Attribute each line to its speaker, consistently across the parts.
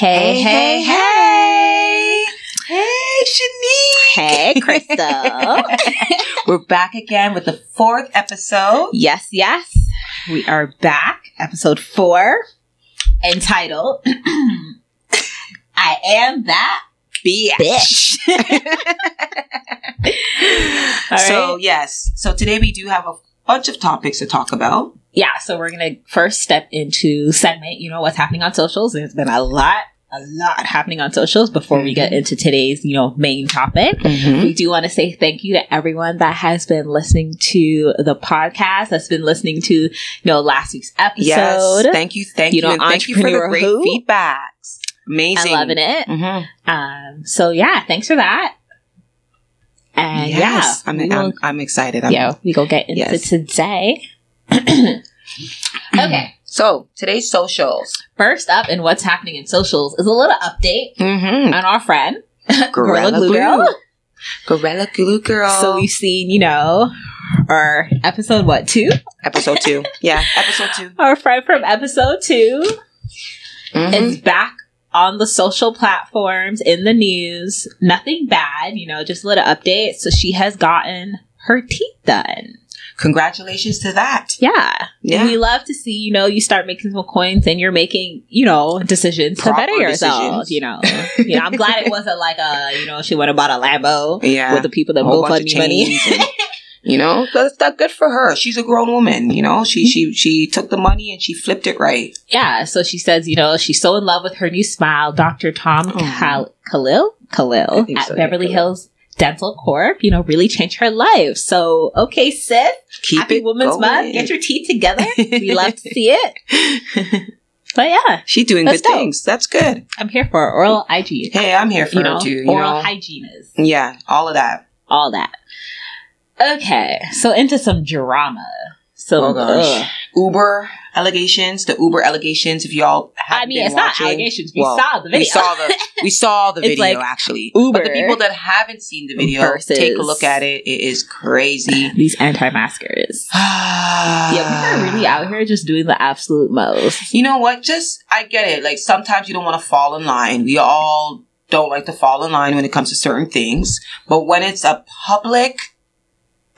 Speaker 1: Hey, hey, hey.
Speaker 2: Hey, Shanique.
Speaker 1: Hey, Crystal.
Speaker 2: We're back again with the fourth episode.
Speaker 1: yes, yes. We are back. Episode four, entitled I Am That
Speaker 2: Bitch.
Speaker 1: All
Speaker 2: So, yes. So today we do have a bunch of topics to talk about.
Speaker 1: Yeah, so we're to first step into segment, you know, what's happening on socials. There's been a lot, a lot happening on socials before we get into today's, you know, main topic.
Speaker 2: Mm-hmm.
Speaker 1: We do want to say thank you to everyone that has been listening to the podcast, that's been listening to, you know, last week's episode.
Speaker 2: Yes. Thank you. Thank
Speaker 1: You know,
Speaker 2: and thank you for the great
Speaker 1: Who?
Speaker 2: feedbacks. Amazing.
Speaker 1: I'm loving it.
Speaker 2: Mm-hmm.
Speaker 1: Um, so yeah, thanks for that. And
Speaker 2: yes.
Speaker 1: yeah,
Speaker 2: I'm,
Speaker 1: we will-
Speaker 2: I'm, I'm excited. I'm-
Speaker 1: yeah, we go get into
Speaker 2: Yes.
Speaker 1: today. okay,
Speaker 2: So today's socials.
Speaker 1: first up and what's happening in socials is a little update
Speaker 2: Mm-hmm.
Speaker 1: on our friend
Speaker 2: Gorilla
Speaker 1: Glue
Speaker 2: Glue.
Speaker 1: Girl.
Speaker 2: Gorilla Glue Girl.
Speaker 1: So we've seen, you know, our episode what two?
Speaker 2: episode two. Yeah, episode two.
Speaker 1: Our friend from episode 2
Speaker 2: Mhm.
Speaker 1: is back on the social platforms in the news. Nothing bad, you know, just a little update. So she has gotten her teeth done.
Speaker 2: Congratulations to that.
Speaker 1: Yeah.
Speaker 2: Yeah.
Speaker 1: We love to see, you know, you start making some coins and you're making, you know, decisions
Speaker 2: Proper
Speaker 1: to better yourself.
Speaker 2: decisions.
Speaker 1: You know. you know, I'm glad it wasn't like a, you know, she went and bought a Lambo
Speaker 2: Yeah.
Speaker 1: with the people that both fund me money.
Speaker 2: and- You know, that's that good for her. She's a grown woman. You know, she she she took the money and she flipped it right.
Speaker 1: yeah. So she says, you know, she's so in love with her new smile, Dr. Tom.
Speaker 2: Oh.
Speaker 1: Kal- Khalil, Khalil at
Speaker 2: so, yeah,
Speaker 1: Beverly
Speaker 2: Khalil.
Speaker 1: Hills Dental Corp, you know, really changed her life. So, okay, sis,
Speaker 2: Keep
Speaker 1: happy
Speaker 2: it
Speaker 1: Women's
Speaker 2: going.
Speaker 1: Month. Get your teeth together. we love to see it. But yeah,
Speaker 2: she's doing good
Speaker 1: dope.
Speaker 2: things. That's good.
Speaker 1: I'm here for oral hygiene.
Speaker 2: Hey, I'm here for
Speaker 1: you know,
Speaker 2: her too. You
Speaker 1: oral
Speaker 2: know,
Speaker 1: hygiene is
Speaker 2: yeah, all of that.
Speaker 1: all that. Okay, so into some drama. So,
Speaker 2: Oh gosh,
Speaker 1: ugh.
Speaker 2: Uber allegations. The Uber allegations. If y'all,
Speaker 1: I mean, it's
Speaker 2: watching,
Speaker 1: not allegations. We
Speaker 2: well,
Speaker 1: saw the video.
Speaker 2: We saw the we saw the video
Speaker 1: like
Speaker 2: actually.
Speaker 1: Uber
Speaker 2: but the people that haven't seen the video,
Speaker 1: versus-
Speaker 2: take a look at it. It is crazy.
Speaker 1: These anti-maskers. yeah, people are really out here just doing the absolute most.
Speaker 2: You know what? Just I get it. Like sometimes you don't want to fall in line. We all don't like to fall in line when it comes to certain things. But when it's a public,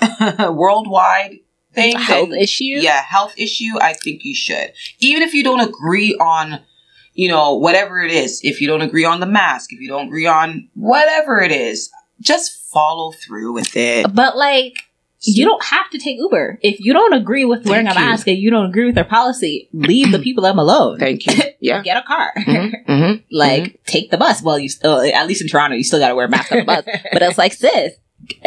Speaker 2: worldwide thing,
Speaker 1: Health
Speaker 2: then-
Speaker 1: issue.
Speaker 2: yeah, health issue, I think you should. Even if you don't agree on, you know, whatever it is, if you don't agree on the mask, if you don't agree on whatever it is, just follow through with it.
Speaker 1: But like, you don't have to take Uber if you don't agree with wearing a
Speaker 2: you.
Speaker 1: mask and you don't agree with their policy. Leave the people them alone.
Speaker 2: Thank you. Yeah.
Speaker 1: Get a car.
Speaker 2: Mhm, mhm.
Speaker 1: like take the bus. Well, you still at least in Toronto, you still got to wear a mask on the bus. But it's like, sis,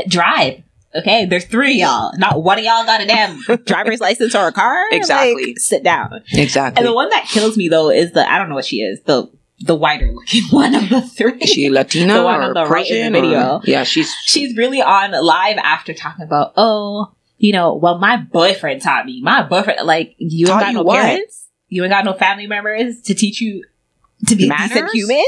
Speaker 1: drive. Okay, there's three of y'all. Not one of y'all got a damn driver's license or a car.
Speaker 2: Exactly.
Speaker 1: Like, sit down.
Speaker 2: Exactly.
Speaker 1: And the one that kills me though is the I don't know what she is the the whiter looking one of the three.
Speaker 2: Is she Latina
Speaker 1: The one
Speaker 2: or
Speaker 1: on the right in the video.
Speaker 2: or- yeah, she's
Speaker 1: She's really on live after talking about oh you know well my boyfriend taught me my boyfriend like you ain't got
Speaker 2: you
Speaker 1: no
Speaker 2: what?
Speaker 1: parents you ain't got no family members to teach you to be a decent human.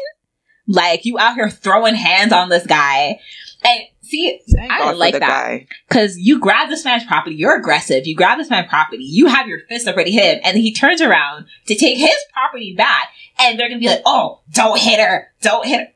Speaker 1: Like you out here throwing hands on this guy and. See,
Speaker 2: Thank
Speaker 1: I like that. Because you grab this man's property, you're aggressive. You grab this man's property, you have your fist already hit him, and then he turns around to take his property back, and they're gonna be like, "Oh, don't hit her, don't hit her."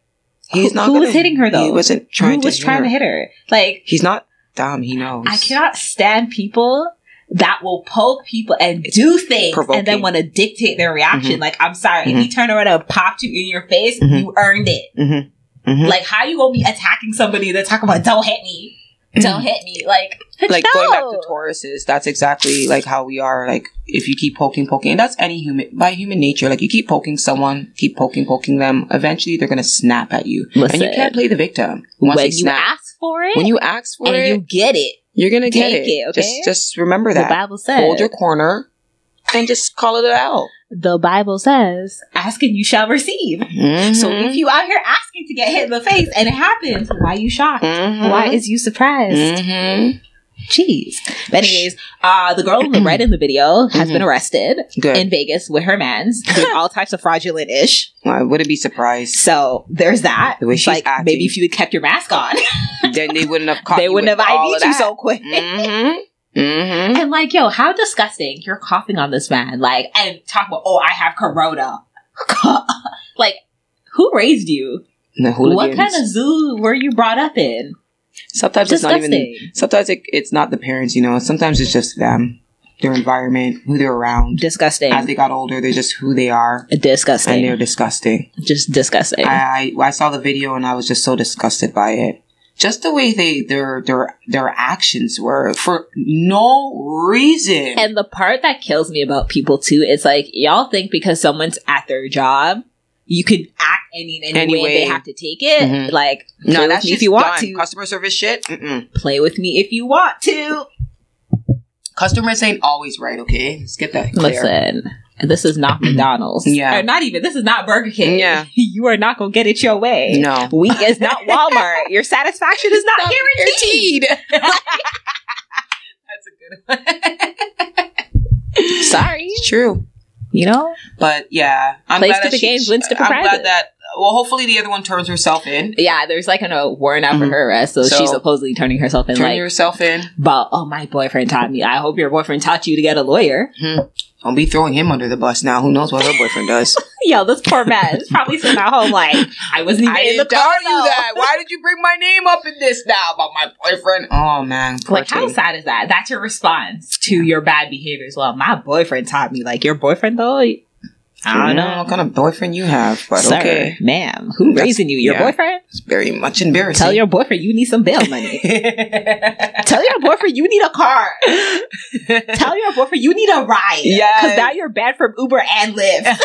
Speaker 2: He's
Speaker 1: Who-
Speaker 2: not.
Speaker 1: who
Speaker 2: gonna,
Speaker 1: was hitting her, though?
Speaker 2: He wasn't trying
Speaker 1: Who
Speaker 2: to.
Speaker 1: was
Speaker 2: hit
Speaker 1: trying
Speaker 2: her.
Speaker 1: to hit her? Like,
Speaker 2: He's not dumb. He knows.
Speaker 1: I cannot stand people that will poke people and do things and then want to dictate their reaction.
Speaker 2: Mhm.
Speaker 1: Like, I'm sorry, if he turned around and popped you in your face,
Speaker 2: Mhm.
Speaker 1: you earned it.
Speaker 2: Mm-hmm. Mm-hmm.
Speaker 1: Like, how you gonna be attacking somebody that's talking about "Don't hit me, don't hit me"? Like,
Speaker 2: like
Speaker 1: no.
Speaker 2: going back to Tauruses, that's exactly like how we are. Like if you keep poking, poking, and that's any human by human nature. Like you keep poking someone, keep poking, poking them. Eventually, they're gonna snap at you, and you can't play the victim. Once
Speaker 1: when
Speaker 2: they
Speaker 1: you ask for it,
Speaker 2: when you ask for
Speaker 1: and
Speaker 2: it,
Speaker 1: you get it.
Speaker 2: you're gonna get
Speaker 1: take
Speaker 2: it.
Speaker 1: it, okay?
Speaker 2: Just, just remember
Speaker 1: The
Speaker 2: that.
Speaker 1: Bible says.
Speaker 2: Hold your corner, and just call it out.
Speaker 1: the Bible says, "Ask and you shall receive." So
Speaker 2: Mhm.
Speaker 1: if you out here asking to get hit in the face and it happens, why you shocked?
Speaker 2: Mhm.
Speaker 1: Why is you surprised?
Speaker 2: Mhm.
Speaker 1: Jeez. But anyways, uh, the girl in the red in the video has
Speaker 2: Mhm.
Speaker 1: been arrested
Speaker 2: Good.
Speaker 1: in Vegas with her mans, doing all types of fraudulent ish.
Speaker 2: I wouldn't be surprised.
Speaker 1: So there's that.
Speaker 2: The
Speaker 1: like
Speaker 2: acting.
Speaker 1: maybe if you had kept your mask on,
Speaker 2: then they wouldn't have caught.
Speaker 1: they
Speaker 2: you
Speaker 1: wouldn't have ID'd you so quick.
Speaker 2: Mm-hmm. Mm-hmm.
Speaker 1: And like, yo, how disgusting! You're coughing on this man, like, and talk about, oh, I have corona. like, Who raised you?
Speaker 2: The
Speaker 1: What kind of zoo were you brought up in?
Speaker 2: Sometimes it's not even. Sometimes it, it's not the parents. You know. Sometimes it's just them, their environment, who they're around.
Speaker 1: Disgusting.
Speaker 2: As they got older, they're just who they are,
Speaker 1: Disgusting.
Speaker 2: and they're disgusting.
Speaker 1: Just disgusting.
Speaker 2: I, I I saw the video and I was just so disgusted by it. Just the way they their their their actions were for no reason.
Speaker 1: and the part that kills me about people too is like y'all think because someone's at their job, you could act any any,
Speaker 2: Any
Speaker 1: way,
Speaker 2: way.
Speaker 1: they have to take it.
Speaker 2: Mhm.
Speaker 1: Like
Speaker 2: no, that's
Speaker 1: if you want
Speaker 2: done.
Speaker 1: to.
Speaker 2: Customer service shit. Mm-mm.
Speaker 1: play with me if you want to.
Speaker 2: Customers ain't always right. Okay, let's get that clear.
Speaker 1: Listen, this is not McDonald's.
Speaker 2: Yeah.
Speaker 1: Or not even. This is not Burger King.
Speaker 2: Yeah.
Speaker 1: you are not gonna get it your way.
Speaker 2: No.
Speaker 1: We is not Walmart. Your satisfaction is not guaranteed.
Speaker 2: That's a good one.
Speaker 1: Sorry.
Speaker 2: It's true.
Speaker 1: You know?
Speaker 2: But yeah, I'm glad
Speaker 1: to
Speaker 2: that
Speaker 1: the
Speaker 2: she-
Speaker 1: games, wins to
Speaker 2: I'm glad that. Well, hopefully the other one turns herself in.
Speaker 1: Yeah, there's like a warrant out for
Speaker 2: Mhm.
Speaker 1: her arrest, so,
Speaker 2: So-
Speaker 1: she's supposedly turning herself in.
Speaker 2: Turn
Speaker 1: like,
Speaker 2: yourself in.
Speaker 1: but oh, my boyfriend taught me. I hope your boyfriend taught you to get a lawyer.
Speaker 2: Don't be throwing him under the bus now. Who knows what her boyfriend does?
Speaker 1: Yo, this poor man is probably sitting at home like, I wasn't even
Speaker 2: I
Speaker 1: in the
Speaker 2: didn't
Speaker 1: car.
Speaker 2: tell you
Speaker 1: though.
Speaker 2: that. Why did you bring my name up in this now about my boyfriend? Oh man,
Speaker 1: Like, how
Speaker 2: thing.
Speaker 1: sad is that? That's your response to your bad behavior as well. My boyfriend taught me. Like, your boyfriend, though? I don't know.
Speaker 2: what kind of boyfriend you have, but
Speaker 1: Sir,
Speaker 2: okay,
Speaker 1: ma'am, who
Speaker 2: That's-
Speaker 1: raising you? Your
Speaker 2: yeah.
Speaker 1: boyfriend?
Speaker 2: it's very much embarrassing.
Speaker 1: Tell your boyfriend you need some bail money. Tell your boyfriend you need a car. Tell your boyfriend you need a ride.
Speaker 2: Yes.
Speaker 1: Because now you're banned from Uber and Lyft.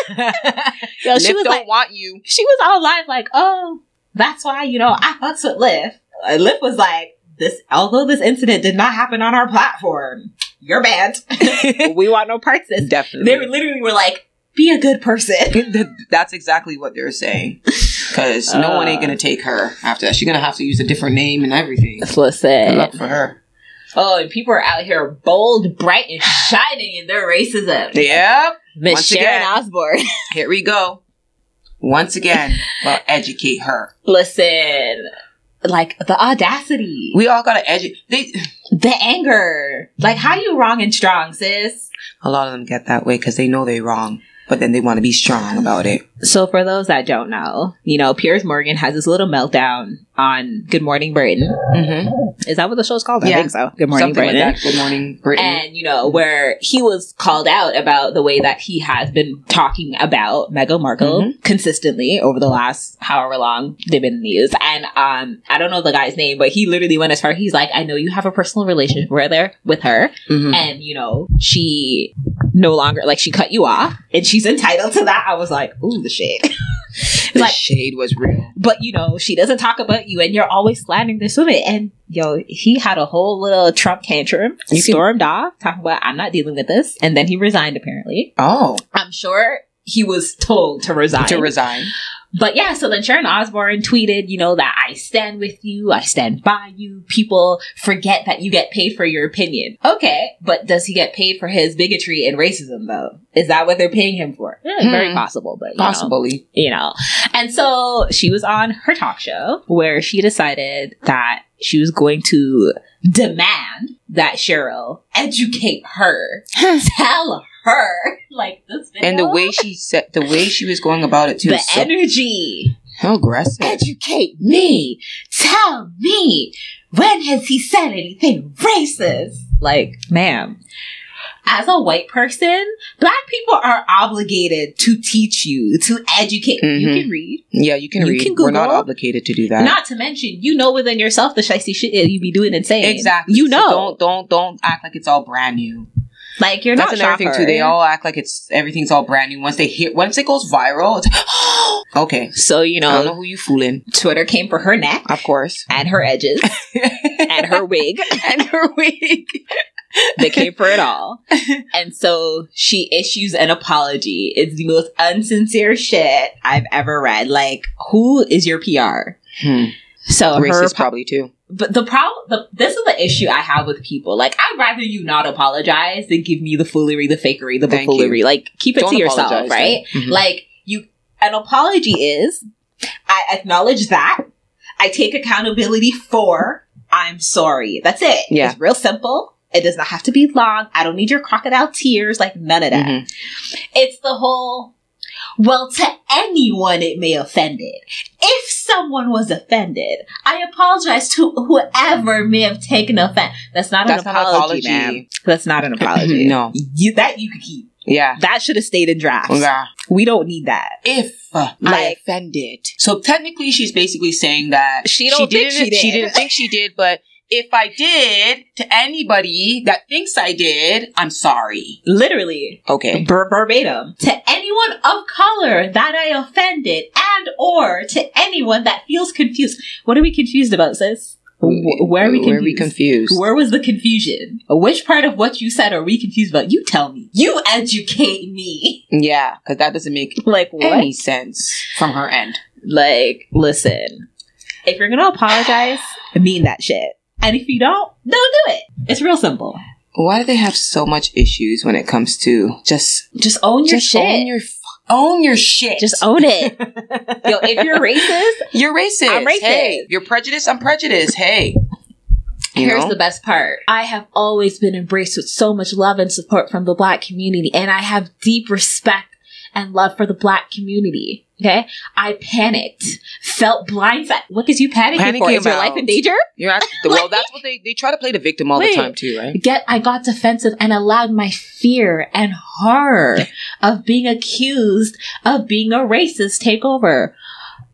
Speaker 1: Yo, she
Speaker 2: Lyft
Speaker 1: was
Speaker 2: don't
Speaker 1: like,
Speaker 2: want you.
Speaker 1: she was all live like, oh, that's why, you know, I fucks with Lyft. Lyft was like, this, although this incident did not happen on our platform, you're banned. we want no parts of this.
Speaker 2: Definitely.
Speaker 1: They literally were like, be a good person.
Speaker 2: That's exactly what they're saying. Because no one ain't
Speaker 1: Uh.
Speaker 2: gonna take her after that. She's gonna have to use a different name and everything. That's what's said. Good
Speaker 1: Listen.
Speaker 2: luck for her.
Speaker 1: Oh, and people are out here bold, bright, and shining in their racism.
Speaker 2: Yep.
Speaker 1: Miss Sharon
Speaker 2: again.
Speaker 1: Osbourne.
Speaker 2: Here we go. Once again, well, educate her.
Speaker 1: Listen, like the audacity,
Speaker 2: We all gotta educate.
Speaker 1: The anger. Like, how you wrong and strong, sis?
Speaker 2: a lot of them get that way because they know they're wrong, but then they want to be strong about it.
Speaker 1: So, for those that don't know, you know, Piers Morgan has this little meltdown on Good Morning Britain.
Speaker 2: Mm-hmm.
Speaker 1: Is that what the show's called? I think so. Good Morning
Speaker 2: Something
Speaker 1: Britain.
Speaker 2: like. Good morning, Britain.
Speaker 1: And, you know, where he was called out about the way that he has been talking about Meghan Markle
Speaker 2: Mhm.
Speaker 1: consistently over the last however long they've been in the news. And um, I don't know the guy's name, but he literally went as far, he's like, I know you have a personal relationship with her, with her
Speaker 2: Mhm.
Speaker 1: and, you know, she no longer, like, she cut you off, and she's entitled to that. I was like, ooh, the shade.
Speaker 2: the
Speaker 1: like-
Speaker 2: shade was real.
Speaker 1: but you know she doesn't talk about you and you're always slandering this woman and yo he had a whole little trump tantrum
Speaker 2: You can-
Speaker 1: stormed off talking about i'm not dealing with this and then he resigned apparently
Speaker 2: Oh,
Speaker 1: i'm sure he was told to resign
Speaker 2: to resign.
Speaker 1: But yeah so then sharon osbourne tweeted you know that i stand with you i stand by you. People forget that you get paid for your opinion. Okay but does he get paid for his bigotry and racism though? Is that what they're paying him for? Eh, very possible but you know
Speaker 2: Possibly.
Speaker 1: you know. And so she was on her talk show where she decided that she was going to demand that Cheryl educate her, tell her, like this video,
Speaker 2: And the way she said, the way she was going about it too,
Speaker 1: the
Speaker 2: so
Speaker 1: energy,
Speaker 2: how aggressive.
Speaker 1: educate me, tell me, when has he said anything racist? Like, ma'am. As a white person, black people are obligated to teach you, to educate. You
Speaker 2: Mhm.
Speaker 1: can read.
Speaker 2: Yeah, you can
Speaker 1: You
Speaker 2: read.
Speaker 1: can
Speaker 2: We're not obligated to do that.
Speaker 1: Not to mention, you know within yourself the shiesty shit you be doing and saying.
Speaker 2: exactly.
Speaker 1: You
Speaker 2: So
Speaker 1: know.
Speaker 2: don't don't don't act like it's all brand new.
Speaker 1: Like you're
Speaker 2: That's
Speaker 1: not
Speaker 2: another thing
Speaker 1: shocker.
Speaker 2: too. They all act like it's everything's all brand new. Once they hit, once it goes viral, it's okay.
Speaker 1: So, you know,
Speaker 2: I don't know who you fooling.
Speaker 1: Twitter came for her neck
Speaker 2: Of course.
Speaker 1: and her edges and her wig.
Speaker 2: and her wig.
Speaker 1: They came for it all. And so she issues an apology. It's the most unsincere shit I've ever read. Like, who is your PR?
Speaker 2: Hmm.
Speaker 1: So her
Speaker 2: Racist probably too.
Speaker 1: But the problem, the, this is the issue I have with people. Like, I'd rather you not apologize than give me the foolery, the fakery, the
Speaker 2: Thank
Speaker 1: buffoonery. Like, keep it
Speaker 2: Don't
Speaker 1: to yourself, right?
Speaker 2: Mhm.
Speaker 1: Like, you, an apology is, I acknowledge that. I take accountability for, I'm sorry. That's it.
Speaker 2: Yeah.
Speaker 1: It's real simple. It does not have to be long. I don't need your crocodile tears. Like, none of that.
Speaker 2: Mhm.
Speaker 1: It's the whole, Well, to anyone it may offend it. If someone was offended, I apologize to whoever may have taken offense. That's not
Speaker 2: That's
Speaker 1: an
Speaker 2: not an
Speaker 1: apology,
Speaker 2: apology.
Speaker 1: ma'am. That's not an apology.
Speaker 2: no.
Speaker 1: You, that you could keep.
Speaker 2: Yeah.
Speaker 1: That should have stayed in draft.
Speaker 2: Yeah.
Speaker 1: We don't need that.
Speaker 2: If uh, I offended. So technically she's basically saying that
Speaker 1: She don't think
Speaker 2: didn't
Speaker 1: she did.
Speaker 2: didn't think she did, but if I did to anybody that thinks I did, I'm sorry.
Speaker 1: Literally.
Speaker 2: Okay.
Speaker 1: Ver- verbatim to anyone of color that I offended and or to anyone that feels confused. What are we confused about, sis? Where are we confused?
Speaker 2: Where we confused?
Speaker 1: Where was the confusion? Which part of what you said are we confused about? You tell me. You educate me.
Speaker 2: Yeah, because that doesn't make
Speaker 1: Like what?
Speaker 2: any sense from her end.
Speaker 1: Like, listen. If you're gonna apologize, mean that shit. And if you don't, don't do it. It's real simple.
Speaker 2: Why do they have so much issues when it comes to just
Speaker 1: Just own your
Speaker 2: just
Speaker 1: shit.
Speaker 2: own your f- own your shit?
Speaker 1: Just own it. Yo, if you're racist,
Speaker 2: You're racist.
Speaker 1: I'm racist.
Speaker 2: Hey, you're prejudiced. I'm prejudiced. Hey. You
Speaker 1: Here's
Speaker 2: know?
Speaker 1: the best part. I have always been embraced with so much love and support from the black community, and I have deep respect and love for the black community. Okay? I panicked, felt blindsided. What is you panicking,
Speaker 2: Panicking
Speaker 1: for? Is your life in danger?
Speaker 2: You're at, well, that's what they they try to play the victim all
Speaker 1: Wait.
Speaker 2: the time too, right?
Speaker 1: Get, I got defensive and allowed my fear and horror of being accused of being a racist take over.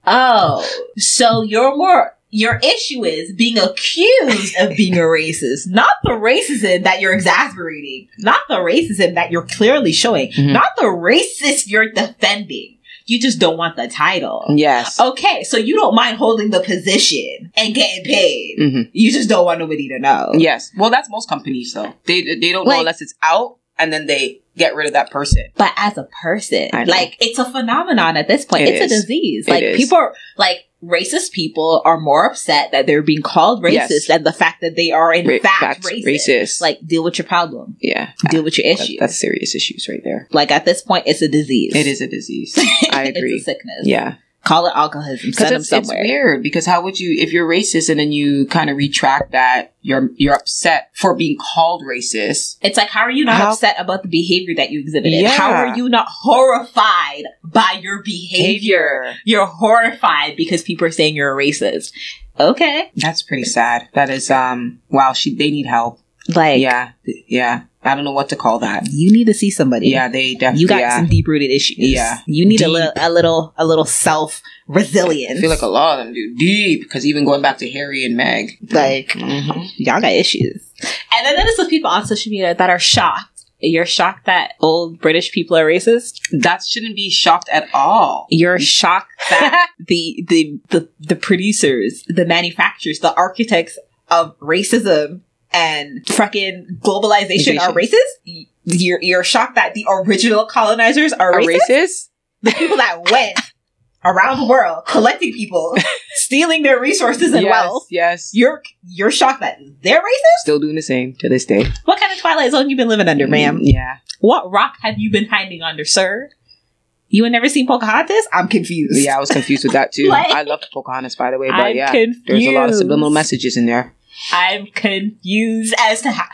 Speaker 1: Oh, so you're more, your issue is being accused of being a racist, not the racism that you're exasperating, not the racism that you're clearly showing,
Speaker 2: Mhm.
Speaker 1: not the racist you're defending. You just don't want the title.
Speaker 2: Yes.
Speaker 1: Okay, so you don't mind holding the position and getting paid.
Speaker 2: hmm
Speaker 1: You just don't want nobody to know.
Speaker 2: Yes. Well, that's most companies though. They they don't know unless it's out, and then they get rid of that person.
Speaker 1: But as a person, like it's a phenomenon at this point.
Speaker 2: It
Speaker 1: it's a disease.
Speaker 2: It
Speaker 1: like
Speaker 2: is.
Speaker 1: people are like racist people are more upset that they're being called racist
Speaker 2: Yes.
Speaker 1: than the fact that they are in
Speaker 2: Ra-
Speaker 1: fact racist.
Speaker 2: racist.
Speaker 1: Like deal with your problem.
Speaker 2: Yeah.
Speaker 1: Deal with your issue.
Speaker 2: that's serious issues right there.
Speaker 1: like at this point, it's a disease.
Speaker 2: It is a disease. I agree.
Speaker 1: it's a sickness.
Speaker 2: Yeah.
Speaker 1: Call it alcoholism. Send them
Speaker 2: it's, it's weird. Because how would you, if you're racist and then you kind of retract that, you're you're upset for being called racist.
Speaker 1: It's like, how are you not
Speaker 2: How-
Speaker 1: upset about the behavior that you exhibited?
Speaker 2: Yeah.
Speaker 1: How are you not horrified by your behavior? You're horrified because people are saying you're a racist. Okay.
Speaker 2: That's pretty sad. That is um. Wow. She they need help.
Speaker 1: Like,
Speaker 2: Yeah. Yeah. I don't know what to call that.
Speaker 1: you need to see somebody.
Speaker 2: Yeah. They definitely.
Speaker 1: You got
Speaker 2: yeah.
Speaker 1: some deep rooted issues.
Speaker 2: Yeah.
Speaker 1: You need a little, a little, a little self resilience.
Speaker 2: I feel like a lot of them do deep because even going back to Harry and Meg,
Speaker 1: like
Speaker 2: Mhm.
Speaker 1: y'all got issues. And then there's some people on social media that are shocked. You're shocked that old British people are racist.
Speaker 2: that shouldn't be shocked at all.
Speaker 1: You're shocked that the, the the the producers, the manufacturers, the architects of racism and fucking globalization are racist. You're you're shocked that the original colonizers are
Speaker 2: Are
Speaker 1: racist.
Speaker 2: racist?
Speaker 1: The people that went around the world collecting people, stealing their resources and
Speaker 2: yes,
Speaker 1: wealth.
Speaker 2: Yes.
Speaker 1: You're you're shocked that they're racist.
Speaker 2: Still doing the same to this day.
Speaker 1: What kind of Twilight Zone you been living under, mm, ma'am?
Speaker 2: Yeah.
Speaker 1: What rock have you been hiding under, sir? You ain't never seen Pocahontas? I'm confused.
Speaker 2: Yeah, I was confused with that too.
Speaker 1: Like-
Speaker 2: I love Pocahontas, by the way, but
Speaker 1: I'm
Speaker 2: yeah,
Speaker 1: confused.
Speaker 2: there's a lot of subliminal messages in there.
Speaker 1: I'm confused as to how.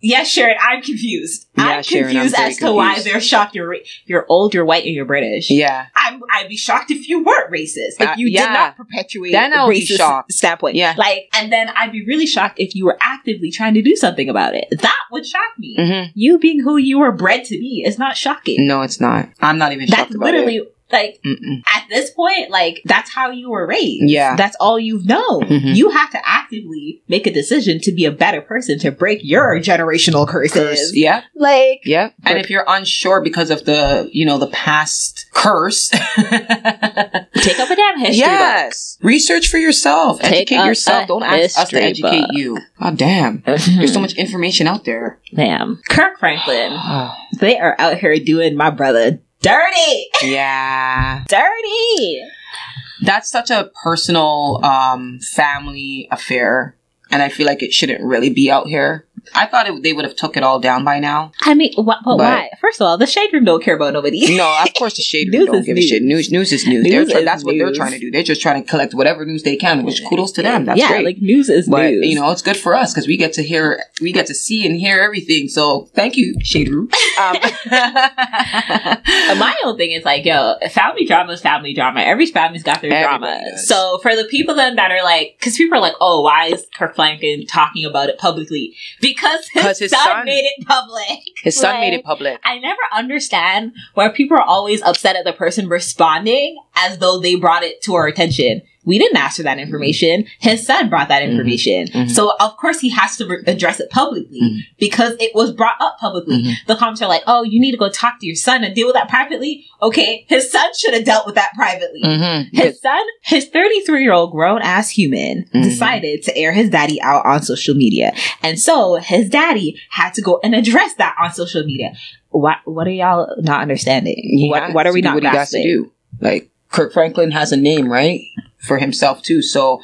Speaker 1: Yes, Sharon, I'm confused.
Speaker 2: Yeah,
Speaker 1: I'm
Speaker 2: Sharon, I'm
Speaker 1: confused as to why they're shocked. You're ra- you're old, you're white, and you're British.
Speaker 2: Yeah,
Speaker 1: I'm, I'd be shocked if you weren't racist. If
Speaker 2: Uh,
Speaker 1: you
Speaker 2: yeah.
Speaker 1: did not perpetuate
Speaker 2: Then I
Speaker 1: a
Speaker 2: would be
Speaker 1: racist
Speaker 2: shocked.
Speaker 1: standpoint.
Speaker 2: Yeah.
Speaker 1: Like, and then I'd be really shocked if you were actively trying to do something about it. That would shock me.
Speaker 2: hmm
Speaker 1: You being who you were bred to be is not shocking.
Speaker 2: no, it's not. I'm not even
Speaker 1: That's
Speaker 2: shocked about
Speaker 1: literally
Speaker 2: it.
Speaker 1: like
Speaker 2: Mm-mm.
Speaker 1: at this point, like that's how you were raised.
Speaker 2: Yeah.
Speaker 1: That's all you've known.
Speaker 2: Mhm.
Speaker 1: You have to actively make a decision to be a better person to break your generational curses.
Speaker 2: Curse. Yeah,
Speaker 1: Like
Speaker 2: yeah. And
Speaker 1: But-
Speaker 2: if you're unsure because of the, you know, the past curse,
Speaker 1: take up a damn history. book.
Speaker 2: yes, research for yourself.
Speaker 1: Take
Speaker 2: educate yourself. Don't ask us to educate
Speaker 1: book.
Speaker 2: you. God damn, there's so much information out there.
Speaker 1: Damn. Kirk Franklin. They are out here doing my brother dirty.
Speaker 2: yeah.
Speaker 1: Dirty.
Speaker 2: that's such a personal um family affair and i feel like it shouldn't really be out here I thought it, they would have took it all down by now.
Speaker 1: I mean, wh- but,
Speaker 2: But-
Speaker 1: why? First of all, the shade room don't care about nobody.
Speaker 2: No, of course the shade room don't give a
Speaker 1: news.
Speaker 2: shit. News, news is news.
Speaker 1: News
Speaker 2: they're
Speaker 1: is
Speaker 2: that's what they're trying to do. They're just trying to collect whatever news they can, which kudos to them. That's
Speaker 1: yeah,
Speaker 2: great.
Speaker 1: like news is
Speaker 2: but
Speaker 1: news.
Speaker 2: you know, it's good for us because we get to hear, we get to see and hear everything. So thank you, Shade Room. Um,
Speaker 1: my own thing is like, yo, family drama is family drama. Every family's got their
Speaker 2: Everybody
Speaker 1: drama.
Speaker 2: does.
Speaker 1: So for the people then that are like, because people are like, oh, why is Kirk Franklin talking about it publicly? Because his,
Speaker 2: 'Cause his
Speaker 1: son,
Speaker 2: son-
Speaker 1: made it public.
Speaker 2: his son made it public.
Speaker 1: I never understand why people are always upset at the person responding as though they brought it to our attention. We didn't ask for that information. His son brought that information.
Speaker 2: Mhm.
Speaker 1: So of course he has to re- address it publicly
Speaker 2: Mhm.
Speaker 1: because it was brought up publicly.
Speaker 2: Mhm.
Speaker 1: The comments are like, oh, you need to go talk to your son and deal with that privately. Okay. His son should have dealt with that privately.
Speaker 2: Mm-hmm.
Speaker 1: His son, his 33 year old grown ass human,
Speaker 2: Mhm.
Speaker 1: decided to air his daddy out on social media. And so his daddy had to go and address that on social media. What, what are y'all not understanding? what, what are we not
Speaker 2: what he has to
Speaker 1: grasping?
Speaker 2: do? Like Kirk Franklin has a name, right, for himself too. So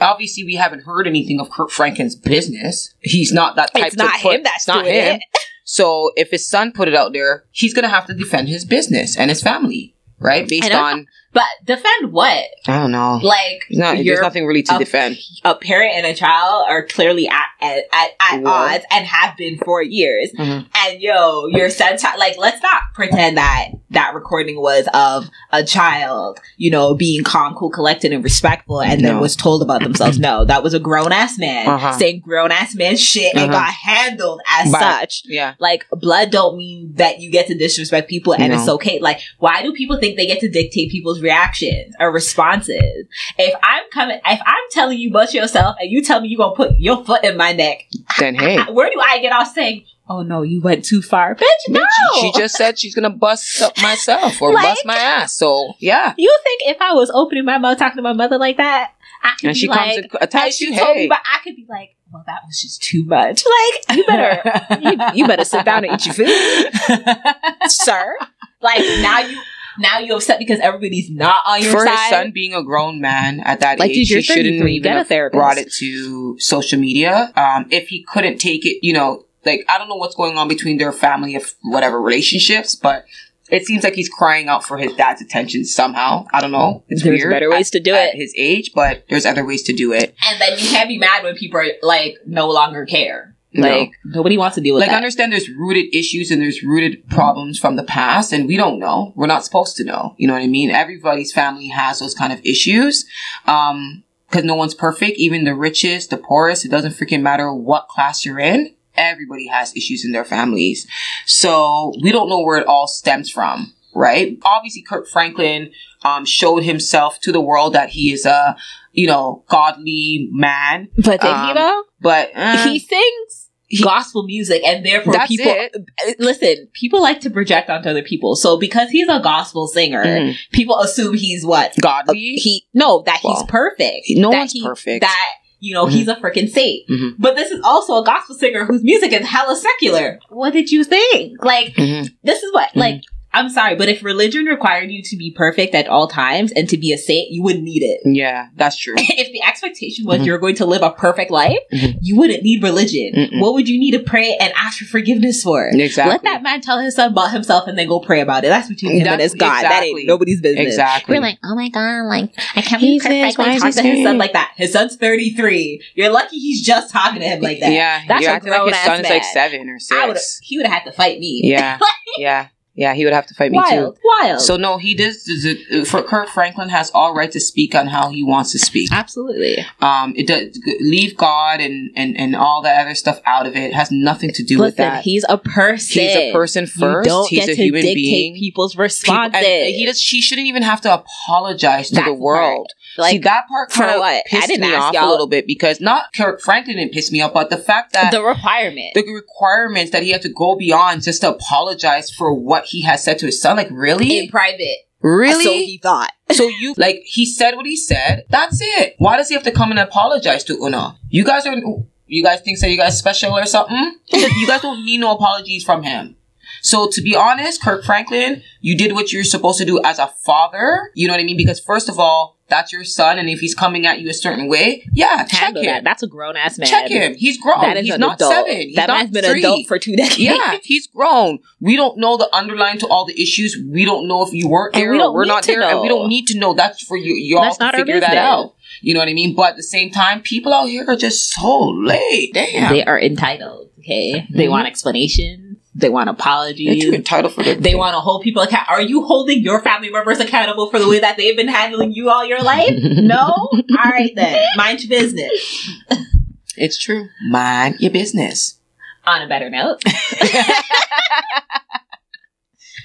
Speaker 2: obviously, we haven't heard anything of Kirk Franklin's business. He's not that type.
Speaker 1: It's
Speaker 2: to
Speaker 1: not
Speaker 2: put-
Speaker 1: him that's
Speaker 2: not him.
Speaker 1: it.
Speaker 2: So if his son put it out there, he's gonna have to defend his business and his family, right? Based on
Speaker 1: But defend what?
Speaker 2: I don't know.
Speaker 1: Like,
Speaker 2: not, there's nothing really to
Speaker 1: a-
Speaker 2: defend.
Speaker 1: a parent and a child are clearly at at, at, at odds and have been for years.
Speaker 2: Mhm.
Speaker 1: And yo, your son, like, let's not pretend that that recording was of a child, you know, being calm, cool, collected, and respectful, and then was told about themselves. No, that was a grown ass man
Speaker 2: Uh-huh.
Speaker 1: saying grown ass man shit and
Speaker 2: Uh-huh.
Speaker 1: got handled as
Speaker 2: But-
Speaker 1: such.
Speaker 2: Yeah.
Speaker 1: Like blood don't mean that you get to disrespect people and
Speaker 2: No.
Speaker 1: it's okay. Like why do people think they get to dictate people's reactions or responses? If I'm coming, if I'm telling you about yourself and you tell me you're gonna put your foot in my neck,
Speaker 2: Then hey.
Speaker 1: where do I get off saying, "Oh no, you went too far, bitch"? No.
Speaker 2: Bitch, She just said she's gonna bust up myself or
Speaker 1: Like-
Speaker 2: bust my ass. So yeah.
Speaker 1: You think if I was opening my mouth talking to my mother like that, I could
Speaker 2: And
Speaker 1: be
Speaker 2: she
Speaker 1: like,
Speaker 2: comes attacks
Speaker 1: she
Speaker 2: you.
Speaker 1: told me, but I could be like, well, that was just too much. Like, you better, you, you better sit down and eat your food. sir. Like now you now you're upset because everybody's not on your
Speaker 2: for
Speaker 1: side.
Speaker 2: his son being a grown man at that
Speaker 1: Like,
Speaker 2: age,
Speaker 1: dude, you're
Speaker 2: he shouldn't
Speaker 1: 33,
Speaker 2: even
Speaker 1: get a
Speaker 2: have
Speaker 1: therapist.
Speaker 2: brought it to social media. Um, if he couldn't take it, you know, like I don't know what's going on between their family of whatever relationships, but it seems like he's crying out for his dad's attention somehow. I don't know. It's
Speaker 1: There's
Speaker 2: weird
Speaker 1: better ways
Speaker 2: at-
Speaker 1: to do
Speaker 2: at
Speaker 1: it.
Speaker 2: his age, but there's other ways to do it.
Speaker 1: and then you can't be mad when people are like no longer care.
Speaker 2: No.
Speaker 1: Like nobody wants to deal with that.
Speaker 2: like understand there's rooted issues and there's rooted problems from the past and we don't know. We're not supposed to know. You know what i mean? Everybody's family has those kind of issues um because no one's perfect. Even the richest the poorest it doesn't freaking matter what class you're in. Everybody has issues in their families. So we don't know where it all stems from right? Obviously kirk franklin um showed himself to the world that he is a you know godly man.
Speaker 1: But did
Speaker 2: um,
Speaker 1: he though?
Speaker 2: but uh,
Speaker 1: he- gospel music, and therefore
Speaker 2: That's
Speaker 1: people
Speaker 2: it.
Speaker 1: Uh, listen. People like to project onto other people. So because he's a gospel singer,
Speaker 2: Mhm.
Speaker 1: people assume he's what
Speaker 2: godly
Speaker 1: he no that he's perfect.
Speaker 2: no
Speaker 1: that
Speaker 2: one's perfect.
Speaker 1: That you know
Speaker 2: Mhm.
Speaker 1: he's a freaking saint.
Speaker 2: Mhm.
Speaker 1: But this is also a gospel singer whose music is hella secular. What did you think? Like
Speaker 2: Mhm.
Speaker 1: this is what
Speaker 2: Mhm.
Speaker 1: like. I'm sorry, but if religion required you to be perfect at all times and to be a saint, you wouldn't need it.
Speaker 2: Yeah, that's true.
Speaker 1: if the expectation was
Speaker 2: Mhm.
Speaker 1: you're going to live a perfect life,
Speaker 2: Mhm.
Speaker 1: you wouldn't need religion.
Speaker 2: Mm-mm.
Speaker 1: What would you need to pray and ask for forgiveness for?
Speaker 2: Exactly.
Speaker 1: Let that man tell his son about himself and then go pray about it. That's between him and
Speaker 2: That's-
Speaker 1: his God. That
Speaker 2: exactly.
Speaker 1: ain't nobody's business.
Speaker 2: Exactly.
Speaker 1: We're like, oh my god, like I can't believe Kirk
Speaker 2: this, why
Speaker 1: Franklin
Speaker 2: is he
Speaker 1: to his son like that. His son's 33. You're lucky he's just talking to him like that.
Speaker 2: Yeah,
Speaker 1: That's
Speaker 2: you're
Speaker 1: a
Speaker 2: acting like his
Speaker 1: grown-ass
Speaker 2: son is like seven or
Speaker 1: I would
Speaker 2: six.
Speaker 1: he would have had to fight me.
Speaker 2: Yeah, yeah, yeah. He would have to fight me
Speaker 1: wild,
Speaker 2: too.
Speaker 1: wild.
Speaker 2: So no, he does. does it- For Kirk Franklin has all right to speak on how he wants to speak.
Speaker 1: absolutely.
Speaker 2: Um, it does leave God and and and all that other stuff out of it. It has nothing to do with that.
Speaker 1: he's a person.
Speaker 2: He's a person first.
Speaker 1: You don't
Speaker 2: he's
Speaker 1: get
Speaker 2: a
Speaker 1: to
Speaker 2: human
Speaker 1: dictate
Speaker 2: being.
Speaker 1: people's
Speaker 2: People-
Speaker 1: responses.
Speaker 2: and he does. She shouldn't even have to apologize to
Speaker 1: That's
Speaker 2: the world.
Speaker 1: like
Speaker 2: See that part kind of
Speaker 1: what?
Speaker 2: Pissed me off a
Speaker 1: y'all-
Speaker 2: little bit because not Kirk Franklin didn't piss me off, but the fact that
Speaker 1: the requirement.
Speaker 2: the requirements that he had to go beyond just to apologize for what he has said to his son. Like, really?
Speaker 1: in private.
Speaker 2: really?
Speaker 1: So he thought.
Speaker 2: So you, like, he said what he said. That's it. Why does he have to come and apologize to Una? You guys are, you guys think that you guys special or something? you guys don't need no apologies from him. So to be honest, Kirk Franklin, you did what you're supposed to do as a father. You know what I mean? Because first of all, that's your son, and if he's coming at you a certain way, yeah, check
Speaker 1: Handle
Speaker 2: him.
Speaker 1: that. That's a grown ass man.
Speaker 2: Check him. He's grown.
Speaker 1: That is
Speaker 2: he's
Speaker 1: an
Speaker 2: not
Speaker 1: adult.
Speaker 2: seven. He's
Speaker 1: that
Speaker 2: not
Speaker 1: man's been
Speaker 2: three.
Speaker 1: an adult for two decades.
Speaker 2: yeah, he's grown. We don't know the underlying to all the issues. We don't know if you weren't
Speaker 1: And
Speaker 2: there
Speaker 1: we
Speaker 2: or we're not there, and we don't need to know. That's for you. Y'all
Speaker 1: That's
Speaker 2: to figure that out. You know what I mean? But at the same time, people out here are just so late. Damn,
Speaker 1: They are entitled. Okay, they
Speaker 2: Mhm.
Speaker 1: want explanations. They want apologies.
Speaker 2: they're too entitled for their.
Speaker 1: They want to hold people account. Are you holding your family members accountable for the way that they've been handling you all your life? no. All right then, mind your business.
Speaker 2: It's true. Mind your business.
Speaker 1: On a better note,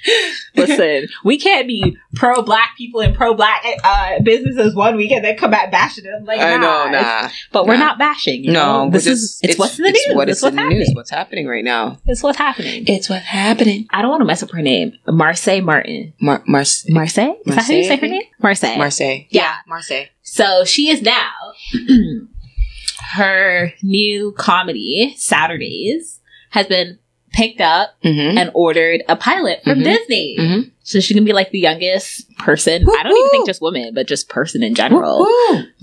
Speaker 1: listen, we can't be pro black people and pro black uh, businesses one week and then come back bashing them. Like,
Speaker 2: I
Speaker 1: nah.
Speaker 2: know, nah.
Speaker 1: But we're not bashing. You
Speaker 2: No,
Speaker 1: know? this
Speaker 2: just-
Speaker 1: is it's, what's in the news.
Speaker 2: What
Speaker 1: it's what's
Speaker 2: in the news? What's happening right now?
Speaker 1: It's what's happening.
Speaker 2: It's what's happening.
Speaker 1: I don't want to mess up her name. Marsai Martin.
Speaker 2: Mar- Mar-
Speaker 1: Marsai? Is that how you say her name? Marsai.
Speaker 2: Marsai.
Speaker 1: Yeah.
Speaker 2: Marsai.
Speaker 1: So she is now her new comedy, Saturdays, has been picked up
Speaker 2: Mm-hmm.
Speaker 1: and ordered a pilot from
Speaker 2: Mhm.
Speaker 1: Disney.
Speaker 2: Mhm.
Speaker 1: So she's gonna be like the youngest person. I don't even think just woman, but just person in general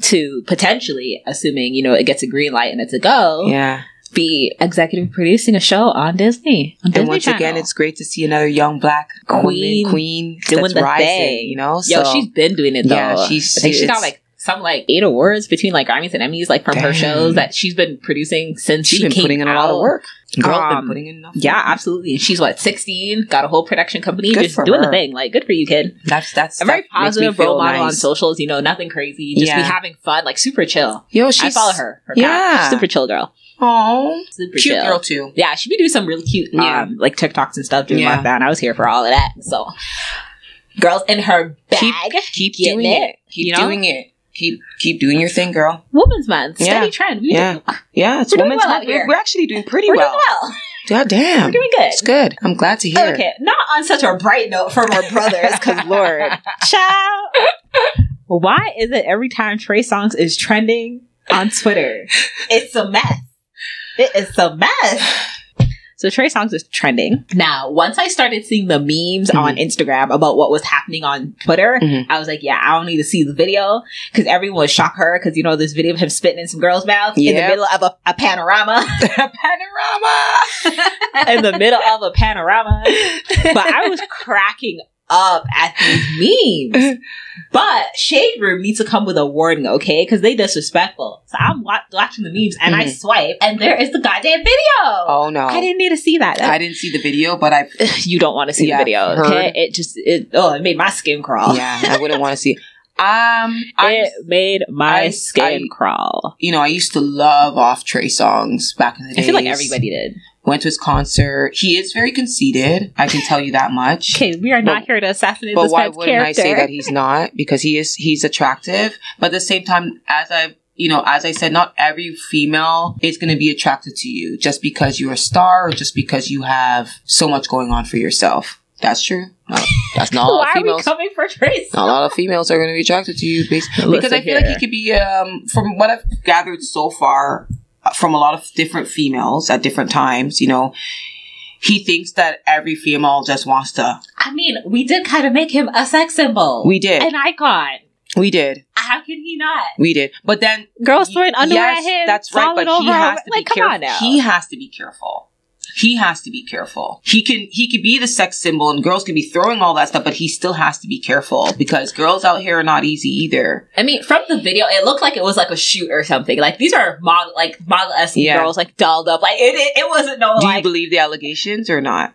Speaker 1: to potentially, assuming you know it gets a green light and it's a go,
Speaker 2: Yeah.
Speaker 1: be executive producing a show on Disney. On Disney
Speaker 2: and once
Speaker 1: Channel.
Speaker 2: again, it's great to see another young black
Speaker 1: Queen
Speaker 2: queen, queen
Speaker 1: doing
Speaker 2: that's
Speaker 1: the
Speaker 2: rising.
Speaker 1: thing.
Speaker 2: You know,
Speaker 1: yo,
Speaker 2: so
Speaker 1: she's been doing it though.
Speaker 2: yeah, she's-
Speaker 1: I think she got like some like eight awards between like Grammys and Emmys, like from her shows that she's been producing since
Speaker 2: she's
Speaker 1: she
Speaker 2: been
Speaker 1: came
Speaker 2: putting in a
Speaker 1: out.
Speaker 2: lot of work. Girl's
Speaker 1: Um,
Speaker 2: been putting in enough.
Speaker 1: Yeah, absolutely. And she's what sixteen, got a whole production company,
Speaker 2: Good
Speaker 1: just doing the thing. Like, good for you, kid.
Speaker 2: That's that's
Speaker 1: A very
Speaker 2: that
Speaker 1: positive role model on socials. You know, nothing crazy. Just be having fun, like super chill.
Speaker 2: Yo, she's
Speaker 1: I follow her. her
Speaker 2: yeah.
Speaker 1: yeah, super chill girl.
Speaker 2: Oh,
Speaker 1: Super
Speaker 2: cute
Speaker 1: chill.
Speaker 2: girl too.
Speaker 1: Yeah, she be doing some really cute,
Speaker 2: Yeah.
Speaker 1: um, like TikToks and stuff doing
Speaker 2: Yeah.
Speaker 1: And I was here for all of that. So, girls in her bag,
Speaker 2: Keep keep doing it. Keep
Speaker 1: you know?
Speaker 2: doing it. Keep keep doing your thing, girl.
Speaker 1: Women's Month, steady
Speaker 2: Yeah.
Speaker 1: trend. We
Speaker 2: Yeah.
Speaker 1: do-
Speaker 2: Yeah, it's
Speaker 1: We're
Speaker 2: women's
Speaker 1: well
Speaker 2: month. We're, we're actually doing pretty
Speaker 1: we're
Speaker 2: well.
Speaker 1: doing well.
Speaker 2: God damn.
Speaker 1: We're doing good.
Speaker 2: It's good. I'm glad to hear.
Speaker 1: Okay, not on such a bright note from our brothers, because Lord, child. Why is it every time Trey Songz is trending on Twitter, it's a mess? It is a mess. So Trey Songz is trending now. Once I started seeing the memes on Instagram about what was happening on Twitter,
Speaker 2: Mhm.
Speaker 1: I was like, "Yeah, I don't need to see the video because everyone would shock her because you know this video of him spitting in some girl's mouth in the middle of a, a panorama."
Speaker 2: Panorama.
Speaker 1: in the middle of a panorama. But I was cracking up at these memes. But Shade Room needs to come with a warning, okay? Because they disrespectful. So I'm wa- watching the memes and I
Speaker 2: Mhm.
Speaker 1: swipe, and there is the goddamn video.
Speaker 2: Oh no.
Speaker 1: I didn't need to see that.
Speaker 2: I didn't see the video, but I
Speaker 1: you don't want to see
Speaker 2: Yeah,
Speaker 1: the video,
Speaker 2: heard.
Speaker 1: okay? It just it oh, it made my skin crawl.
Speaker 2: yeah, I wouldn't want to see. Um, I
Speaker 1: It made my
Speaker 2: I-
Speaker 1: skin
Speaker 2: I-
Speaker 1: crawl.
Speaker 2: you know I used to love off Trey Songz back in the
Speaker 1: day.
Speaker 2: I
Speaker 1: feel like everybody did.
Speaker 2: Went to his concert. He is very conceited. I can tell you that much.
Speaker 1: Okay, we are not here to assassinate
Speaker 2: But
Speaker 1: this
Speaker 2: why wouldn't
Speaker 1: character.
Speaker 2: I say that he's not? Because he is he's attractive. But at the same time, as I've you know, as I said, not every female is going to be attracted to you just because you're a star or just because you have so much going on for yourself. That's true. No, that's not all
Speaker 1: Why are we coming for Trace?
Speaker 2: Not a lot of females are going to be attracted to you basically
Speaker 1: Listen
Speaker 2: because I feel like he could be, um, from what I've gathered so far, from a lot of different females at different times. You know, he thinks that every female just wants to.
Speaker 1: I mean, we did kind of make him a sex symbol.
Speaker 2: We did,
Speaker 1: an icon.
Speaker 2: we did,
Speaker 1: How can he not?
Speaker 2: we did. But then
Speaker 1: Girls throwing underwear
Speaker 2: yes,
Speaker 1: at him.
Speaker 2: That's right, but he has to
Speaker 1: like,
Speaker 2: be careful.
Speaker 1: now.
Speaker 2: He has to be careful. He has to be careful. He can he could be the sex symbol and girls can be throwing all that stuff, but he still has to be careful because girls out here are not easy either.
Speaker 1: I mean, from the video, it looked like it was like a shoot or something. Like these are model, like model esque
Speaker 2: Yeah.
Speaker 1: girls, like dolled up. Like it, it, it wasn't no
Speaker 2: Do you believe the allegations or not?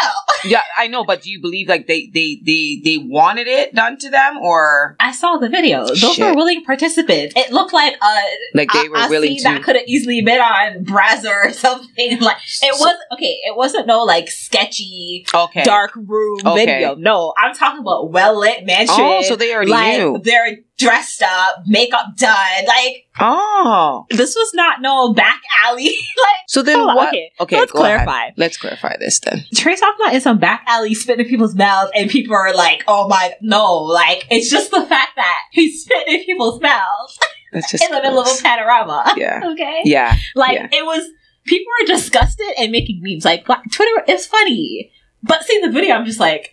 Speaker 1: I saw the video.
Speaker 2: Yeah, I know, but do you believe like they they they they wanted it done to them or
Speaker 1: I saw the video. Those
Speaker 2: Shit.
Speaker 1: were willing participants. It looked like uh,
Speaker 2: like they were
Speaker 1: a
Speaker 2: willing
Speaker 1: scene that could have easily been on Brazzer or something. Like it was okay. It wasn't no like sketchy
Speaker 2: Okay.
Speaker 1: dark room
Speaker 2: Okay.
Speaker 1: video. No, I'm talking about well lit mansion.
Speaker 2: Oh, so they already
Speaker 1: like
Speaker 2: knew.
Speaker 1: they're dressed up, makeup done. Like
Speaker 2: Oh,
Speaker 1: this was not no back alley. like
Speaker 2: so then what?
Speaker 1: okay,
Speaker 2: okay,
Speaker 1: let's
Speaker 2: go ahead.
Speaker 1: clarify.
Speaker 2: Let's clarify this then.
Speaker 1: Trey talking about in some back alley spitting in people's mouths, and people are like, "Oh my, no!" Like it's just the fact that he's spitting in people's mouths
Speaker 2: That's just
Speaker 1: in the middle of a panorama.
Speaker 2: Yeah.
Speaker 1: okay.
Speaker 2: Yeah,
Speaker 1: Like
Speaker 2: Yeah.
Speaker 1: it was. People were disgusted and making memes. Like Twitter is funny, but seeing the video, I'm just like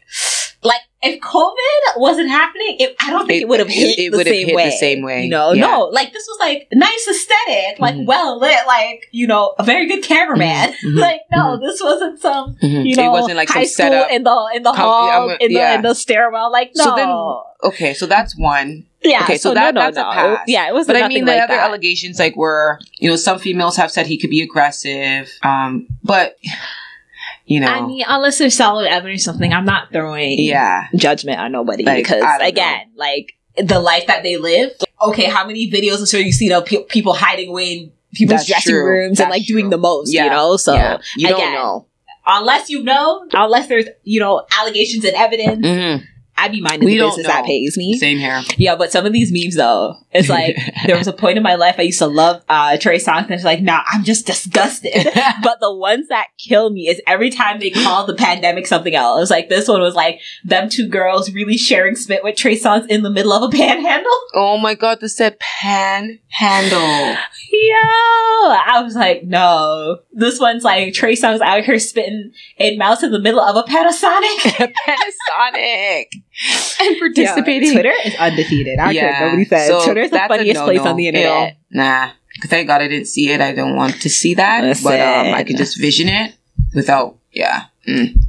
Speaker 1: if COVID wasn't happening, it, I don't think it,
Speaker 2: It-
Speaker 1: would have hit,
Speaker 2: it
Speaker 1: the, same
Speaker 2: hit the
Speaker 1: way,
Speaker 2: same way.
Speaker 1: You know,
Speaker 2: Yeah.
Speaker 1: no, like this was like nice aesthetic, like
Speaker 2: Mhm.
Speaker 1: well lit, like you know, a very good cameraman.
Speaker 2: Mhm, mhm,
Speaker 1: like no, this wasn't some
Speaker 2: Mhm.
Speaker 1: you know
Speaker 2: it wasn't like
Speaker 1: high school
Speaker 2: setup.
Speaker 1: in the in the
Speaker 2: Com-
Speaker 1: hall
Speaker 2: yeah, I'm-
Speaker 1: in the
Speaker 2: yeah.
Speaker 1: in the stairwell. Like no,
Speaker 2: So then- Okay, so that's one.
Speaker 1: yeah.
Speaker 2: okay, so
Speaker 1: so,
Speaker 2: that-
Speaker 1: no, no,
Speaker 2: that's a
Speaker 1: no.
Speaker 2: pass.
Speaker 1: Yeah, it was.
Speaker 2: But I mean, the
Speaker 1: like
Speaker 2: other
Speaker 1: that.
Speaker 2: allegations like were, you know, some females have said he could be aggressive. Um, but you know,
Speaker 1: I mean, unless there's solid evidence, or something. I'm not throwing
Speaker 2: yeah,
Speaker 1: judgment on nobody
Speaker 2: Like,
Speaker 1: because again, like the life that they live. Okay, how many videos I'm sure you see of pe- people hiding away in people's
Speaker 2: That's
Speaker 1: dressing
Speaker 2: true.
Speaker 1: rooms and
Speaker 2: That's
Speaker 1: like doing the most,
Speaker 2: Yeah.
Speaker 1: you know? So
Speaker 2: yeah. you don't know.
Speaker 1: unless you know, unless there's you know allegations and evidence,
Speaker 2: Mhm.
Speaker 1: I'd be minding
Speaker 2: We
Speaker 1: the
Speaker 2: don't
Speaker 1: business that pays me.
Speaker 2: Same here.
Speaker 1: Yeah, but some of these memes though, it's like there was a point in my life I used to love uh Trey Songz and it's like, nah, I'm just disgusted. but the ones that kill me is every time they call the pandemic something else. Like this one was like them two girls really sharing spit with Trey Songz in the middle of a panhandle.
Speaker 2: oh my god, this said panhandle.
Speaker 1: Yo, I was like, no. This one's like Trey Songz out here spitting in mouth in the middle of a Panasonic.
Speaker 2: Panasonic and participating.
Speaker 1: Yo, Twitter is undefeated. I what nobody says.
Speaker 2: so
Speaker 1: Twitter's the funniest place on the internet.
Speaker 2: nah, thank God I didn't see it. I don't want to see that, but um, I can just vision it without. Yeah, mm.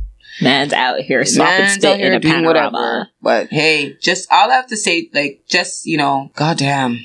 Speaker 1: Man's out here swapping spit
Speaker 2: out
Speaker 1: in a
Speaker 2: doing
Speaker 1: panorama.
Speaker 2: whatever. But hey, just all I have to say, like, just you know, goddamn.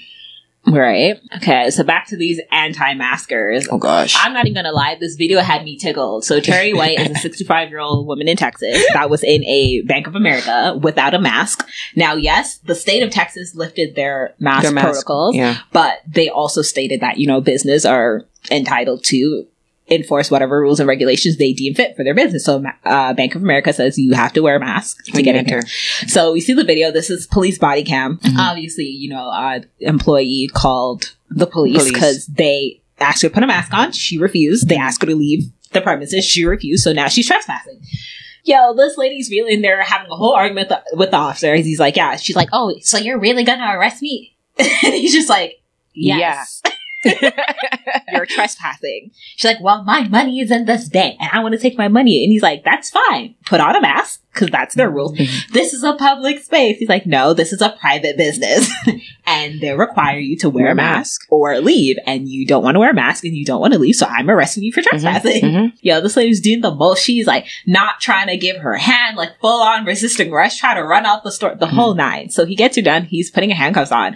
Speaker 1: Right. Okay, so back to these anti-maskers.
Speaker 2: Oh gosh.
Speaker 1: I'm not even gonna lie, this video had me tickled. So Terry White is a 65 year old woman in Texas that was in a Bank of America without a mask. Now, yes, the state of Texas lifted their mask
Speaker 2: Their mask,
Speaker 1: protocols,
Speaker 2: yeah.
Speaker 1: but they also stated that, you know, business are entitled to enforce whatever rules and regulations they deem fit for their business. So, uh, Bank of America says you have to wear a mask to get in here. So we see the video. This is police body cam.
Speaker 2: Mhm.
Speaker 1: Obviously, you know, uh, employee called the police because they asked her to put a mask on. She refused. They asked her to leave the premises. She refused. So now she's trespassing. Yo, this lady's really in there having a whole argument with the, with the officer. He's like, yeah. She's like, oh, so you're really gonna arrest me? and he's just like, yes. you're trespassing. She's like, well, my money is in this bank and I want to take my money. And he's like, that's fine. Put on a mask because that's their rules. Mm-hmm. This is a public space. He's like, no, this is a private business and they require you to wear a mask or leave and you don't want to wear a mask and you don't want to leave. So I'm arresting you for mm-hmm. trespassing.
Speaker 2: Mhm.
Speaker 1: Yo, this lady's doing the most. She's like not trying to give her hand, like full on resisting arrest, trying to run out the store, the mm-hmm. whole nine. So he gets her done. He's putting her handcuffs on.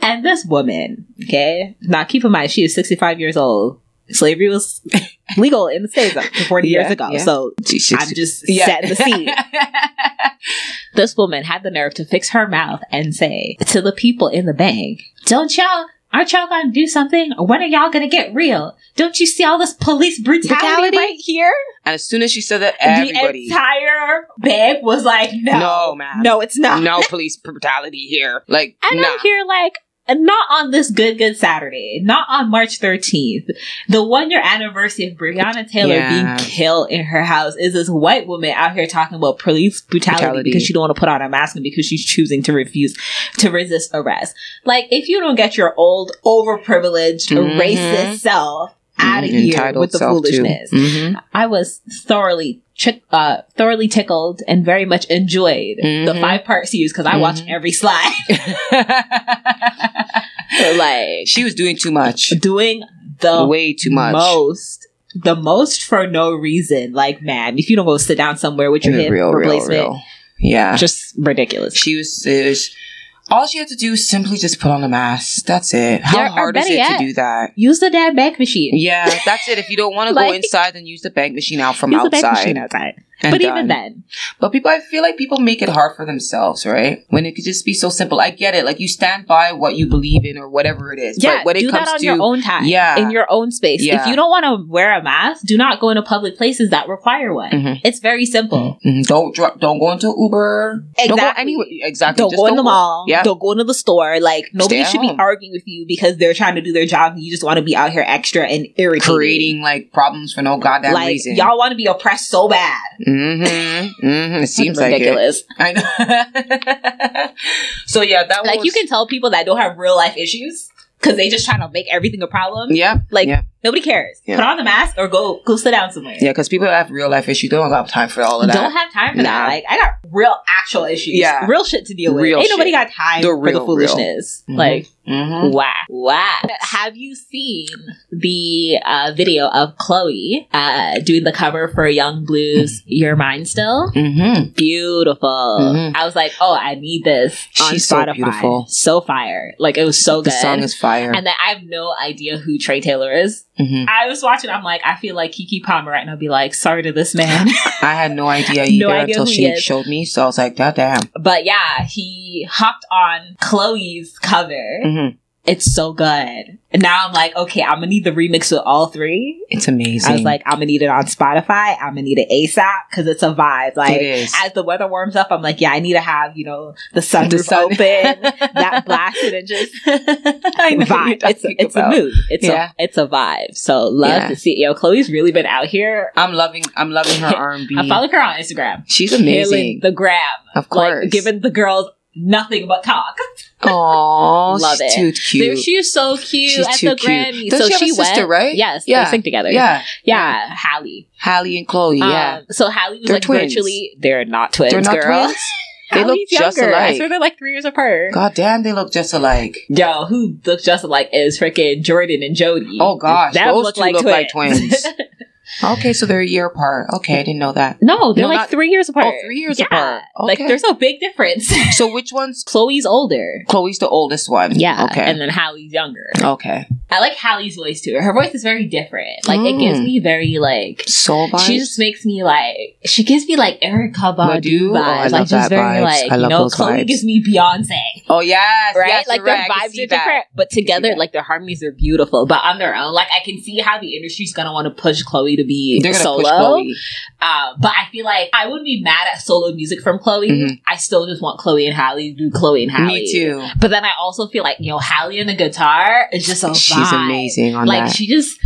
Speaker 1: And this woman, okay, now keep in mind, she is 65 years old. Slavery was legal in the States up to 40 years ago.
Speaker 2: yeah.
Speaker 1: So I'm just setting the scene.
Speaker 2: scene.
Speaker 1: This woman had the nerve to fix her mouth and say to the people in the bank, Don't y'all, aren't y'all gonna do something? Or when are y'all gonna get real? Don't you see all this police brutality,
Speaker 2: Brutality?
Speaker 1: right here?
Speaker 2: and as soon as she said that, everybody.
Speaker 1: The entire bank was like, no,
Speaker 2: No, ma'am.
Speaker 1: no, it's not.
Speaker 2: no police brutality here. Like,
Speaker 1: And
Speaker 2: nah.
Speaker 1: I'm here like, not on this good, good Saturday, not on March 13th. The one year anniversary of Breonna Taylor
Speaker 2: Yeah.
Speaker 1: being killed in her house is this white woman out here talking about police brutality,
Speaker 2: Brutality.
Speaker 1: because she don't want to put on a mask and because she's choosing to refuse to resist arrest. Like, if you don't get your old, overprivileged,
Speaker 2: Mhm.
Speaker 1: racist self out of here with the foolishness,
Speaker 2: Mhm.
Speaker 1: I was thoroughly tri- uh, thoroughly tickled and very much enjoyed the
Speaker 2: Mhm.
Speaker 1: five part series because I watched
Speaker 2: Mhm.
Speaker 1: every slide. So, like
Speaker 2: she was doing too much.
Speaker 1: doing the
Speaker 2: Way too much.
Speaker 1: most, the most for no reason. Like, man, if you don't go sit down somewhere with your hip
Speaker 2: real, real,
Speaker 1: replacement,
Speaker 2: real. Yeah.
Speaker 1: just ridiculous.
Speaker 2: she was, it was all she had to do is simply just put on a mask. That's it. How
Speaker 1: or
Speaker 2: hard is it
Speaker 1: yet,
Speaker 2: to do that?
Speaker 1: Use the damn bank machine.
Speaker 2: Yeah, that's it. If you don't want to go inside, then use the bank machine out from
Speaker 1: Use the bank
Speaker 2: outside.
Speaker 1: machine outside.
Speaker 2: And
Speaker 1: but even then,
Speaker 2: But people, I feel like people make it hard for themselves, right? When it could just be so simple. I get it. Like you stand by what you believe in or whatever it is.
Speaker 1: yeah,
Speaker 2: but when it
Speaker 1: do
Speaker 2: comes
Speaker 1: that on
Speaker 2: to
Speaker 1: your own time.
Speaker 2: Yeah.
Speaker 1: in your own space.
Speaker 2: Yeah.
Speaker 1: If you don't want to wear a mask, do not go into public places that require one.
Speaker 2: Mhm.
Speaker 1: It's very simple.
Speaker 2: Mhm. don't dr- don't go into Uber. Don't go
Speaker 1: Exactly.
Speaker 2: anywhere. Exactly.
Speaker 1: Don't
Speaker 2: Just
Speaker 1: go in the mall.
Speaker 2: Yeah.
Speaker 1: Don't go into the store. Like nobody should be arguing with you because they're trying to do their job and you just want to be out here extra and irritating.
Speaker 2: creating like problems for no goddamn
Speaker 1: like
Speaker 2: reason.
Speaker 1: y'all want to be oppressed so bad.
Speaker 2: Mm-hmm. Mm-hmm. It seems like it.
Speaker 1: ridiculous.
Speaker 2: I know. so yeah, that
Speaker 1: Like
Speaker 2: was,
Speaker 1: you can tell people that don't have real life issues because they just trying to make everything a problem.
Speaker 2: Yeah.
Speaker 1: Like
Speaker 2: yeah.
Speaker 1: Nobody cares.
Speaker 2: Yeah.
Speaker 1: Put on the mask or go go sit down somewhere.
Speaker 2: Yeah, because people have real life issues, they don't have time for all of that.
Speaker 1: Don't have time for that. Like I got real actual issues.
Speaker 2: Yeah.
Speaker 1: Real shit to deal with.
Speaker 2: Real
Speaker 1: Ain't nobody got time
Speaker 2: The
Speaker 1: for
Speaker 2: real,
Speaker 1: the foolishness.
Speaker 2: Mhm.
Speaker 1: Like
Speaker 2: Mhm.
Speaker 1: wow. Wow. Have you seen the uh, video of Chloe uh, doing the cover for Yung Bleu's You're Mines Still?
Speaker 2: Mhm.
Speaker 1: Beautiful.
Speaker 2: Mhm.
Speaker 1: I was like, oh, I need this on
Speaker 2: She's so beautiful.
Speaker 1: So fire. Like it was so good.
Speaker 2: The song is fire.
Speaker 1: and then I have no idea who Trey Taylor is.
Speaker 2: Mhm.
Speaker 1: I was watching, I'm like, I feel like Keke Palmer right now be like, sorry to this man.
Speaker 2: I had no idea either
Speaker 1: No idea
Speaker 2: until she showed me. So I was like, God damn.
Speaker 1: but yeah, he hopped on Chloe's cover.
Speaker 2: Mhm.
Speaker 1: It's so good. And now I'm like, okay, I'm gonna need the remix with all three.
Speaker 2: It's amazing.
Speaker 1: I was like, I'm gonna need it on Spotify. I'm gonna need it ASAP because it's a vibe. Like
Speaker 2: it is.
Speaker 1: as the weather warms up, I'm like, yeah, I need to have you know the sun sunroof
Speaker 2: sun.
Speaker 1: open, that blasted, and just
Speaker 2: I know
Speaker 1: vibe. It's a, it's a mood. It's
Speaker 2: Yeah.
Speaker 1: a it's a vibe. So love
Speaker 2: Yeah.
Speaker 1: to see. Yo, Chloe's really been out here.
Speaker 2: I'm loving. I'm loving her R&B.
Speaker 1: I follow her on Instagram.
Speaker 2: She's
Speaker 1: Killing
Speaker 2: amazing.
Speaker 1: the gram,
Speaker 2: of course.
Speaker 1: like giving the girls nothing but talk.
Speaker 2: Aww,
Speaker 1: Love
Speaker 2: she's
Speaker 1: it.
Speaker 2: too cute.
Speaker 1: She was so cute
Speaker 2: She's
Speaker 1: at
Speaker 2: too
Speaker 1: the
Speaker 2: cute.
Speaker 1: Grammys.
Speaker 2: Doesn't
Speaker 1: so
Speaker 2: she have a sister,
Speaker 1: went,
Speaker 2: right?
Speaker 1: Yes,
Speaker 2: Yeah.
Speaker 1: they sing together.
Speaker 2: yeah,
Speaker 1: yeah, Hallie.
Speaker 2: Hallie and Chloe. Yeah,
Speaker 1: Um, so Hallie was
Speaker 2: They're
Speaker 1: like
Speaker 2: twins.
Speaker 1: virtually. They're not twins.
Speaker 2: they're not
Speaker 1: girl.
Speaker 2: twins. They look
Speaker 1: Hallie's
Speaker 2: just
Speaker 1: younger. I swear they're like three years apart.
Speaker 2: God damn, they look just alike.
Speaker 1: Yo, who looks just alike is freaking Jordan and Jody.
Speaker 2: Oh gosh,
Speaker 1: that
Speaker 2: those
Speaker 1: look
Speaker 2: two
Speaker 1: like
Speaker 2: look like
Speaker 1: twins.
Speaker 2: Okay, so they're a year apart. Okay, I didn't know that.
Speaker 1: no, they're
Speaker 2: No,
Speaker 1: like
Speaker 2: not-
Speaker 1: three years apart.
Speaker 2: Oh, three years
Speaker 1: Yeah.
Speaker 2: apart.
Speaker 1: Like
Speaker 2: Okay.
Speaker 1: there's a big difference.
Speaker 2: So which one's
Speaker 1: Chloe's older.
Speaker 2: Chloe's the oldest one?
Speaker 1: Yeah.
Speaker 2: Okay.
Speaker 1: And then Hallie's younger.
Speaker 2: okay.
Speaker 1: I like Hallie's voice too. Her voice is very different. Like it gives
Speaker 2: Mm.
Speaker 1: me very like
Speaker 2: Soul vibes.
Speaker 1: she just makes me like she gives me like Erykah Badu
Speaker 2: Badu?
Speaker 1: vibes.
Speaker 2: Oh, I
Speaker 1: like
Speaker 2: love
Speaker 1: just
Speaker 2: that
Speaker 1: very
Speaker 2: vibes.
Speaker 1: like
Speaker 2: I
Speaker 1: you
Speaker 2: love
Speaker 1: know,
Speaker 2: those
Speaker 1: Chloe
Speaker 2: vibes.
Speaker 1: gives me Beyonce.
Speaker 2: oh yes,
Speaker 1: Right?
Speaker 2: yes,
Speaker 1: like
Speaker 2: you're
Speaker 1: their
Speaker 2: right. I can
Speaker 1: vibes
Speaker 2: see
Speaker 1: are
Speaker 2: that.
Speaker 1: different, but together,
Speaker 2: that.
Speaker 1: like their harmonies are beautiful. But on their own, like I can see how the industry's gonna want to push Chloe to be solo.
Speaker 2: push Chloe.
Speaker 1: Um, but I feel like I wouldn't be mad at solo music from Chloe.
Speaker 2: Mhm.
Speaker 1: I still just want Chloe and Hallie to do Chloe and Hallie.
Speaker 2: Me too.
Speaker 1: But then I also feel like, you know, Hallie and the guitar is just a
Speaker 2: She's
Speaker 1: vibe.
Speaker 2: amazing on
Speaker 1: Like
Speaker 2: that.
Speaker 1: she just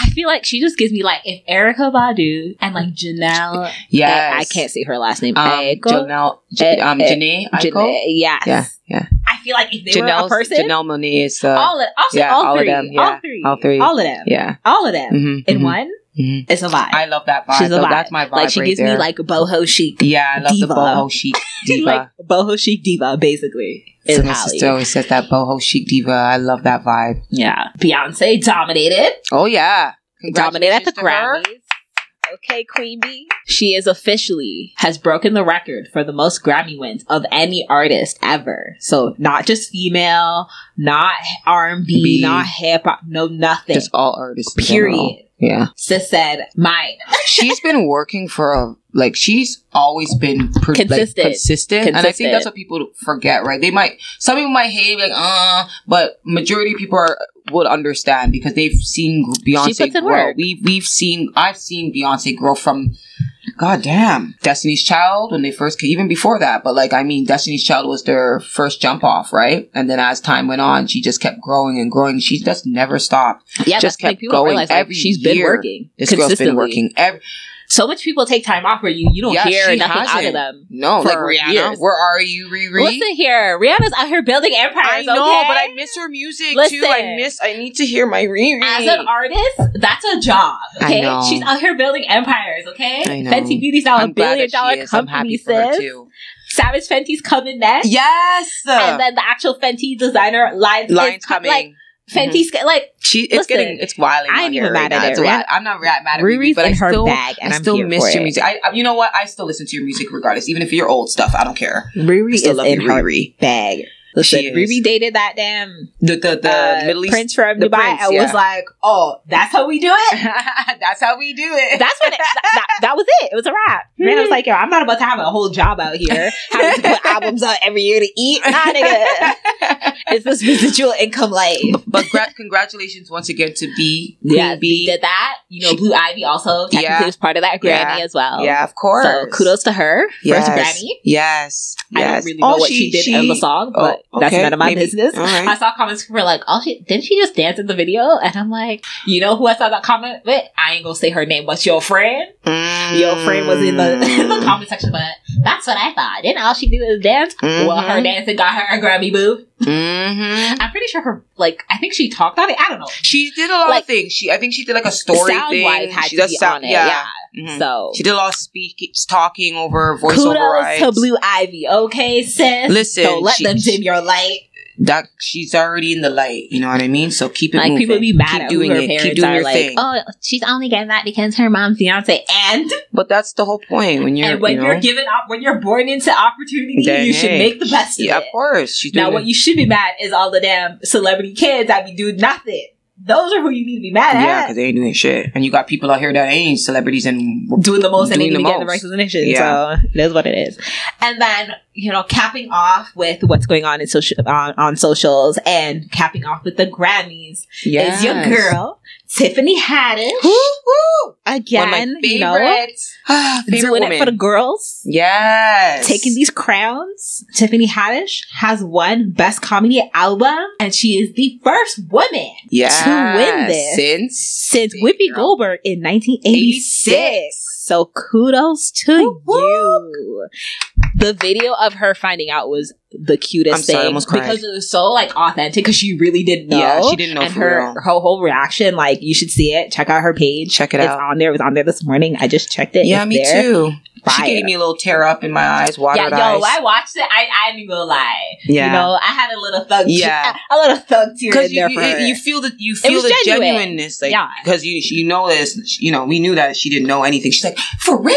Speaker 1: I feel like she just gives me like if Erykah Badu and like Janelle
Speaker 2: yes,
Speaker 1: I can't say her last name.
Speaker 2: Um,
Speaker 1: Aiko?
Speaker 2: Janelle, J-
Speaker 1: Eh,
Speaker 2: um,
Speaker 1: eh,
Speaker 2: Janae,
Speaker 1: Janae, yes.
Speaker 2: Yeah, yeah.
Speaker 1: I feel like if they were a person,
Speaker 2: Janelle Monáe is uh,
Speaker 1: all of, I'll say
Speaker 2: yeah,
Speaker 1: all,
Speaker 2: all of
Speaker 1: three,
Speaker 2: them, yeah,
Speaker 1: all three,
Speaker 2: all three.
Speaker 1: all of them,
Speaker 2: yeah.
Speaker 1: all of them
Speaker 2: Mhm,
Speaker 1: in
Speaker 2: mhm,
Speaker 1: one.
Speaker 2: Mhm.
Speaker 1: It's a vibe.
Speaker 2: I love that vibe.
Speaker 1: She's a
Speaker 2: So
Speaker 1: vibe.
Speaker 2: that's my vibe
Speaker 1: like she
Speaker 2: right
Speaker 1: gives
Speaker 2: there.
Speaker 1: me like boho chic,
Speaker 2: yeah, I love
Speaker 1: diva.
Speaker 2: the boho chic diva.
Speaker 1: like boho chic diva, basically. Is
Speaker 2: so my
Speaker 1: Hallie.
Speaker 2: sister always says that boho chic diva. I love that vibe.
Speaker 1: Yeah, Beyonce dominated.
Speaker 2: Oh yeah,
Speaker 1: dominated at the
Speaker 2: Congratulations her.
Speaker 1: Grammys. Okay, Queen Bee. She is officially has broken the record for the most Grammy wins of any artist ever. So not just female, not R and B,
Speaker 2: B.
Speaker 1: not hip hop, no nothing.
Speaker 2: Just all artists. in
Speaker 1: Period.
Speaker 2: Yeah,
Speaker 1: Sis said mine.
Speaker 2: she's been working for a like she's always been pr- like,
Speaker 1: Consistent.
Speaker 2: consistent, and I think that's what people forget. Right? They might some people might hate like uh, but majority of people are would understand because they've seen Beyonce grow.
Speaker 1: work.
Speaker 2: We've we've seen I've seen Beyonce grow from. God damn. Destiny's Child when they first came, even before that, but like, I mean, Destiny's Child was their first jump off, right? And then as time went on, she just kept growing and growing. She just never stopped.
Speaker 1: Yeah,
Speaker 2: Just kept
Speaker 1: People
Speaker 2: going
Speaker 1: realize, like,
Speaker 2: every
Speaker 1: she's been working
Speaker 2: This girl's been working every,
Speaker 1: So much people take time off where you you don't
Speaker 2: Yeah,
Speaker 1: hear nothing
Speaker 2: hasn't.
Speaker 1: of them.
Speaker 2: no,
Speaker 1: For
Speaker 2: like Rihanna.
Speaker 1: years.
Speaker 2: Where are you, Riri?
Speaker 1: Listen here, Rihanna's out here building
Speaker 2: I
Speaker 1: empires.
Speaker 2: know,
Speaker 1: okay?
Speaker 2: but I miss her music too. I miss, I need to hear my Riri.
Speaker 1: As an artist, that's a job.
Speaker 2: I
Speaker 1: Okay, she's out here building empires. Okay,
Speaker 2: I know.
Speaker 1: Fenty Beauty's now a
Speaker 2: I'm glad
Speaker 1: billion dollar company,
Speaker 2: for
Speaker 1: sis.
Speaker 2: too.
Speaker 1: Savage Fenty's coming next,
Speaker 2: Yes!
Speaker 1: and then the actual Fenty designer line
Speaker 2: Line's
Speaker 1: is
Speaker 2: coming.
Speaker 1: Like Mm-hmm. Fenty's like
Speaker 2: She, it's
Speaker 1: Listen,
Speaker 2: getting, it's wilding.
Speaker 1: I
Speaker 2: out
Speaker 1: ain't
Speaker 2: here
Speaker 1: even
Speaker 2: right
Speaker 1: mad at
Speaker 2: now.
Speaker 1: it.
Speaker 2: I'm not mad at
Speaker 1: Riri's
Speaker 2: Riri, but I still,
Speaker 1: bag, and
Speaker 2: I still miss your
Speaker 1: it.
Speaker 2: music. I, I, you know what? I still listen to your music regardless, even if you're old stuff. I don't care.
Speaker 1: Riri
Speaker 2: I still
Speaker 1: is
Speaker 2: love
Speaker 1: in
Speaker 2: Riri.
Speaker 1: bag. Listen,
Speaker 2: She is.
Speaker 1: Dated that damn
Speaker 2: The the the
Speaker 1: uh,
Speaker 2: Middle East
Speaker 1: prince from Dubai
Speaker 2: prince,
Speaker 1: and
Speaker 2: yeah.
Speaker 1: was like, "Oh, that's how we do it."
Speaker 2: That's how we do it.
Speaker 1: That's what it, that, that, that was it. It was a wrap. Man, I was like, yo, I'm not about to have a whole job out here having to put albums out every year to eat. Nah, nigga. It's this residual income life.
Speaker 2: but gra- congratulations once again to B.
Speaker 1: Yeah,
Speaker 2: Queen B.
Speaker 1: did that. You know, Blue Ivy also technically
Speaker 2: Yeah.
Speaker 1: was part of that Grammy
Speaker 2: Yeah.
Speaker 1: as well.
Speaker 2: Yeah, of course.
Speaker 1: So kudos to her. First
Speaker 2: yes.
Speaker 1: Grammy.
Speaker 2: Yes.
Speaker 1: I
Speaker 2: yes.
Speaker 1: don't really know
Speaker 2: Oh,
Speaker 1: what she, did
Speaker 2: she-
Speaker 1: in the song, but
Speaker 2: oh,
Speaker 1: that's
Speaker 2: okay,
Speaker 1: none of my
Speaker 2: maybe.
Speaker 1: business.
Speaker 2: All right.
Speaker 1: I saw comments who were like, "Oh, she didn't she just dance in the video?" And I'm like, you know who I saw that comment with? I ain't gonna say her name, but your friend,
Speaker 2: Mm.
Speaker 1: Your friend was in the, in the
Speaker 2: Mm.
Speaker 1: comment section, but that's what I thought. Didn't all she do is dance? Well, her
Speaker 2: Mhm.
Speaker 1: dancing got her a Grammy boo.
Speaker 2: Mhm.
Speaker 1: I'm pretty sure her, like, I think she talked on it. I don't know.
Speaker 2: She did a lot
Speaker 1: Like-
Speaker 2: of things. She, I think she did like a story
Speaker 1: Sound
Speaker 2: thing.
Speaker 1: wise had
Speaker 2: she
Speaker 1: to
Speaker 2: does
Speaker 1: be
Speaker 2: sound,
Speaker 1: on it.
Speaker 2: yeah.
Speaker 1: Yeah.
Speaker 2: Mhm.
Speaker 1: So,
Speaker 2: She did a lot of speaking, talking over voiceover
Speaker 1: kudos
Speaker 2: rights.
Speaker 1: to Blue Ivy. Okay, sis.
Speaker 2: Listen,
Speaker 1: Don't let
Speaker 2: she-
Speaker 1: them dim your light.
Speaker 2: that she's already in the light. You know what I mean? So keep it
Speaker 1: Like
Speaker 2: moving.
Speaker 1: people be mad
Speaker 2: keep
Speaker 1: at
Speaker 2: doing
Speaker 1: her
Speaker 2: it.
Speaker 1: parents
Speaker 2: Keep doing
Speaker 1: are
Speaker 2: your
Speaker 1: like,
Speaker 2: thing.
Speaker 1: oh, she's only getting that because her mom's Beyonce. And
Speaker 2: But that's the whole point. When you're,
Speaker 1: and when
Speaker 2: you
Speaker 1: are
Speaker 2: know,
Speaker 1: given up, when you're born into opportunity,
Speaker 2: then,
Speaker 1: you should make the best of it.
Speaker 2: of course.
Speaker 1: Now, what you should be mad is all the damn celebrity kids that be doing nothing. Those are who you need to be mad at.
Speaker 2: Yeah, because they ain't doing shit. And you got people out here that ain't celebrities and
Speaker 1: doing the most and need to
Speaker 2: the
Speaker 1: get the
Speaker 2: most.
Speaker 1: recognition.
Speaker 2: Yeah.
Speaker 1: So it is what it is. And then, you know, capping off with what's going on in social on, on socials and capping off with the Grammys is your girl, Tiffany Haddish.
Speaker 2: Woo, woo.
Speaker 1: Again,
Speaker 2: One of
Speaker 1: you know, doing
Speaker 2: woman.
Speaker 1: it for the girls.
Speaker 2: yes.
Speaker 1: Taking these crowns, Tiffany Haddish has won Best Comedy Album, and she is the first woman
Speaker 2: yes.
Speaker 1: to win this.
Speaker 2: Since
Speaker 1: since Whoopi
Speaker 2: girl.
Speaker 1: Goldberg in 1986.
Speaker 2: 86.
Speaker 1: So kudos to you. The video of her finding out was the cutest
Speaker 2: I'm sorry,
Speaker 1: thing because it was so like authentic because she really didn't know.
Speaker 2: Yeah, she didn't know
Speaker 1: and
Speaker 2: for
Speaker 1: her
Speaker 2: real.
Speaker 1: her whole reaction, like you should see it. Check out her page.
Speaker 2: Check it
Speaker 1: it's
Speaker 2: out.
Speaker 1: on there. It was on there this morning. I just checked it.
Speaker 2: Yeah,
Speaker 1: It's
Speaker 2: me
Speaker 1: there.
Speaker 2: too. She gave me a little tear up in my eyes, watered
Speaker 1: Yeah, yo,
Speaker 2: eyes.
Speaker 1: I watched it. I I ain't even lie.
Speaker 2: Yeah.
Speaker 1: you know, I had a little thug.
Speaker 2: Yeah.
Speaker 1: a little thug tear
Speaker 2: because you,
Speaker 1: there for her.
Speaker 2: you, you feel that you feel the
Speaker 1: genuine.
Speaker 2: genuineness, like
Speaker 1: Yeah.
Speaker 2: because you you know this, you know we knew that she didn't know anything. She's like, for real?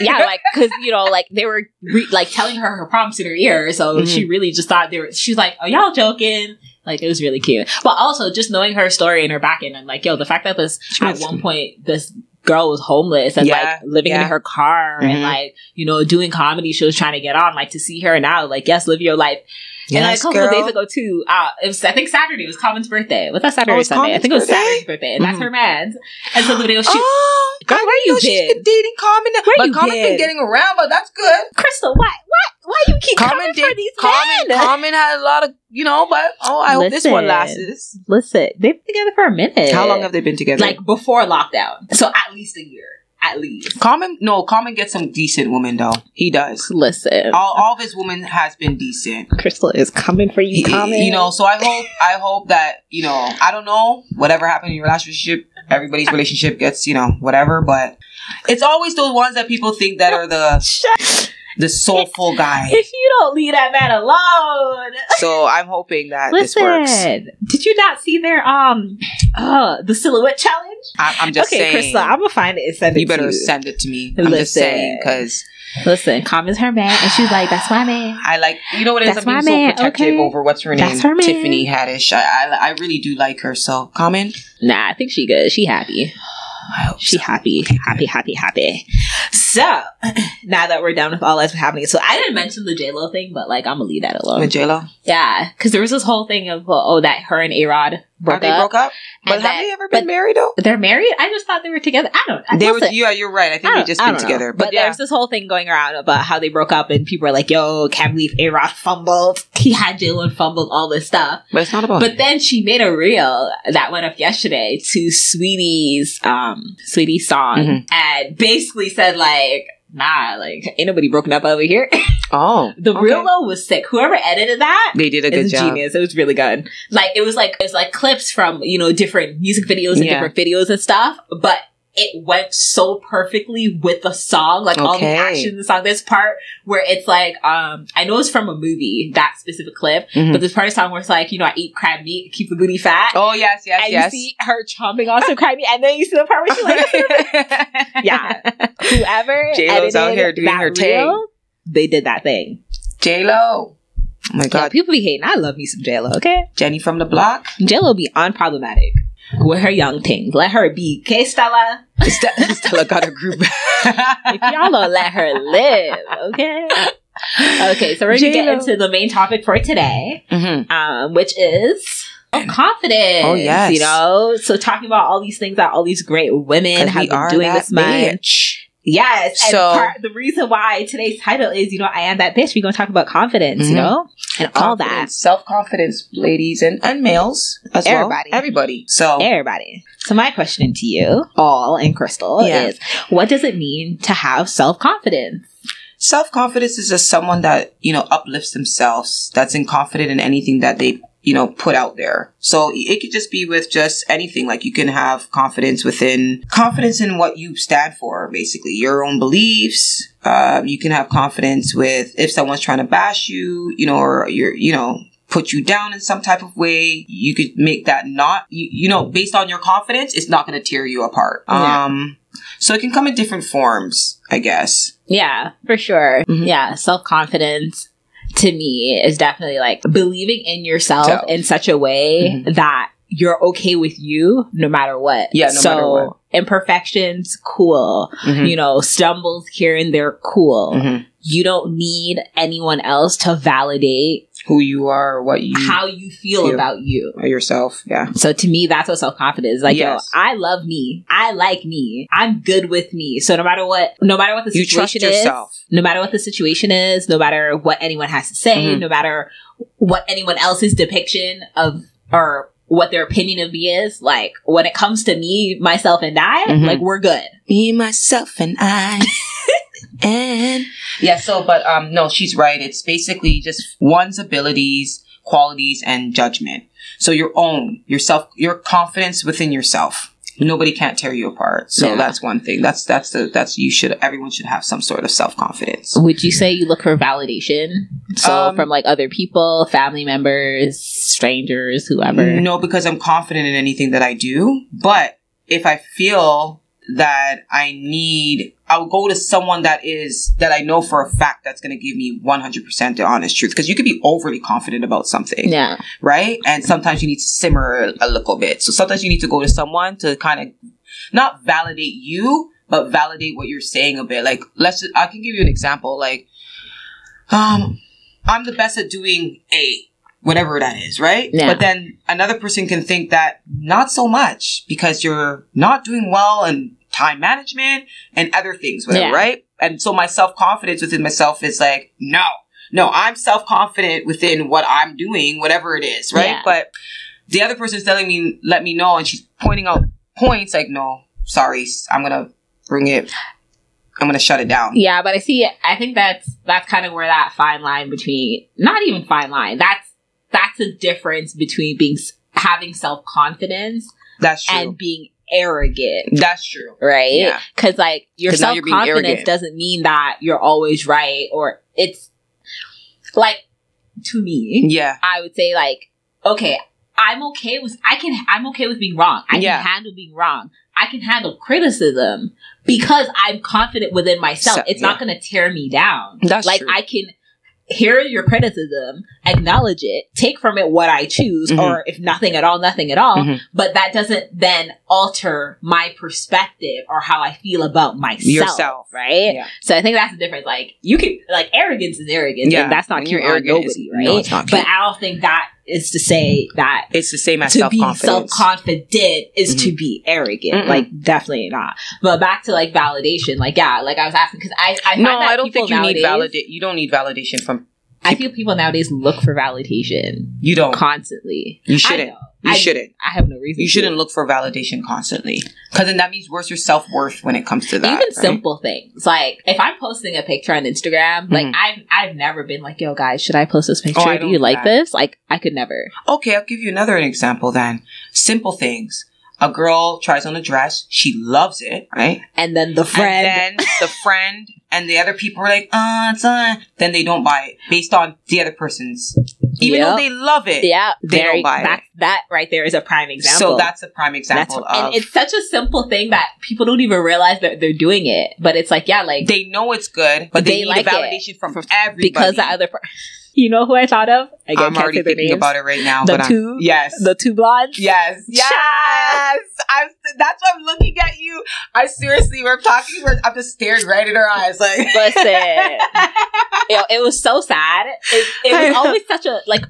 Speaker 1: yeah, like because you know, like they were re- like telling her her prompts in her ear, so
Speaker 2: Mhm.
Speaker 1: she really just thought they were. She's like, "Oh, y'all joking?" Like it was really cute, but also just knowing her story and her back end, and like, yo, the fact that this
Speaker 2: She
Speaker 1: at
Speaker 2: was-
Speaker 1: one point this girl was homeless and
Speaker 2: Yeah,
Speaker 1: like living
Speaker 2: yeah.
Speaker 1: in her car
Speaker 2: Mhm.
Speaker 1: and like you know doing comedy shows trying to get on like to see her now like yes live your life and a couple of days ago too uh it was i think saturday was common's birthday was that saturday
Speaker 2: Oh,
Speaker 1: or sunday i think it was saturday's birthday and that's
Speaker 2: Mhm.
Speaker 1: her man's and so the video she
Speaker 2: oh,
Speaker 1: Girl, where
Speaker 2: didn't
Speaker 1: you
Speaker 2: know she's
Speaker 1: been?
Speaker 2: dating Common.
Speaker 1: Where
Speaker 2: but
Speaker 1: you
Speaker 2: Common's
Speaker 1: been?
Speaker 2: been getting around, but that's good.
Speaker 1: crystal why why why you keep
Speaker 2: Common
Speaker 1: coming
Speaker 2: date,
Speaker 1: for these
Speaker 2: Common,
Speaker 1: men
Speaker 2: Common had a lot of, you know, but oh, I hope this one lasts.
Speaker 1: Listen, they've been together for a minute.
Speaker 2: How long have they been together?
Speaker 1: like before lockdown? So at least a year, at least.
Speaker 2: Common, no, Common gets some decent women though. He does.
Speaker 1: Listen,
Speaker 2: All, all of his women has been decent.
Speaker 1: Crystal is coming for you.
Speaker 2: He-
Speaker 1: Coming,
Speaker 2: you know, so I hope, I hope that you know, I don't know whatever happened in your last relationship. Everybody's relationship gets, you know, whatever, but it's always those ones that people think that are the
Speaker 1: Shut-
Speaker 2: the soulful guy.
Speaker 1: if you don't leave that man alone.
Speaker 2: So I'm hoping that this
Speaker 1: Listen,
Speaker 2: works.
Speaker 1: did you not see their um, uh, the silhouette challenge?
Speaker 2: I, I'm just
Speaker 1: okay,
Speaker 2: saying.
Speaker 1: Crystal, I'm gonna find it and send it
Speaker 2: you better
Speaker 1: you.
Speaker 2: send it to me. I'm just saying because
Speaker 1: Listen, Common's her man, and she's like, "That's my man."
Speaker 2: I like you know what it is.
Speaker 1: That's
Speaker 2: I'm being so protective
Speaker 1: okay?
Speaker 2: over what's her name,
Speaker 1: That's her man.
Speaker 2: Tiffany Haddish. I, I I really do like her. So Common,
Speaker 1: Nah, I think she good. She happy. She
Speaker 2: so.
Speaker 1: happy, happy, happy, happy. So now that we're done with all that's happening, so I didn't mention the J Lo thing, but like I'm gonna leave that alone.
Speaker 2: J Lo.
Speaker 1: Yeah, because there was this whole thing of uh, oh that her and A Rod broke
Speaker 2: they
Speaker 1: up.
Speaker 2: broke up? But
Speaker 1: And
Speaker 2: have
Speaker 1: that-
Speaker 2: they ever been married though?
Speaker 1: They're married. I just thought they were together. I don't.
Speaker 2: They were. Yeah, you're right. I think
Speaker 1: I
Speaker 2: they just
Speaker 1: I
Speaker 2: been
Speaker 1: don't know.
Speaker 2: together.
Speaker 1: But,
Speaker 2: But, yeah,
Speaker 1: there's this whole thing going around about how they broke up, and people are like, "Yo, can't believe A Rod fumbled. He had J-Lo and fumbled all this stuff."
Speaker 2: but it's not about.
Speaker 1: But then she made a reel that went up yesterday to Saweetie's um Saweetie's song
Speaker 2: Mhm.
Speaker 1: and basically said like, nah, like ain't nobody broken up over here.
Speaker 2: oh,
Speaker 1: the
Speaker 2: okay.
Speaker 1: reel though was sick. Whoever edited that
Speaker 2: They did a good
Speaker 1: a
Speaker 2: job.
Speaker 1: genius. It was really good. Like it was like it was like clips from, you know, different music videos and
Speaker 2: Yeah.
Speaker 1: different videos and stuff. But it went so perfectly with the song, like all the
Speaker 2: Okay.
Speaker 1: action in the song. This part where it's like, um, I know it's from a movie, that specific clip,
Speaker 2: Mhm.
Speaker 1: but this part of the song where it's like, you know, I eat crab meat, keep the booty fat.
Speaker 2: Oh yes, yes,
Speaker 1: and
Speaker 2: yes.
Speaker 1: you see her chomping on some crab meat, and then you see the part where she's like, Yeah. whoever
Speaker 2: J-Lo's out here doing her thing.
Speaker 1: they did that thing.
Speaker 2: J Lo. Oh my
Speaker 1: Yeah,
Speaker 2: God,
Speaker 1: people be hating. I love me some J-Lo, okay?
Speaker 2: Jenny from the block.
Speaker 1: J-Lo be unproblematic with her young things. Let her be. Okay, Stella?
Speaker 2: Stella Stella got a group.
Speaker 1: If y'all don't let her live, okay? Okay, so we're gonna get into the main topic for today,
Speaker 2: Mhm.
Speaker 1: um, which is confidence.
Speaker 2: Oh, yes.
Speaker 1: You know, so talking about all these things that all these great women have been
Speaker 2: are
Speaker 1: doing this month. Yes. And
Speaker 2: So-
Speaker 1: part, the reason why today's title is, you know, I am that bitch. We're going to talk about confidence, you
Speaker 2: Mhm.
Speaker 1: know, and all that.
Speaker 2: self confidence, ladies and, and males as
Speaker 1: Everybody.
Speaker 2: well. Everybody. So
Speaker 1: Everybody. So my question to you, all and Crystal,
Speaker 2: Yeah.
Speaker 1: is what does it mean to have self confidence?
Speaker 2: self confidence is just someone that you know uplifts themselves. That's in confident in anything that they you know put out there. So it could just be with just anything. Like you can have confidence within confidence in what you stand for, basically your own beliefs. Uh, you can have confidence with if someone's trying to bash you, you know, or you're you know put you down in some type of way you could make that not you, you know based on your confidence it's not going to tear you apart
Speaker 1: Yeah.
Speaker 2: um so it can come in different forms i guess
Speaker 1: Yeah, for sure.
Speaker 2: Mhm.
Speaker 1: Yeah, self confidence to me is definitely like believing in yourself
Speaker 2: Self.
Speaker 1: in such a way
Speaker 2: Mhm.
Speaker 1: that you're okay with you no matter what.
Speaker 2: Yeah, no
Speaker 1: so
Speaker 2: matter what.
Speaker 1: imperfections, cool.
Speaker 2: Mhm.
Speaker 1: You know, stumbles here and there, cool.
Speaker 2: Mhm.
Speaker 1: You don't need anyone else to validate
Speaker 2: who you are or what you
Speaker 1: how you feel
Speaker 2: feel.
Speaker 1: about you.
Speaker 2: yourself. Yeah.
Speaker 1: So to me, that's what self confidence is. Like,
Speaker 2: Yes.
Speaker 1: yo, I love me. I like me. I'm good with me. So no matter what, no matter what the
Speaker 2: You trust
Speaker 1: situation is, no matter what the situation is, no matter what anyone has to say,
Speaker 2: Mhm.
Speaker 1: no matter what anyone else's depiction of or what their opinion of me is, like when it comes to me, myself, and I,
Speaker 2: Mhm.
Speaker 1: like we're good.
Speaker 2: Me, myself, and I. and yeah, so but um no, she's right. It's basically just one's abilities, qualities, and judgment. So your own, yourself, your confidence within yourself. Nobody can't tear you apart. So
Speaker 1: Yeah.
Speaker 2: that's one thing. That's that's the that's you should everyone should have some sort of self confidence.
Speaker 1: Would you say you look for validation? So
Speaker 2: Um,
Speaker 1: from like other people, family members, strangers, whoever.
Speaker 2: No, because I'm confident in anything that I do. But if I feel that I need, I'll go to someone that is, that I know for a fact that's going to give me 100% the honest truth. Because you could be overly confident about something,
Speaker 1: Yeah.
Speaker 2: right? And sometimes you need to simmer a, little bit. So sometimes you need to go to someone to kind of not validate you, but validate what you're saying a bit. Like, let's, just, I can give you an example. Like, um, I'm the best at doing A, whatever that is, right?
Speaker 1: Yeah.
Speaker 2: But then another person can think that not so much because you're not doing well in time management and other things, whatever,
Speaker 1: Yeah.
Speaker 2: right? And so my self confidence within myself is like, no, no, I'm self confident within what I'm doing, whatever it is, right?
Speaker 1: Yeah.
Speaker 2: But the other person's telling me, let me know, and she's pointing out points like, no, sorry, I'm gonna bring it, I'm gonna shut it down.
Speaker 1: Yeah, but I see. I think that's that's kind of where that fine line between not even fine line. That's that's a difference between being having self confidence
Speaker 2: That's true.
Speaker 1: and being arrogant,
Speaker 2: That's true.
Speaker 1: right?
Speaker 2: Yeah.
Speaker 1: Because like your self confidence doesn't mean that you're always right, or it's like to me,
Speaker 2: Yeah.
Speaker 1: I would say like, okay, I'm okay with I can I'm okay with being wrong. I
Speaker 2: Yeah.
Speaker 1: can handle being wrong. I can handle criticism because I'm confident within myself.
Speaker 2: So-
Speaker 1: it's
Speaker 2: yeah.
Speaker 1: not going to tear me down.
Speaker 2: That's true.
Speaker 1: like
Speaker 2: true.
Speaker 1: I can hear your criticism, acknowledge it, take from it what I choose,
Speaker 2: Mhm.
Speaker 1: or if nothing at all, nothing at all.
Speaker 2: Mhm.
Speaker 1: But that doesn't then alter my perspective or how I feel about myself.
Speaker 2: Yourself.
Speaker 1: right?
Speaker 2: Yeah.
Speaker 1: So I think that's the difference. Like you can like arrogance is arrogance,
Speaker 2: Yeah.
Speaker 1: and that's not
Speaker 2: When
Speaker 1: cute
Speaker 2: you're
Speaker 1: on
Speaker 2: arrogant,
Speaker 1: nobody, right?
Speaker 2: no, it's not
Speaker 1: But
Speaker 2: cute.
Speaker 1: I don't think that is to say that
Speaker 2: It's the same as
Speaker 1: to
Speaker 2: self
Speaker 1: be self-confident is to be arrogant.
Speaker 2: Mm-mm.
Speaker 1: Like definitely not. But back to like validation. Like yeah, like I was asking because I I
Speaker 2: no,
Speaker 1: that
Speaker 2: I don't think you need validate. You don't need validation from.
Speaker 1: I feel people nowadays look for validation
Speaker 2: You don't.
Speaker 1: constantly.
Speaker 2: You shouldn't. You
Speaker 1: I,
Speaker 2: shouldn't.
Speaker 1: I have no reason.
Speaker 2: You shouldn't look for validation constantly, because then that means where's your self worth when it comes to that.
Speaker 1: Even
Speaker 2: right?
Speaker 1: simple things like if I'm posting a picture on Instagram, like
Speaker 2: Mhm.
Speaker 1: I've I've never been like, "Yo, guys, should I post this picture?
Speaker 2: Oh,
Speaker 1: Do you
Speaker 2: do
Speaker 1: like
Speaker 2: that.
Speaker 1: this?" Like I could never.
Speaker 2: Okay, I'll give you another example then. Simple things. A girl tries on a dress, she loves it, right?
Speaker 1: And then the friend,
Speaker 2: And then the friend and the other people are like, uh, it's uh, then they don't buy it based on the other person's. Even though they love it.
Speaker 1: yeah,
Speaker 2: they don't
Speaker 1: very,
Speaker 2: buy it.
Speaker 1: that, that right there is a prime example.
Speaker 2: So that's a prime
Speaker 1: That's
Speaker 2: example
Speaker 1: and it's such a simple thing that people don't even realize that they're doing it. But it's like, yeah, like
Speaker 2: they know it's good, but they,
Speaker 1: They
Speaker 2: need
Speaker 1: like
Speaker 2: a
Speaker 1: it.
Speaker 2: validation from everybody.
Speaker 1: because the other, per- you know who I thought of? Again,
Speaker 2: I'm already thinking
Speaker 1: names.
Speaker 2: about it right now.
Speaker 1: The
Speaker 2: but I'm-
Speaker 1: two-
Speaker 2: yes,
Speaker 1: The two blondes.
Speaker 2: yes, yes. I'm, that's why I'm looking at you. I seriously, we're talking. We're, I'm just staring right in her eyes, like.
Speaker 1: Listen, know, it was so sad. It, it was always such a like.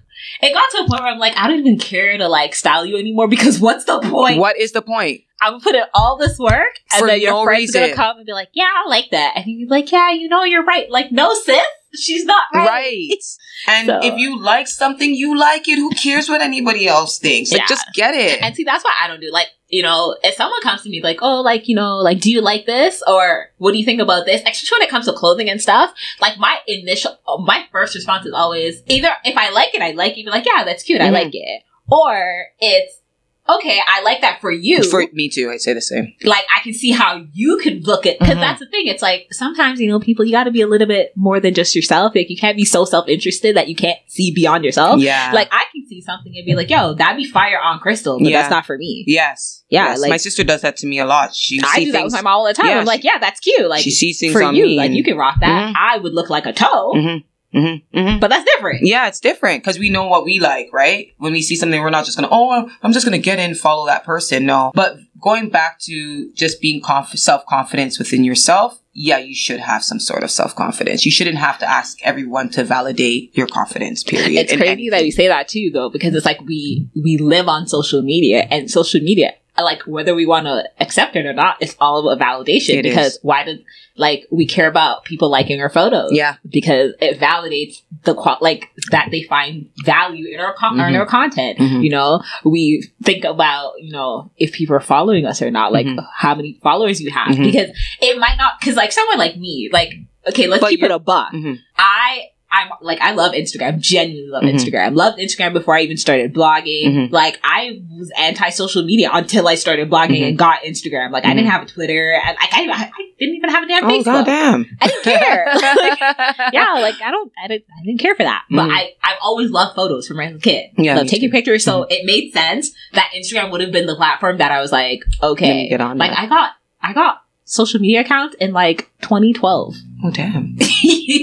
Speaker 1: It got to a point where I'm like, I don't even care to like style you anymore because what's the point?
Speaker 2: What is the point?
Speaker 1: I'm gonna put in all this work, and
Speaker 2: For
Speaker 1: then your
Speaker 2: no
Speaker 1: friend's gonna come and be like, "Yeah, I like that," and you're like, "Yeah, you know, you're right." Like, no, sis, she's not right.
Speaker 2: Right. And
Speaker 1: So-
Speaker 2: if you like something, you like it. Who cares what anybody else thinks? Like,
Speaker 1: Yeah.
Speaker 2: just get it.
Speaker 1: And see, that's why I don't do like, you know, if someone comes to me like, oh, like, you know, like, do you like this? Or what do you think about this? Especially when it comes to clothing and stuff, like my initial, my first response is always either if I like it, I like it, like, yeah, that's cute, I
Speaker 2: Mhm.
Speaker 1: like it. Or it's, okay, I like that for you.
Speaker 2: For me too, I'd say the same.
Speaker 1: like I can see how you could look at because
Speaker 2: Mhm.
Speaker 1: that's the thing. It's like sometimes you know people you got to be a little bit more than just yourself. Like you can't be so self interested that you can't see beyond yourself.
Speaker 2: Yeah.
Speaker 1: Like I can see something and be like, "Yo, that'd be fire on Crystal," but
Speaker 2: Yeah.
Speaker 1: that's not for me.
Speaker 2: yes.
Speaker 1: Yeah,
Speaker 2: Yes.
Speaker 1: like-
Speaker 2: my sister does that to me a lot. She
Speaker 1: I do that
Speaker 2: things,
Speaker 1: with my mom all the time.
Speaker 2: Yeah,
Speaker 1: I'm like, "Yeah, that's cute." Like
Speaker 2: she sees things
Speaker 1: for
Speaker 2: on
Speaker 1: you,
Speaker 2: me.
Speaker 1: like you can rock that.
Speaker 2: Mhm.
Speaker 1: I would look like a toe,
Speaker 2: Mhm. Mhm. Mhm.
Speaker 1: but that's different.
Speaker 2: Yeah, it's different because we know what we like, right? When we see something, we're not just gonna, oh, I'm just gonna get in, follow that person. No. But going back to just being conf- self confidence within yourself, yeah, you should have some sort of self confidence. You shouldn't have to ask everyone to validate your confidence. Period.
Speaker 1: It's crazy
Speaker 2: anything.
Speaker 1: that you say that too, though, because it's like we we live on social media, and social media, like whether we want to accept it or not, it's all about validation.
Speaker 2: It
Speaker 1: because
Speaker 2: is.
Speaker 1: why did like we care about people liking our photos?
Speaker 2: Yeah.
Speaker 1: because it validates the qual like that they find value in our con- in our content.
Speaker 2: Mhm.
Speaker 1: You know, we think about you know if people are following us or not, like
Speaker 2: Mhm.
Speaker 1: how many followers you have,
Speaker 2: Mhm.
Speaker 1: because it might not because like someone like me, like okay, let's
Speaker 2: But
Speaker 1: keep it a buck.
Speaker 2: Mhm.
Speaker 1: I I'm like I love Instagram. Genuinely love
Speaker 2: Mhm.
Speaker 1: Instagram. Loved Instagram before I even started blogging.
Speaker 2: Mhm.
Speaker 1: Like I was anti social media until I started blogging
Speaker 2: Mhm.
Speaker 1: and got Instagram. Like I didn't have a Twitter. And like I, I didn't even have a damn
Speaker 2: Oh
Speaker 1: Facebook.
Speaker 2: goddamn!
Speaker 1: I didn't care. Like, yeah, like I don't, I didn't, I didn't care for that. But
Speaker 2: Mhm.
Speaker 1: I, I've always loved photos from my a kid.
Speaker 2: Yeah,
Speaker 1: Love taking
Speaker 2: too.
Speaker 1: pictures. So it made sense that Instagram would have been the platform that I was like, okay,
Speaker 2: get on
Speaker 1: like
Speaker 2: that.
Speaker 1: I got, I got social media account in like 2012.
Speaker 2: Oh damn!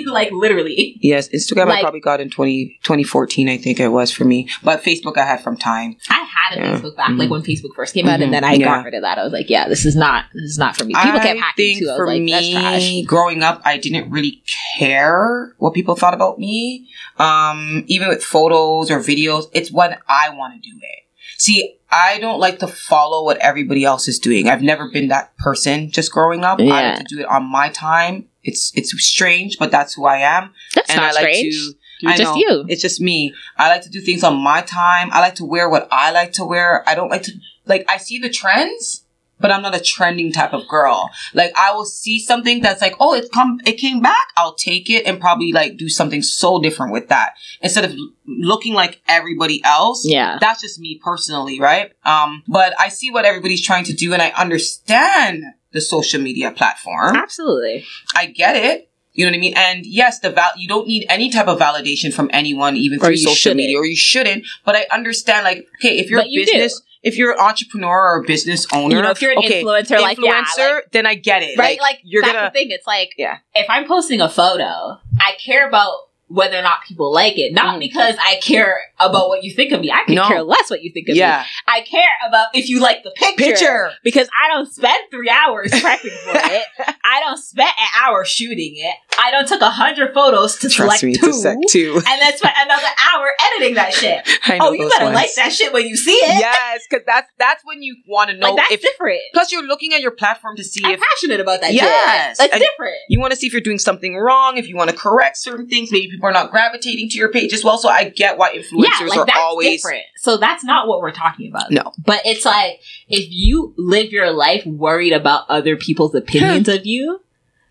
Speaker 1: like literally.
Speaker 2: Yes, Instagram I probably got in 20, 2014, I think it was for me. But Facebook I had from time.
Speaker 1: I had a
Speaker 2: Yeah.
Speaker 1: Facebook back,
Speaker 2: Mhm.
Speaker 1: like when Facebook first came out,
Speaker 2: Mhm.
Speaker 1: and then I
Speaker 2: Yeah.
Speaker 1: got rid of that. I was like, yeah, this is not, this is not for me. People kept
Speaker 2: I
Speaker 1: hacking
Speaker 2: think
Speaker 1: too. I was
Speaker 2: for
Speaker 1: like,
Speaker 2: me, growing up, I didn't really care what people thought about me. Um, even with photos or videos, it's when I want to do it. See, I don't like to follow what everybody else is doing. I've never been that person just growing up. I like to do it on my time. It's it's strange, but that's who I am.
Speaker 1: That's
Speaker 2: and
Speaker 1: not
Speaker 2: I like
Speaker 1: strange.
Speaker 2: to
Speaker 1: You're
Speaker 2: I
Speaker 1: just
Speaker 2: know.
Speaker 1: you.
Speaker 2: It's just me. I like to do things on my time. I like to wear what I like to wear. I don't like to like I see the trends, but I'm not a trending type of girl. Like I will see something that's like, oh, it come it came back. I'll take it and probably like do something so different with that instead of looking like everybody else.
Speaker 1: Yeah.
Speaker 2: That's just me personally, right? Um, but I see what everybody's trying to do and I understand the social media platform.
Speaker 1: Absolutely.
Speaker 2: I get it. You know what I mean? And yes, the val- you don't need any type of validation from anyone, even
Speaker 1: Or
Speaker 2: through social
Speaker 1: shouldn't.
Speaker 2: media, or you shouldn't. But I understand, like, okay, if you're
Speaker 1: But
Speaker 2: a
Speaker 1: you do.
Speaker 2: business, if you're an entrepreneur or a business owner,
Speaker 1: You know, if you're an
Speaker 2: okay,
Speaker 1: influencer, like, yeah, like-
Speaker 2: then I get it.
Speaker 1: Right? Like,
Speaker 2: you're
Speaker 1: that's
Speaker 2: gonna,
Speaker 1: the thing. It's like,
Speaker 2: Yeah.
Speaker 1: if I'm posting a photo, I care about whether or not people like it. Not
Speaker 2: Mm.
Speaker 1: because I care about what you think of me. I could
Speaker 2: No.
Speaker 1: care less what you think of me. I care about if you like the picture.
Speaker 2: picture.
Speaker 1: Because I don't spend three hours prepping for it. I don't spend an hour shooting it. I don't took a hundred photos to
Speaker 2: Trust
Speaker 1: select
Speaker 2: me,
Speaker 1: two.
Speaker 2: sec too.
Speaker 1: and then spent another hour editing that shit.
Speaker 2: I know
Speaker 1: Oh, you better
Speaker 2: ones.
Speaker 1: like that shit when you see it.
Speaker 2: Yes, because that's that's when you want to know
Speaker 1: like that's
Speaker 2: if.
Speaker 1: different.
Speaker 2: Plus, you're looking at your platform to see
Speaker 1: I'm
Speaker 2: if
Speaker 1: passionate about that
Speaker 2: Yes.
Speaker 1: shit. That's different.
Speaker 2: you want to see if you're doing something wrong, if you want to correct certain things. Maybe people are not gravitating to your page as well. So I get why influencers
Speaker 1: yeah, like
Speaker 2: are
Speaker 1: that's
Speaker 2: always
Speaker 1: different. So that's not what we're talking about.
Speaker 2: no.
Speaker 1: But it's like if you live your life worried about other people's opinions of you,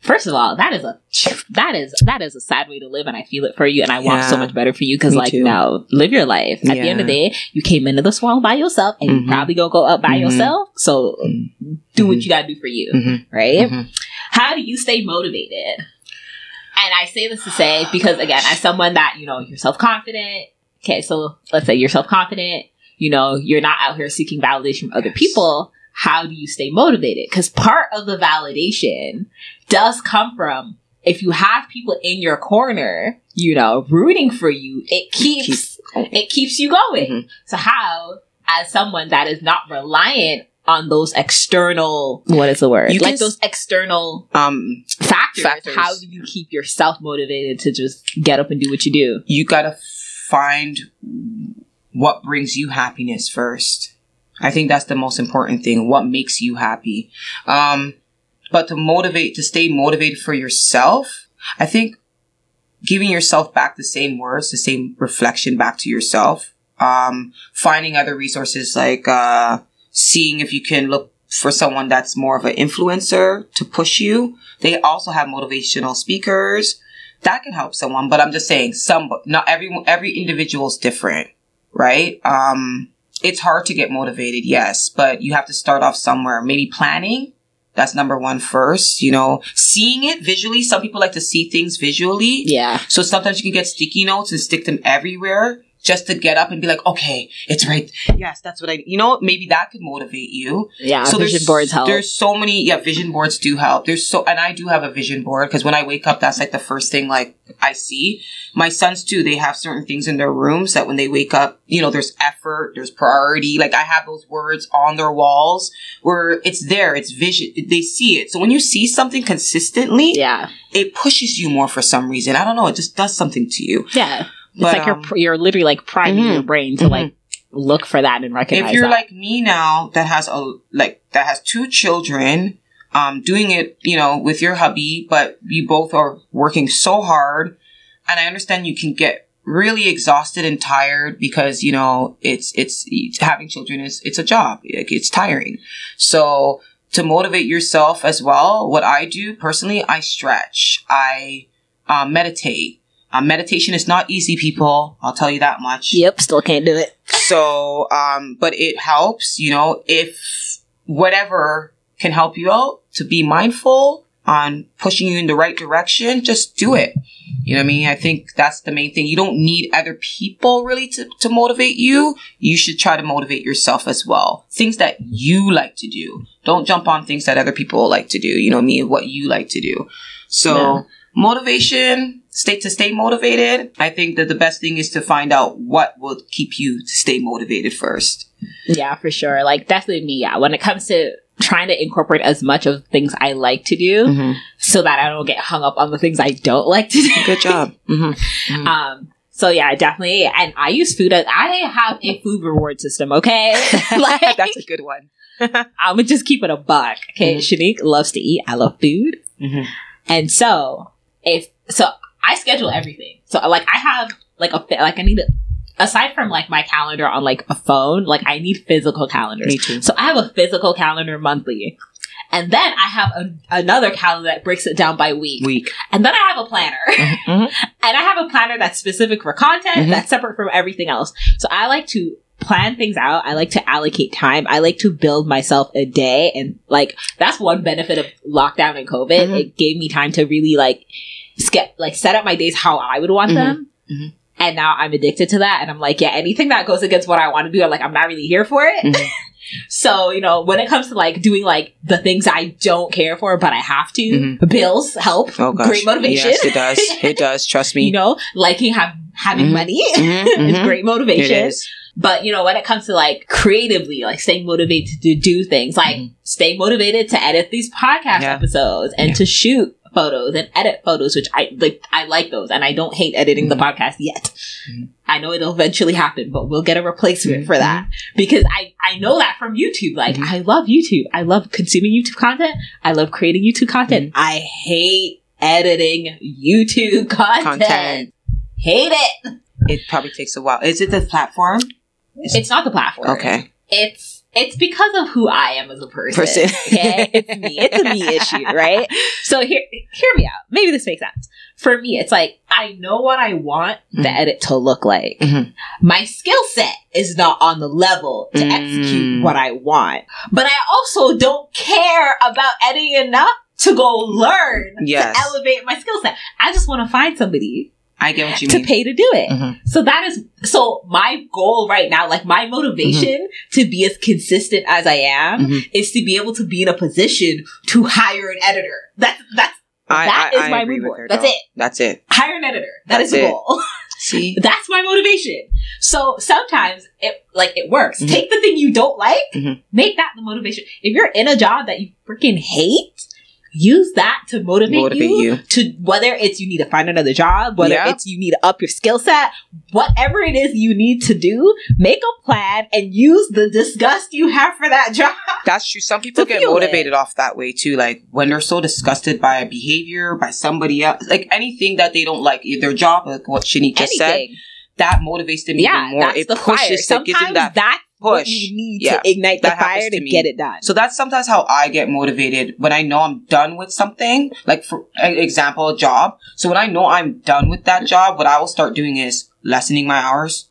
Speaker 1: first of all, that is a that is that is a sad way to live, and I feel it for you, and I want so much better for you because, like,
Speaker 2: too.
Speaker 1: no, live your life. At the end of the day, you came into this world by yourself, and
Speaker 2: Mhm.
Speaker 1: you probably gonna go up by
Speaker 2: Mhm.
Speaker 1: yourself. So do what you gotta do for you,
Speaker 2: Mhm.
Speaker 1: right?
Speaker 2: Mhm.
Speaker 1: How do you stay motivated? And I say this to say because again, as someone that, you know, you're self confident. Okay, so let's say you're self confident, you know, you're not out here seeking validation from other people. How do you stay motivated? Because part of the validation does come from if you have people in your corner, you know, rooting for you, it keeps
Speaker 2: Keep-
Speaker 1: it keeps you going.
Speaker 2: Mhm.
Speaker 1: So how, as someone that is not reliant on those external what is the word?
Speaker 2: You
Speaker 1: like
Speaker 2: can-
Speaker 1: those external
Speaker 2: Um,
Speaker 1: factors.
Speaker 2: Factors.
Speaker 1: How do you keep yourself motivated to just get up and do what you do?
Speaker 2: you gotta find what brings you happiness first. I think that's the most important thing. What makes you happy? Um, but to motivate, to stay motivated for yourself, I think giving yourself back the same words, the same reflection back to yourself. Um, finding other resources like, uh, seeing if you can look for someone that's more of an influencer to push you. They also have motivational speakers that can help someone, but I'm just saying some, not everyone, every individual is different, right? Um, it's hard to get motivated, yes, but you have to start off somewhere. Maybe planning. That's number one first, you know, seeing it visually. Some people like to see things visually.
Speaker 1: Yeah.
Speaker 2: So sometimes you can get sticky notes and stick them everywhere just to get up and be like, okay, it's right. Yes, that's what I, you know, maybe that could motivate you
Speaker 1: Yeah.
Speaker 2: so
Speaker 1: vision boards help.
Speaker 2: There's so many, yeah, vision boards do help. There's so, and I do have a vision board because when I wake up, that's like the first thing like I see. My sons too, they have certain things in their rooms that when they wake up, you know, there's effort, there's priority. Like I have those words on their walls where it's there, it's vision, they see it. So when you see something consistently,
Speaker 1: yeah.
Speaker 2: it pushes you more for some reason. I don't know, it just does something to you.
Speaker 1: Yeah. It's like
Speaker 2: um,
Speaker 1: you're you're literally like priming
Speaker 2: mhm,
Speaker 1: your brain to
Speaker 2: mhm.
Speaker 1: like look for that and recognize
Speaker 2: if you're
Speaker 1: that.
Speaker 2: like me now that has a like that has two children um doing it you know with your hubby but you both are working so hard and i understand you can get really exhausted and tired because you know it's it's, it's having children is it's a job. Like it's tiring. So to motivate yourself as well what i do personally i stretch. I uh, meditate uh, meditation is not easy people i'll tell you that much
Speaker 1: Yep, still can't do it.
Speaker 2: so, um, but it helps, you know, if whatever can help you out to be mindful on pushing you in the right direction, just do it. You know what I mean? I think that's the main thing. You don't need other people really to, to motivate you. You should try to motivate yourself as well. Things that you like to do. Don't jump on things that other people like to do. You know what I mean? What you like to do. So
Speaker 1: Yeah.
Speaker 2: motivation, stay to stay motivated. I think that the best thing is to find out what will keep you to stay motivated first.
Speaker 1: Yeah, for sure. Like definitely me. Yeah, when it comes to trying to incorporate as much of things I like to do,
Speaker 2: Mm-hmm.
Speaker 1: so that I don't get hung up on the things I don't like to do.
Speaker 2: Good job. Mm-hmm.
Speaker 1: Um. So yeah, definitely. And I use food as I have a food reward system. Okay, like
Speaker 2: That's a good one.
Speaker 1: I'm gonna just keep it a buck. Okay,
Speaker 2: Mhm.
Speaker 1: Shanique loves to eat. I love food.
Speaker 2: Mm-hmm.
Speaker 1: And so, if so, I schedule everything. So, like, I have like a like I need a, aside from like my calendar on like a phone, like I need physical calendars.
Speaker 2: Me too.
Speaker 1: So I have a physical calendar monthly, and then I have a, another calendar that breaks it down by week,
Speaker 2: Week.
Speaker 1: and then I have a planner,
Speaker 2: Mm-hmm.
Speaker 1: and I have a planner that's specific for content
Speaker 2: Mhm.
Speaker 1: that's separate from everything else. So I like to plan things out. I like to allocate time. I like to build myself a day. And like, that's one benefit of lockdown and COVID.
Speaker 2: Mhm.
Speaker 1: It gave me time to really like, ske- like set up my days how I would want
Speaker 2: Mhm.
Speaker 1: them.
Speaker 2: Mhm.
Speaker 1: And now I'm addicted to that. And I'm like, yeah, anything that goes against what I want to do, I'm like, I'm not really here for it.
Speaker 2: Mhm.
Speaker 1: so, you know, when it comes to like doing like the things I don't care for, but I have to,
Speaker 2: Mhm.
Speaker 1: bills help.
Speaker 2: Oh gosh.
Speaker 1: Great motivation.
Speaker 2: Yes, it does. It does. Trust me.
Speaker 1: you know, liking have, having
Speaker 2: Mhm.
Speaker 1: money
Speaker 2: Mhm,
Speaker 1: is great motivation.
Speaker 2: is.
Speaker 1: But you know, when it comes to like creatively, like staying motivated to do things, like
Speaker 2: Mhm.
Speaker 1: stay motivated to edit these podcast
Speaker 2: Yeah.
Speaker 1: episodes and
Speaker 2: Yeah.
Speaker 1: to shoot photos and edit photos, which I like. I like those, and I don't hate editing the podcast yet.
Speaker 2: Mhm.
Speaker 1: I know it'll eventually happen, but we'll get a replacement
Speaker 2: Mhm.
Speaker 1: for that because I I know that from YouTube. Like
Speaker 2: Mhm.
Speaker 1: I love YouTube. I love consuming YouTube content. I love creating YouTube content. I hate editing YouTube content.
Speaker 2: Content.
Speaker 1: Hate it.
Speaker 2: It probably takes a while. Is it the platform?
Speaker 1: It's not the platform.
Speaker 2: Okay.
Speaker 1: It's it's because of who I am as a person.
Speaker 2: Person.
Speaker 1: okay, it's me. It's a me issue, right? So here, hear me out. Maybe this makes sense. For me, it's like I know what I want the
Speaker 2: Mhm.
Speaker 1: edit to look like.
Speaker 2: Mhm.
Speaker 1: My skill set is not on the level to execute
Speaker 2: Mm.
Speaker 1: what I want, but I also don't care about editing enough to go learn
Speaker 2: Yes.
Speaker 1: to elevate my skill set. I just want to find somebody
Speaker 2: I get what you mean.
Speaker 1: to pay to do it.
Speaker 2: Mhm.
Speaker 1: So that is so my goal right now, like my motivation to be as consistent as I am
Speaker 2: Mhm.
Speaker 1: is to be able to be in a position to hire an editor. That's that's
Speaker 2: I,
Speaker 1: that
Speaker 2: I,
Speaker 1: is
Speaker 2: I
Speaker 1: my
Speaker 2: agree
Speaker 1: mood
Speaker 2: with
Speaker 1: board.
Speaker 2: her,
Speaker 1: That's it.
Speaker 2: That's it.
Speaker 1: hire an editor. That is
Speaker 2: That's
Speaker 1: the
Speaker 2: it.
Speaker 1: goal.
Speaker 2: See,
Speaker 1: That's my motivation. So sometimes it like it works.
Speaker 2: Mhm.
Speaker 1: Take the thing you don't like,
Speaker 2: Mhm.
Speaker 1: make that the motivation. If you're in a job that you freaking hate, use that to motivate,
Speaker 2: Motivate
Speaker 1: you,
Speaker 2: you.
Speaker 1: to whether it's you need to find another job, whether it's you need to up your skill set, whatever it is you need to do, make a plan and use the disgust you have for that job.
Speaker 2: That's true. Some people get motivated off that way too. Like when they're so disgusted by a behavior, by somebody else, like anything that they don't like, their job, like what Shanique just said,
Speaker 1: Anything.
Speaker 2: that motivates them
Speaker 1: Yeah,
Speaker 2: even more.
Speaker 1: that's
Speaker 2: It
Speaker 1: the fire.
Speaker 2: pushes, it
Speaker 1: Sometimes
Speaker 2: gives them that
Speaker 1: that's what you need
Speaker 2: Yeah,
Speaker 1: to ignite the fire
Speaker 2: to
Speaker 1: to, get it done.
Speaker 2: So that's sometimes how I get motivated when I know I'm done with something. Like for example, a job. So when I know I'm done with that job, what I will start doing is lessening my hours.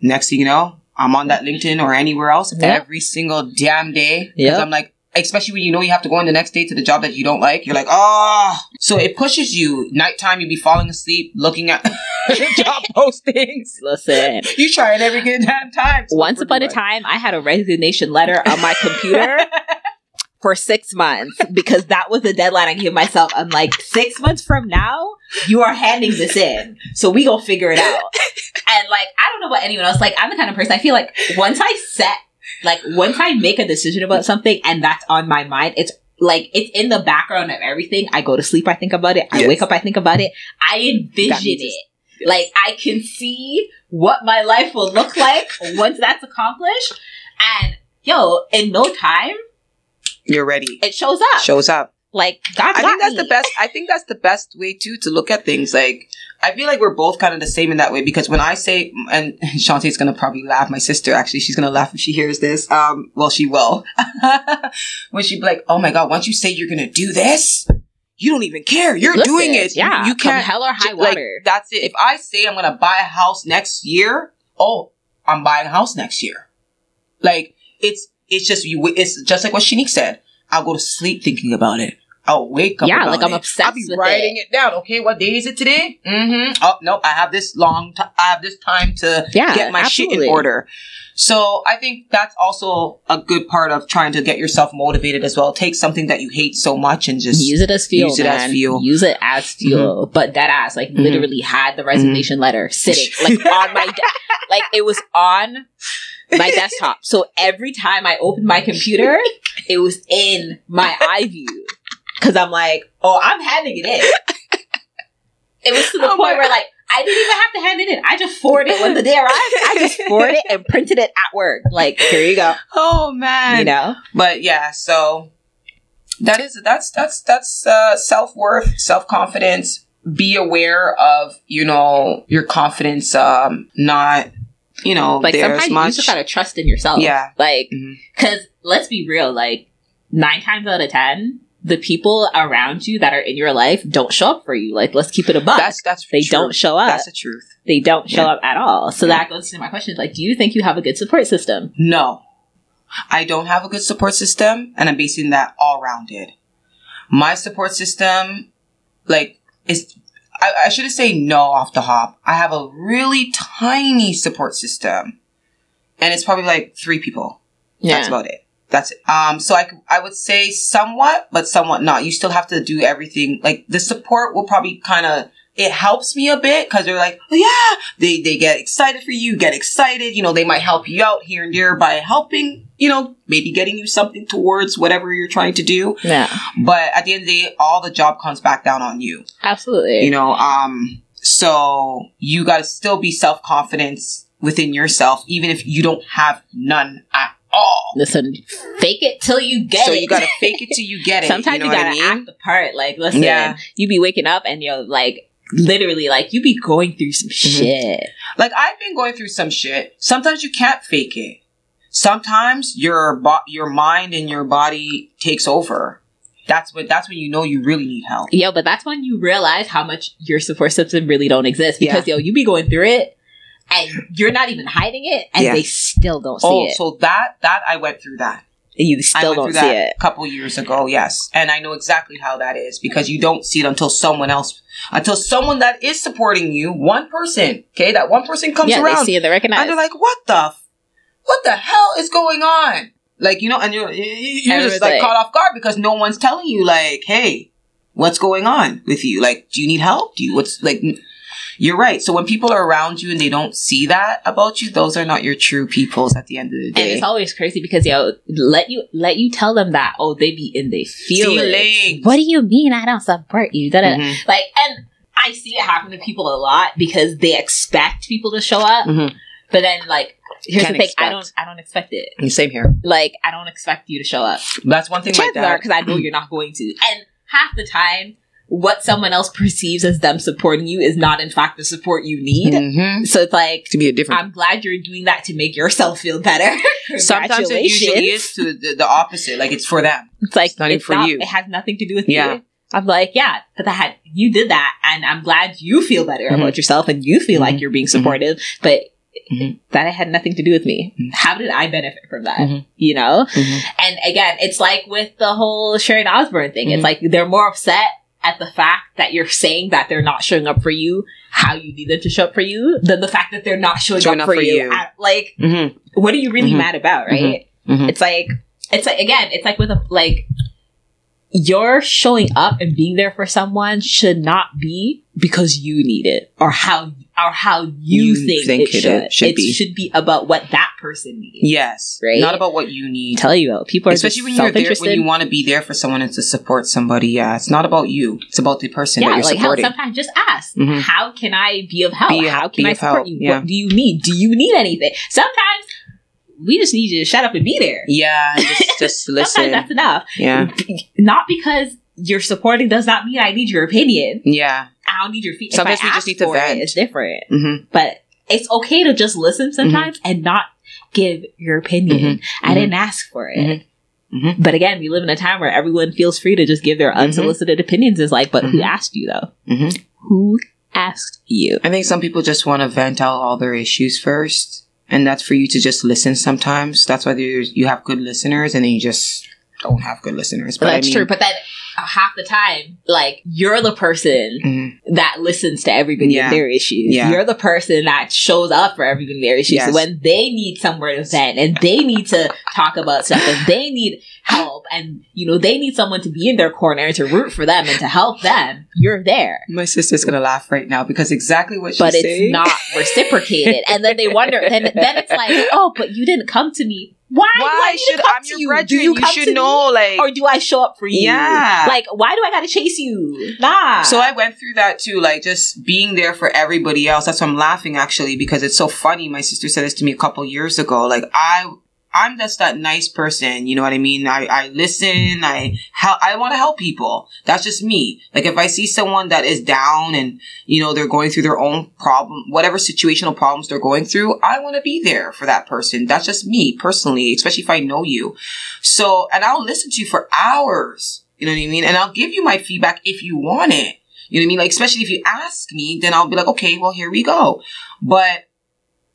Speaker 2: Next thing you know, I'm on that LinkedIn or anywhere else
Speaker 1: Yeah.
Speaker 2: every single damn day because
Speaker 1: Yeah.
Speaker 2: I'm like. Especially when you know you have to go in the next day to the job that you don't like, you're like, oh. So it pushes you. Nighttime, you be falling asleep, looking at job postings.
Speaker 1: Listen,
Speaker 2: You try it every good damn time. look
Speaker 1: once upon a time, I had a resignation letter on my computer for six months because that was the deadline I gave myself. I'm like, six months from now, you are handing this in. So we gonna figure it out. And like, I don't know about anyone else. Like, I'm the kind of person I feel like once I set, like, once I make a decision about something and that's on my mind, it's like it's in the background of everything. I go to sleep, I think about it. I
Speaker 2: Yes.
Speaker 1: wake up, I think about it. I envision
Speaker 2: That means
Speaker 1: it. Like I can see what my life will look like once that's accomplished. And yo, in no time,
Speaker 2: You're ready.
Speaker 1: it shows up.
Speaker 2: Shows up.
Speaker 1: like God
Speaker 2: I think that's
Speaker 1: me.
Speaker 2: the best. I think that's the best way too to look at things. Like I feel like we're both kind of the same in that way because when I say, and Shantae's gonna probably laugh. My sister actually, she's gonna laugh if she hears this. Um, well, she will. when she be like, "Oh my god, once you say you're gonna do this, you don't even care. You're
Speaker 1: Listen,
Speaker 2: doing it.
Speaker 1: Yeah,
Speaker 2: you, you
Speaker 1: come
Speaker 2: can't.
Speaker 1: hell or high
Speaker 2: like,
Speaker 1: water.
Speaker 2: that's it. If I say I'm gonna buy a house next year, oh, I'm buying a house next year. Like it's it's just you. It's just like what Shanique said. I'll go to sleep thinking about it. I'll wake up.
Speaker 1: Yeah, like I'm
Speaker 2: it.
Speaker 1: obsessed
Speaker 2: I'll be
Speaker 1: with
Speaker 2: writing it. down. Okay, what day is it today? Mm-hmm. Oh no, I have this long. T- I have this time to
Speaker 1: Yeah,
Speaker 2: get my shit in order. So I think that's also a good part of trying to get yourself motivated as well. Take something that you hate so much and just
Speaker 1: use it as fuel.
Speaker 2: use it as fuel.
Speaker 1: Use it as fuel. But that ass, like,
Speaker 2: Mhm.
Speaker 1: literally had the resignation letter sitting like on my, de- like it was on my desktop. So every time I opened my computer, it was in my eye view because I'm like, oh, I'm handing it in. It was to the
Speaker 2: Oh
Speaker 1: point where like I didn't even have to hand it in. I just forwarded it when the day arrived. I just forwarded it and printed it at work. Like, here you go.
Speaker 2: Oh man,
Speaker 1: You know.
Speaker 2: But yeah, so that is that's that's that's uh, self worth, self confidence. Be aware of you know your confidence, um, not you know
Speaker 1: like sometimes
Speaker 2: as
Speaker 1: you just gotta trust in yourself.
Speaker 2: Yeah.
Speaker 1: Like,
Speaker 2: Mhm.
Speaker 1: cause let's be real, like nine times out of ten, the people around you that are in your life don't show up for you. Like, let's keep it a buck.
Speaker 2: That's that's
Speaker 1: they don't show up.
Speaker 2: That's the truth.
Speaker 1: they don't show
Speaker 2: Yeah.
Speaker 1: up at all. So that goes to my question: like, do you think you have a good support system?
Speaker 2: No, I don't have a good support system, and I'm basing that all rounded. My support system, like, is I, I shouldn't say no off the hop. I have a really tiny support system, and it's probably like three people. Yeah. That's about it. That's it. Um, so I, I would say somewhat, but somewhat not. You still have to do everything. Like the support will probably kind of, it helps me a bit because they're like, oh yeah, they, they get excited for you, get excited. You know, they might help you out here and there by helping, you know, maybe getting you something towards whatever you're trying to do.
Speaker 1: yeah,
Speaker 2: But at the end of the day, all the job comes back down on you
Speaker 1: absolutely.
Speaker 2: you know um so you got to still be self-confidence within yourself even if you don't have none at all
Speaker 1: listen, fake it till you get
Speaker 2: so
Speaker 1: it.
Speaker 2: So you got to fake it till you get it
Speaker 1: Sometimes
Speaker 2: you,
Speaker 1: you, gotta
Speaker 2: what I mean?
Speaker 1: act the part. Like, listen,
Speaker 2: Yeah.
Speaker 1: you be waking up and you're like, literally, like, you be going through some
Speaker 2: Mm-hmm.
Speaker 1: shit.
Speaker 2: like i've been going through some shit sometimes you can't fake it sometimes your bo- your mind and your body takes over that's what that's when you know you really need help
Speaker 1: Yo, but that's when you realize how much your support system really don't exist because yo, you be going through it and you're not even hiding it, and
Speaker 2: Yeah.
Speaker 1: they still don't see
Speaker 2: oh
Speaker 1: it.
Speaker 2: so that that i went through that
Speaker 1: you still don't see it.
Speaker 2: a couple years ago, yes. And I know exactly how that is because you don't see it until someone else, until someone that is supporting you, one person, okay, that one person comes
Speaker 1: Yeah,
Speaker 2: around
Speaker 1: they see it, they recognize.
Speaker 2: and they're like, what the, f- what the hell is going on? Like, you know, and you're, you're just like
Speaker 1: like-
Speaker 2: caught off guard because no one's telling you like, hey, what's going on with you? Like, do you need help? Do you, what's like, you're right. So when people are around you and they don't see that about you, those are not your true peoples at the end of the day.
Speaker 1: And it's always crazy because yo, let you let you tell them that oh they be in their feelings.
Speaker 2: Feelings.
Speaker 1: What do you mean I don't support you? Da-da.
Speaker 2: Mhm.
Speaker 1: Like and I see it happen to people a lot because they expect people to show up,
Speaker 2: Mhm.
Speaker 1: but then like here's
Speaker 2: Can't
Speaker 1: the thing I don't I don't expect it.
Speaker 2: Same here.
Speaker 1: Like I don't expect you to show up.
Speaker 2: That's one thing my
Speaker 1: Chances are
Speaker 2: dad.
Speaker 1: because I know you're not going to. And half the time, what someone else perceives as them supporting you is not in fact the support you need.
Speaker 2: Mhm.
Speaker 1: So it's like
Speaker 2: To be a different.
Speaker 1: I'm glad you're doing that to make yourself feel better.
Speaker 2: Sometimes it usually is to the, the opposite. Like it's for them.
Speaker 1: It's like
Speaker 2: It's not even for you.
Speaker 1: It has nothing to do with
Speaker 2: Yeah.
Speaker 1: you. I'm like, yeah, but that had you did that, and I'm glad you feel better
Speaker 2: Mhm.
Speaker 1: about yourself, and you feel like
Speaker 2: Mhm.
Speaker 1: you're being supportive. But
Speaker 2: Mhm.
Speaker 1: that had nothing to do with me.
Speaker 2: Mhm.
Speaker 1: How did I benefit from that?
Speaker 2: Mhm.
Speaker 1: You know.
Speaker 2: Mhm.
Speaker 1: And again, it's like with the whole Sharon Osbourne thing. It's like they're more upset at the fact that you're saying that they're not showing up for you how you need them to show up for you than the fact that they're not showing,
Speaker 2: Showing
Speaker 1: up,
Speaker 2: up
Speaker 1: for
Speaker 2: for
Speaker 1: you.
Speaker 2: you.
Speaker 1: At- like,
Speaker 2: Mhm.
Speaker 1: what are you really
Speaker 2: Mhm.
Speaker 1: mad about, right?
Speaker 2: Mhm.
Speaker 1: It's like, it's like, again, it's like with a, like, your showing up and being there for someone should not be because you need it or how or how you,
Speaker 2: You
Speaker 1: think,
Speaker 2: think
Speaker 1: it
Speaker 2: it
Speaker 1: should.
Speaker 2: should
Speaker 1: it
Speaker 2: be.
Speaker 1: should be about what that person needs.
Speaker 2: Yes.
Speaker 1: Right?
Speaker 2: Not about what you need.
Speaker 1: tell you, about people are
Speaker 2: Especially when you're there, when you want to be there for someone and to support somebody. Yeah, it's not about you. It's about the person that you're
Speaker 1: like
Speaker 2: supporting.
Speaker 1: sometimes just ask,
Speaker 2: Mhm.
Speaker 1: how can I be of help?
Speaker 2: Be-
Speaker 1: how can I support
Speaker 2: help,
Speaker 1: you?
Speaker 2: yeah.
Speaker 1: What do you need? Do you need anything? Sometimes we just need you to shut up and be there.
Speaker 2: yeah, just just listen.
Speaker 1: that's enough.
Speaker 2: Yeah,
Speaker 1: Not because you're supporting does not mean I need your opinion.
Speaker 2: yeah.
Speaker 1: I don't need your feedback.
Speaker 2: Sometimes we just need to
Speaker 1: for it,
Speaker 2: vent.
Speaker 1: It's different,
Speaker 2: hmm
Speaker 1: but it's okay to just listen sometimes and not give your opinion. I
Speaker 2: Mhm.
Speaker 1: didn't ask for it.
Speaker 2: Mhm. Mhm.
Speaker 1: But again, we live in a time where everyone feels free to just give their unsolicited opinions. Is like, but who asked you though? Who asked you?
Speaker 2: I think some people just want to vent out all their issues first, and that's for you to just listen. Sometimes that's why you have good listeners, and then you just don't have good listeners.
Speaker 1: But that's
Speaker 2: I mean,
Speaker 1: true. But uh, half the time, like you're the person
Speaker 2: mhm.
Speaker 1: that listens to everybody
Speaker 2: Yeah.
Speaker 1: and their issues.
Speaker 2: Yeah.
Speaker 1: You're the person that shows up for everybody and their issues.
Speaker 2: Yes.
Speaker 1: So when they need somewhere to vent and they need to talk about stuff and they need help and you know they need someone to be in their corner and to root for them and to help them, you're there.
Speaker 2: My sister's gonna laugh right now because exactly what she's
Speaker 1: But it's
Speaker 2: saying.
Speaker 1: not reciprocated. and then they wonder then then it's like, oh, but you didn't come to me. Why, I
Speaker 2: Why should
Speaker 1: to come
Speaker 2: I'm
Speaker 1: to
Speaker 2: your
Speaker 1: you?
Speaker 2: brethren?
Speaker 1: Do
Speaker 2: You,
Speaker 1: you, come
Speaker 2: should
Speaker 1: to me?
Speaker 2: know, like.
Speaker 1: or do I show up for you?
Speaker 2: Yeah.
Speaker 1: Like, why do I gotta chase you? Nah.
Speaker 2: So I went through that too, like just being there for everybody else. That's why I'm laughing actually because it's so funny. My sister said this to me a couple years ago. Like I, I'm just that nice person. You know what I mean? I, I listen. I help. I want to help people. That's just me. Like if I see someone that is down and you know they're going through their own problem, whatever situational problems they're going through, I want to be there for that person. That's just me personally, especially if I know you. So, and I'll listen to you for hours. You know what I mean? And I'll give you my feedback if you want it. You know what I mean? Like, especially if you ask me, then I'll be like, okay, well, here we go. But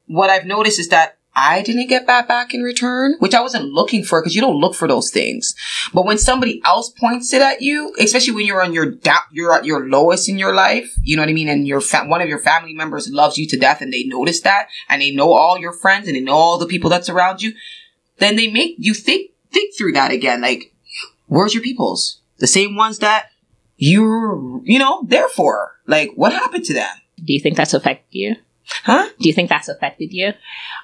Speaker 2: what I've noticed is that I didn't get that back in return, which I wasn't looking for because you don't look for those things. But when somebody else points it at you, especially when you're on your da- you're at your lowest in your life, you know what I mean, and your fa- one of your family members loves you to death, and they notice that, and they know all your friends, and they know all the people that's around you, then they make you think think through that again. Like, where's your peoples? The same ones that you're, you know, there for. Like, what happened to them?
Speaker 1: do you think that's affected you?
Speaker 2: Huh?
Speaker 1: Do you think that's affected you?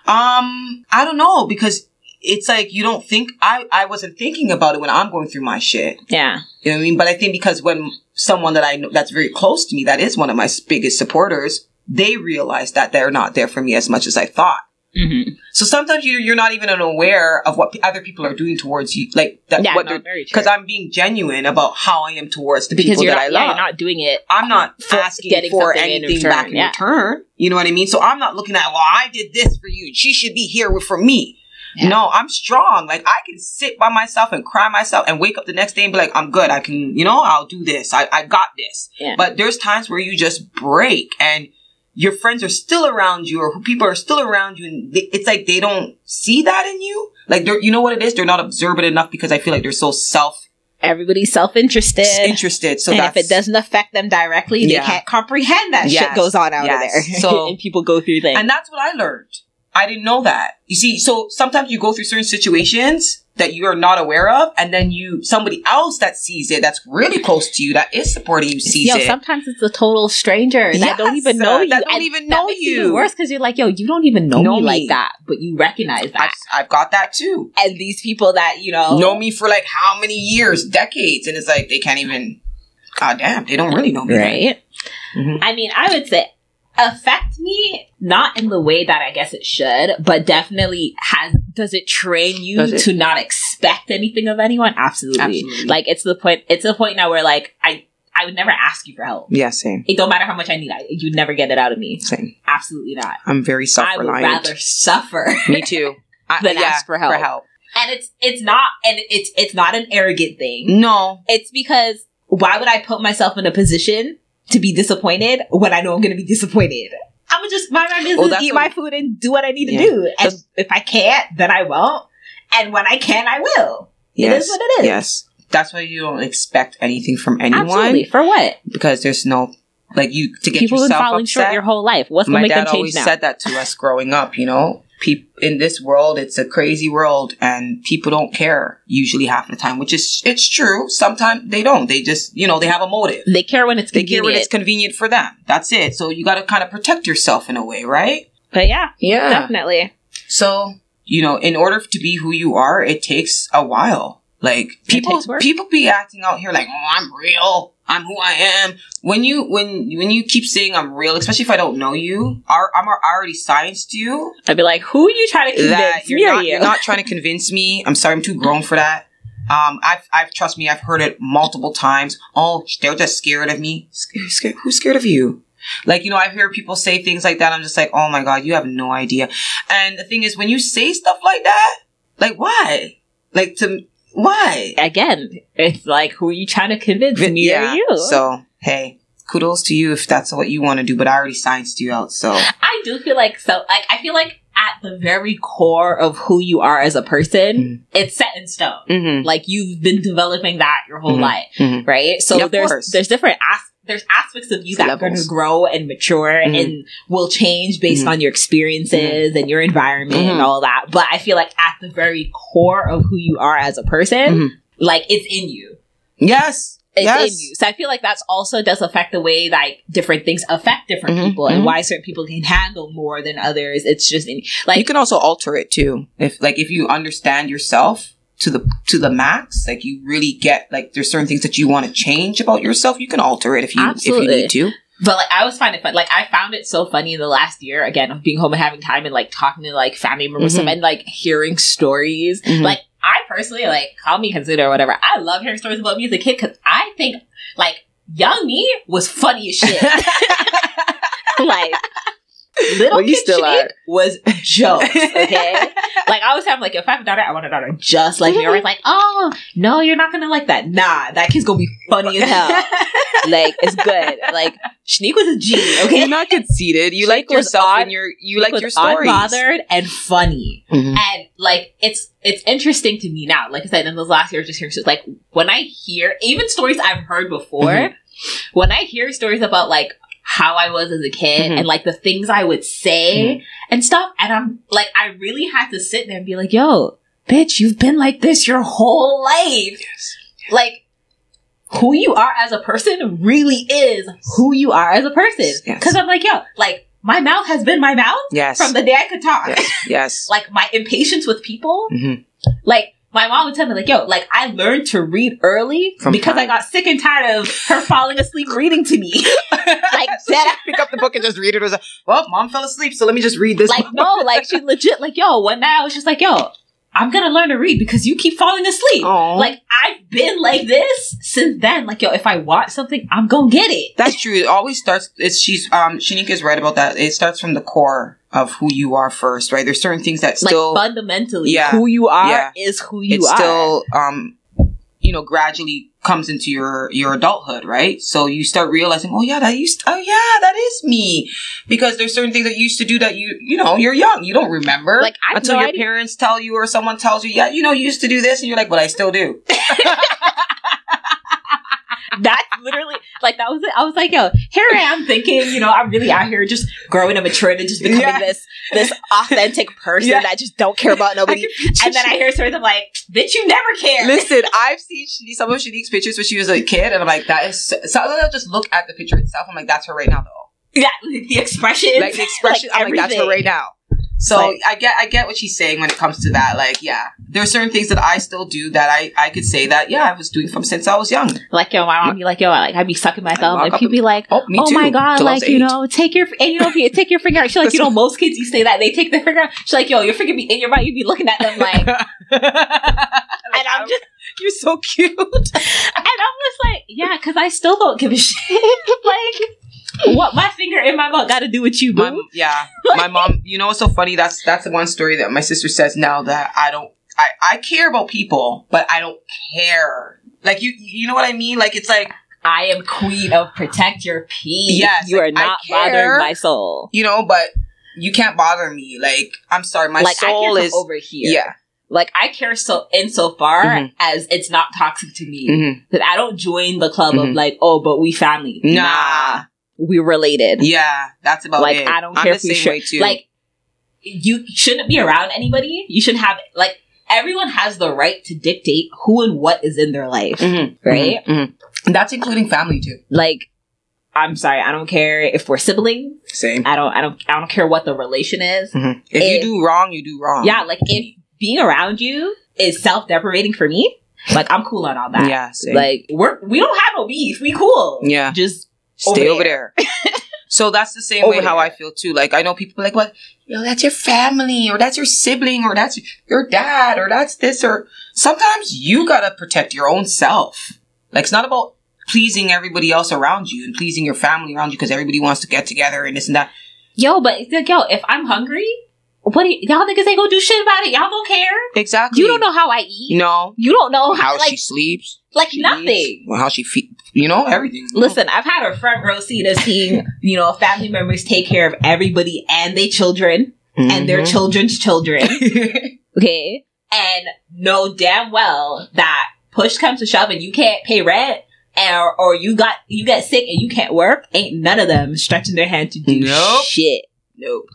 Speaker 2: Um, I don't know because it's like you don't think I I wasn't thinking about it when I'm going through my shit.
Speaker 1: Yeah.
Speaker 2: You know what I mean? But I think because when someone that I know that's very close to me, that is one of my biggest supporters, they realize that they're not there for me as much as I thought.
Speaker 1: Mm-hmm.
Speaker 2: So sometimes you you're not even aware of what p- other people are doing towards you, like that.
Speaker 1: Yeah,
Speaker 2: what
Speaker 1: no,
Speaker 2: because I'm being genuine about how I am towards the
Speaker 1: because
Speaker 2: people that
Speaker 1: not,
Speaker 2: I
Speaker 1: yeah,
Speaker 2: love.
Speaker 1: you're not doing it.
Speaker 2: I'm not
Speaker 1: for
Speaker 2: asking for
Speaker 1: in
Speaker 2: anything
Speaker 1: return,
Speaker 2: back in
Speaker 1: yeah.
Speaker 2: return. You know what I mean? So I'm not looking at, well, I did this for you. She should be here for me.
Speaker 1: Yeah.
Speaker 2: No, I'm strong. Like I can sit by myself and cry myself and wake up the next day and be like, I'm good. I can, you know, I'll do this. I, I got this.
Speaker 1: Yeah.
Speaker 2: But there's times where you just break and your friends are still around you or people are still around you and they, it's like they don't see that in you. Like they're, you know what it is? They're not observant enough because I feel like they're so self
Speaker 1: Everybody's self interested.
Speaker 2: interested. So
Speaker 1: if it doesn't affect them directly, they
Speaker 2: Yeah.
Speaker 1: can't comprehend that
Speaker 2: Yes,
Speaker 1: shit goes on out
Speaker 2: yes.
Speaker 1: of there.
Speaker 2: So-
Speaker 1: and people go through things.
Speaker 2: And that's what I learned. I didn't know that. You see, so sometimes you go through certain situations that you are not aware of, and then you somebody else that sees it, that's really close to you, that is supporting you, sees
Speaker 1: yo,
Speaker 2: it.
Speaker 1: sometimes it's a total stranger that don't even know
Speaker 2: uh,
Speaker 1: you.
Speaker 2: that don't even know you.
Speaker 1: worse because you're like, yo, you don't even know,
Speaker 2: Know
Speaker 1: me,
Speaker 2: me.
Speaker 1: like that, but you recognize that.
Speaker 2: I've, I've got that too.
Speaker 1: and these people that you know
Speaker 2: Know me for like how many years, decades, and it's like they can't even. God damn, they don't really know me.
Speaker 1: right?
Speaker 2: Mhm.
Speaker 1: I mean, I would say affect me not in the way that I guess it should, but definitely has does it train you
Speaker 2: it?
Speaker 1: to not expect anything of anyone? Absolutely.
Speaker 2: Absolutely.
Speaker 1: Like it's the point it's the point now where like I I would never ask you for help.
Speaker 2: Yeah, same,
Speaker 1: It don't matter how much I need, I, you'd never get it out of me.
Speaker 2: same.
Speaker 1: Absolutely not.
Speaker 2: I'm very soft.
Speaker 1: I would rather suffer.
Speaker 2: me too. I,
Speaker 1: Than ask for help. and it's it's not and it's it's not an arrogant thing.
Speaker 2: No,
Speaker 1: It's because why would I put myself in a position to be disappointed when I know I'm going to be disappointed? I'm gonna just mind my business,
Speaker 2: Well,
Speaker 1: eat my food, and do what I need to do. And if I can't, then I won't. And when I can, I will.
Speaker 2: yes,
Speaker 1: It is what it is.
Speaker 2: Yes, that's why you don't expect anything from anyone
Speaker 1: Absolutely. For what?
Speaker 2: because there's no like you to get
Speaker 1: People have been
Speaker 2: yourself
Speaker 1: falling
Speaker 2: upset.
Speaker 1: short your whole life. What's gonna make
Speaker 2: dad
Speaker 1: them change
Speaker 2: always
Speaker 1: now?
Speaker 2: said that to us growing up. You know, Peop in this world, it's a crazy world, and people don't care usually half the time, which is it's true. Sometimes they don't. They just you know they have a motive.
Speaker 1: they care when it's
Speaker 2: They care
Speaker 1: convenient.
Speaker 2: when it's convenient for them. That's it. So you got to kind of protect yourself in a way, right?
Speaker 1: but yeah,
Speaker 2: Yeah.
Speaker 1: definitely.
Speaker 2: So, you know, in order to be who you are, it takes a while. Like people people be acting out here like, "Oh, I'm real. I'm who I am." When you when when you keep saying I'm real, especially if I don't know you, are I'm already scienced you
Speaker 1: I'd be like, who are you trying to convince?
Speaker 2: that you're
Speaker 1: Me
Speaker 2: not
Speaker 1: you?
Speaker 2: you're not trying to convince me. I'm sorry, I'm too grown for that. Um, I've I've trust me, I've heard it multiple times. Oh, they're just scared of me. Scared, scared, who's scared of you? Like, you know, I hear people say things like that. I'm just like, oh my God, you have no idea. And the thing is, when you say stuff like that, like, why? Like, to, why?
Speaker 1: Again, it's like, who are you trying to convince? Me or you?
Speaker 2: So, hey, kudos to you if that's what you want to do, but I already scienced you out, so.
Speaker 1: I do feel like so like I feel like at the very core of who you are as a person,
Speaker 2: Mhm.
Speaker 1: it's set in stone.
Speaker 2: Mm-hmm.
Speaker 1: Like you've been developing that your whole
Speaker 2: Mhm.
Speaker 1: life,
Speaker 2: Mhm.
Speaker 1: right? So
Speaker 2: Yeah,
Speaker 1: there's
Speaker 2: course.
Speaker 1: there's different as- there's aspects of you that are going to grow and mature
Speaker 2: Mhm.
Speaker 1: and will change based
Speaker 2: Mhm.
Speaker 1: on your experiences and your environment and
Speaker 2: Mhm.
Speaker 1: all that. But I feel like at the very core of who you are as a person,
Speaker 2: Mhm.
Speaker 1: like it's in you.
Speaker 2: Yes.
Speaker 1: It's
Speaker 2: yes.
Speaker 1: in you. So I feel like that's also does affect the way like different things affect different
Speaker 2: Mhm,
Speaker 1: people and why certain people can handle more than others. It's just in, like
Speaker 2: you can also alter it too. If like if you understand yourself to the to the max, like you really get like there's certain things that you want to change about yourself, you can alter it if you if you need to.
Speaker 1: But like I was finding fun. Like I found it so funny in the last year again of being home and having time and like talking to like family members
Speaker 2: Mhm.
Speaker 1: and like hearing stories.
Speaker 2: Mhm.
Speaker 1: Like I personally like call me consider or whatever. I love hearing stories about me as a kid because I think like young me was funny as shit. like little
Speaker 2: Well, you
Speaker 1: kid
Speaker 2: still
Speaker 1: Shanique
Speaker 2: are.
Speaker 1: was jokes. Okay. like I always have like if I have a daughter, I want a daughter just like me. Or it's like, oh no, you're not gonna like that. Nah, that kid's gonna be funny as hell. like it's good. Like Shanique was a G. Okay.
Speaker 2: You're not conceited. You like
Speaker 1: was
Speaker 2: yourself
Speaker 1: odd-
Speaker 2: and your you like
Speaker 1: was
Speaker 2: your stories.
Speaker 1: unbothered and funny.
Speaker 2: Mhm.
Speaker 1: And like it's it's interesting to me now. Like I said, in those last years, just hearing stories, like when I hear even stories I've heard before,
Speaker 2: Mhm.
Speaker 1: when I hear stories about like how I was as a kid
Speaker 2: Mhm.
Speaker 1: and like the things I would say and stuff, and I'm like, I really had to sit there and be like, "Yo, bitch, you've been like this your whole life." Like who you are as a person really is who you are as a person.
Speaker 2: Yes.
Speaker 1: Because I'm like, yo, like my mouth has been my mouth
Speaker 2: Yes.
Speaker 1: from the day I could talk.
Speaker 2: yes. Yes.
Speaker 1: like my impatience with people.
Speaker 2: Mhm.
Speaker 1: Like my mom would tell me, like, yo, like I learned to read early
Speaker 2: From
Speaker 1: because I got sick and tired of her falling asleep reading to me. like that.
Speaker 2: pick up the book and just read it. It was like, well, mom fell asleep, so let me just read this.
Speaker 1: Like
Speaker 2: book.
Speaker 1: no, like she legit, like yo, one night I was just like, yo, I'm gonna learn to read because you keep falling asleep.
Speaker 2: Aw.
Speaker 1: Like I've been like this since then. Like yo, if I want something, I'm gonna get it.
Speaker 2: That's true. It always starts. It's she's um Shanika's right about that. It starts from the core of who you are first, right? There's certain things that still
Speaker 1: like fundamentally,
Speaker 2: Yeah.
Speaker 1: who you are
Speaker 2: Yeah.
Speaker 1: is who you
Speaker 2: it's
Speaker 1: are.
Speaker 2: still um you know gradually comes into your your adulthood right? So you start realizing oh yeah that used oh yeah that is me. Because there's certain things that you used to do that you you know you're young you don't remember.
Speaker 1: Like, I
Speaker 2: until
Speaker 1: no
Speaker 2: your
Speaker 1: idea.
Speaker 2: parents tell you or someone tells you yeah you know you used to do this and you're like but i still do
Speaker 1: That's literally like that was it. I was like, yo, here I am thinking, you know, I'm really out here just growing and maturing and just becoming
Speaker 2: Yeah.
Speaker 1: this this authentic person
Speaker 2: Yeah.
Speaker 1: that just don't care about nobody. and then I hear stories of like, bitch, you never care.
Speaker 2: Listen, I've seen some of Shanique's pictures when she was a kid, and I'm like, that is. So, sometimes I'll just look at the picture itself. I'm like, that's her right now, though.
Speaker 1: yeah, the expression,
Speaker 2: Like the expression, I'm like, that's her right now. So
Speaker 1: Like-
Speaker 2: I get, I get what she's saying when it comes to that. Like, yeah, there are certain things that I still do that I, I could say that, yeah, I was doing from since I was young.
Speaker 1: Like yo, my mom be like yo, like I'd be sucking my thumb, and people be like,
Speaker 2: Oh,
Speaker 1: oh my god, like you
Speaker 2: eight.
Speaker 1: know, take your and you know you take your finger out, she's like, you know, most kids you say that they take their finger out. She's like, yo, your finger be in your mouth, You'd be looking at them like, and
Speaker 2: and
Speaker 1: I'm just
Speaker 2: you're so cute.
Speaker 1: and I'm just like, yeah, because I still don't give a shit. like, what my finger in my mouth got to do with you,
Speaker 2: My, yeah, my mom. You know what's so funny? That's that's the one story that my sister says now that I don't. I I care about people, but I don't care. Like you, you know what I mean? Like it's like
Speaker 1: I am queen of protect your peace.
Speaker 2: Yes,
Speaker 1: you are
Speaker 2: like, I
Speaker 1: not
Speaker 2: care.
Speaker 1: bothering my soul.
Speaker 2: you know, but you can't bother me. Like I'm sorry, my
Speaker 1: like I
Speaker 2: soul
Speaker 1: care
Speaker 2: is
Speaker 1: from over here.
Speaker 2: yeah.
Speaker 1: Like I care so insofar
Speaker 2: Mhm.
Speaker 1: as it's not toxic to me.
Speaker 2: hmm
Speaker 1: That I don't join the club of
Speaker 2: Mhm.
Speaker 1: like, oh, but we family.
Speaker 2: Nah.
Speaker 1: We're related.
Speaker 2: Yeah, that's about
Speaker 1: like
Speaker 2: it.
Speaker 1: I don't
Speaker 2: I'm
Speaker 1: care
Speaker 2: the
Speaker 1: if we
Speaker 2: same
Speaker 1: share. Like you shouldn't be around anybody. You should have like everyone has the right to dictate who and what is in their life,
Speaker 2: Mhm,
Speaker 1: right?
Speaker 2: mhm, mhm. That's including family too.
Speaker 1: Like. I'm sorry, I don't care if we're siblings.
Speaker 2: Same.
Speaker 1: I don't I don't I don't care what the relation is.
Speaker 2: Mhm. If,
Speaker 1: If-
Speaker 2: you do wrong, you do wrong.
Speaker 1: Yeah, like if being around you is self deprecating for me, like I'm cool on all that.
Speaker 2: Yeah. Same.
Speaker 1: Like we're we don't have no beef. We cool.
Speaker 2: Yeah.
Speaker 1: Just
Speaker 2: Stay
Speaker 1: over
Speaker 2: over there. so that's the same
Speaker 1: Over
Speaker 2: way how. I feel too. Like I know people are like, well, you know, that's your family, or that's your sibling, or that's your dad, or that's this, or sometimes you gotta protect your own self. Like it's not about pleasing everybody else around you and pleasing your family around you because everybody wants to get together and this and that.
Speaker 1: yo, but it's like yo, if I'm hungry, what do y'all niggas ain't gonna do shit about it? Y'all don't care.
Speaker 2: Exactly.
Speaker 1: You don't know how I eat.
Speaker 2: No.
Speaker 1: You don't know how,
Speaker 2: How
Speaker 1: like
Speaker 2: she sleeps.
Speaker 1: Like nothing.
Speaker 2: eats, well, how she feel. You know everything.
Speaker 1: Listen, I've had a front row seat of seeing, you know, family members take care of everybody and their children and their
Speaker 2: Mhm.
Speaker 1: children's children. okay? And know damn well that push comes to shove and you can't pay rent or, or you got you get sick and you can't work, ain't none of them stretching their hand to do
Speaker 2: Nope.
Speaker 1: shit.
Speaker 2: nope.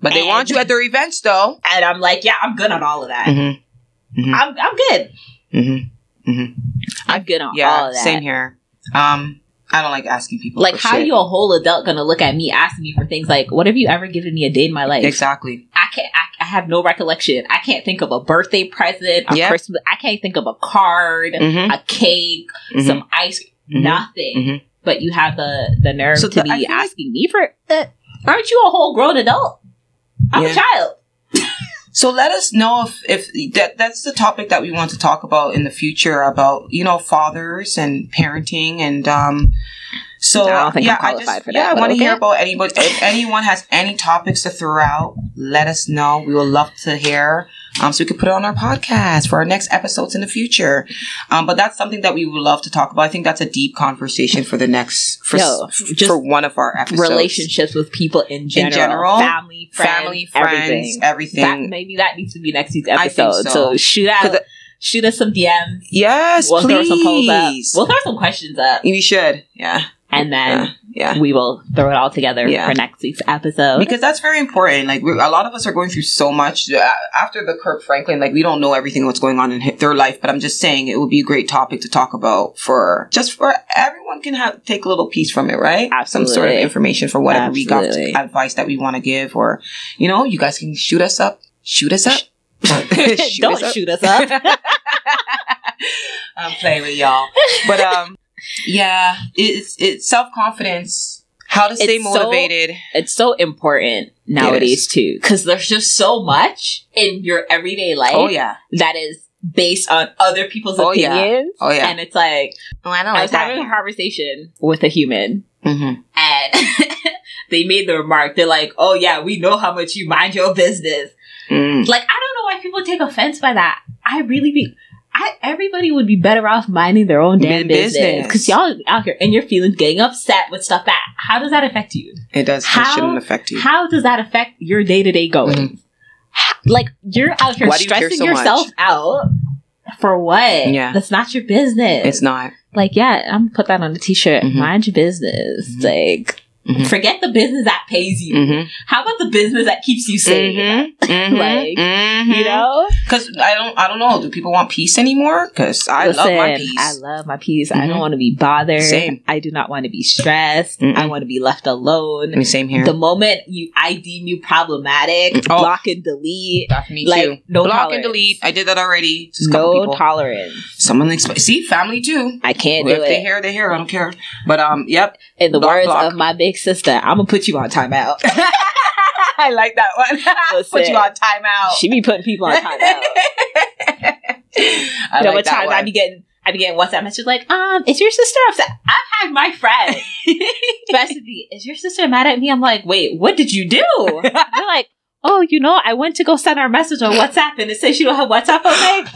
Speaker 2: But they want you at their events though.
Speaker 1: And I'm like, yeah, I'm good on all of that.
Speaker 2: Mm-hmm.
Speaker 1: I'm I'm good.
Speaker 2: Mm-hmm.
Speaker 1: I'm good on all
Speaker 2: Yeah,
Speaker 1: of that.
Speaker 2: same here. Um, I don't like asking people.
Speaker 1: Like, how
Speaker 2: shit.
Speaker 1: you a whole adult gonna look at me asking me for things like, what have you ever given me a day in my life?
Speaker 2: Exactly.
Speaker 1: I can't. I, I have no recollection. I can't think of a birthday present, a
Speaker 2: Yeah.
Speaker 1: Christmas. I can't think of a card,
Speaker 2: Mm-hmm.
Speaker 1: a cake, some ice,
Speaker 2: Mhm.
Speaker 1: nothing.
Speaker 2: Mhm.
Speaker 1: But you have the the nerve
Speaker 2: So
Speaker 1: to
Speaker 2: the-
Speaker 1: be
Speaker 2: feel like-
Speaker 1: asking me for. Uh, aren't you a whole grown adult? I'm
Speaker 2: Yeah.
Speaker 1: a child.
Speaker 2: So let us know if if that that's the topic that we want to talk about in the future about you know fathers and parenting and um. So
Speaker 1: I don't think
Speaker 2: yeah,
Speaker 1: I'm
Speaker 2: I just,
Speaker 1: for that.
Speaker 2: Yeah,
Speaker 1: I
Speaker 2: want to hear about anybody. If anyone has any topics to throw out, let us know. We would love to hear. Um, so we could put it on our podcast for our next episodes in the future. Um, but that's something that we would love to talk about. I think that's a deep conversation for the next for
Speaker 1: just
Speaker 2: for one of our episodes.
Speaker 1: Relationships with people in general,
Speaker 2: general,
Speaker 1: family, friends,
Speaker 2: family, friends,
Speaker 1: everything.
Speaker 2: everything.
Speaker 1: That, maybe that needs to be next week's episode.
Speaker 2: so.
Speaker 1: So. shoot out, shoot us some DMs.
Speaker 2: yes,
Speaker 1: We'll
Speaker 2: please.
Speaker 1: throw some polls up. We'll throw some questions up,
Speaker 2: we should. Yeah.
Speaker 1: and then
Speaker 2: Yeah. Yeah.
Speaker 1: we will throw it all together
Speaker 2: Yeah.
Speaker 1: for next week's episode.
Speaker 2: Because that's very important. Like a lot of us are going through so much after the Kirk Franklin. Like we don't know everything what's going on in their life, but I'm just saying it would be a great topic to talk about for just for everyone can have take a little piece from it, right? Absolutely. Some sort of information for whatever we got advice that we want to give, or you know, you guys can shoot us up, shoot us up. Shoot
Speaker 1: Don't
Speaker 2: us up.
Speaker 1: shoot us up.
Speaker 2: I'm playing with y'all. But um yeah, it's it's self confidence. How to stay
Speaker 1: It's so-
Speaker 2: motivated.
Speaker 1: it's so important nowadays too, because there's just so much in your everyday life
Speaker 2: oh yeah.
Speaker 1: that is based on other people's
Speaker 2: Oh, yeah.
Speaker 1: opinions.
Speaker 2: Oh yeah.
Speaker 1: And it's like
Speaker 2: oh, I don't
Speaker 1: I was having a conversation with a human,
Speaker 2: mm-hmm.
Speaker 1: and they made the remark. They're like, "Oh yeah, we know how much you mind your business."
Speaker 2: mm.
Speaker 1: Like I don't know why people take offense by that. I really be. I, everybody would be better off minding their own damn business because y'all out here and your feelings getting upset with stuff that how does that affect you?
Speaker 2: It does.
Speaker 1: How-
Speaker 2: it shouldn't affect you.
Speaker 1: How does that affect your day to day going?
Speaker 2: Mhm.
Speaker 1: Like you're out here
Speaker 2: Why do you
Speaker 1: stressing
Speaker 2: so
Speaker 1: yourself
Speaker 2: much?
Speaker 1: out For what?
Speaker 2: Yeah.
Speaker 1: That's not your business.
Speaker 2: It's not.
Speaker 1: Like, yeah, I'm gonna put that on a t-shirt.
Speaker 2: Mhm.
Speaker 1: Mind your business.
Speaker 2: Mhm.
Speaker 1: Like,
Speaker 2: Mhm.
Speaker 1: forget the business that pays you.
Speaker 2: Mm-hmm.
Speaker 1: How about the business that keeps you sane? Like, You know?
Speaker 2: because I don't, I don't know. Do people want peace anymore? Because I love my peace.
Speaker 1: I love my peace. I don't want to be bothered.
Speaker 2: Same.
Speaker 1: I do not want to be stressed.
Speaker 2: Mm-mm.
Speaker 1: I want to be left alone.
Speaker 2: I mean, same here.
Speaker 1: The moment you I deem you problematic,
Speaker 2: Oh.
Speaker 1: block and delete.
Speaker 2: That's me
Speaker 1: like,
Speaker 2: too.
Speaker 1: no
Speaker 2: Block
Speaker 1: tolerance.
Speaker 2: and delete. I did that already. Just
Speaker 1: No tolerance.
Speaker 2: Someone exp- see family too.
Speaker 1: I can't
Speaker 2: if
Speaker 1: do
Speaker 2: they
Speaker 1: it.
Speaker 2: hear, they hear. I don't care. But um, yep.
Speaker 1: In the
Speaker 2: Block,
Speaker 1: words
Speaker 2: block.
Speaker 1: of my big sister, I'm gonna put you on timeout.
Speaker 2: I like that one. Put you on timeout.
Speaker 1: she be putting people on timeout.
Speaker 2: I
Speaker 1: you know
Speaker 2: like
Speaker 1: times I be getting I be getting WhatsApp messages like, um, is your sister upset? I've had my friend message me, is your sister mad at me? I'm like, wait, what did you do? They're like, oh, you know, I went to go send her a message on WhatsApp and it says she don't have WhatsApp. I'm like,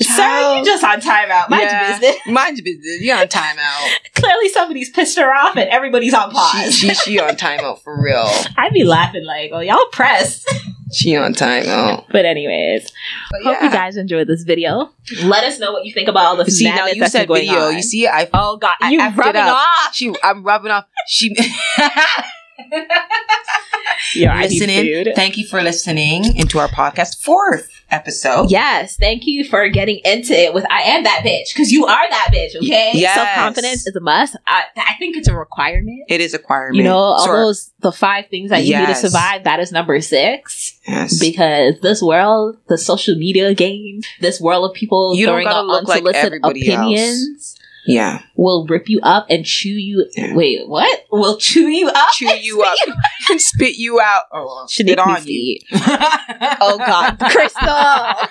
Speaker 1: sir, you just on timeout. Mind
Speaker 2: Yeah.
Speaker 1: your business.
Speaker 2: Mind your business. You're on timeout.
Speaker 1: Clearly somebody's pissed her off and everybody's on pause.
Speaker 2: she she on timeout for real.
Speaker 1: I'd be laughing like, oh, y'all pressed.
Speaker 2: She on timeout.
Speaker 1: But anyways,
Speaker 2: But
Speaker 1: hope you guys enjoyed this video. Let us know what you think about all the
Speaker 2: See now you
Speaker 1: that's
Speaker 2: said
Speaker 1: going
Speaker 2: video.
Speaker 1: on.
Speaker 2: You see, I
Speaker 1: Oh God,
Speaker 2: I
Speaker 1: you rubbing off.
Speaker 2: she I'm rubbing off. She
Speaker 1: Your ID
Speaker 2: listening.
Speaker 1: food.
Speaker 2: Thank you for listening into our podcast fourth episode.
Speaker 1: Yes, thank you for getting into it with I am that bitch because you are that bitch. Okay,
Speaker 2: Yes.
Speaker 1: self confidence is a must. I, I think it's a requirement.
Speaker 2: It is a requirement.
Speaker 1: You know, all
Speaker 2: So-
Speaker 1: those the five things that you need to survive. That is number six
Speaker 2: yes.
Speaker 1: because this world, the social media game, this world of people
Speaker 2: You don't
Speaker 1: throwing
Speaker 2: gotta
Speaker 1: out
Speaker 2: look like
Speaker 1: unsolicited
Speaker 2: everybody else. Yeah.
Speaker 1: Will rip you up and chew you.
Speaker 2: Yeah.
Speaker 1: Wait, what? Will chew you up?
Speaker 2: Chew you up and spit you out. Oh,
Speaker 1: Should
Speaker 2: spit on you.
Speaker 1: Oh God, Crystal.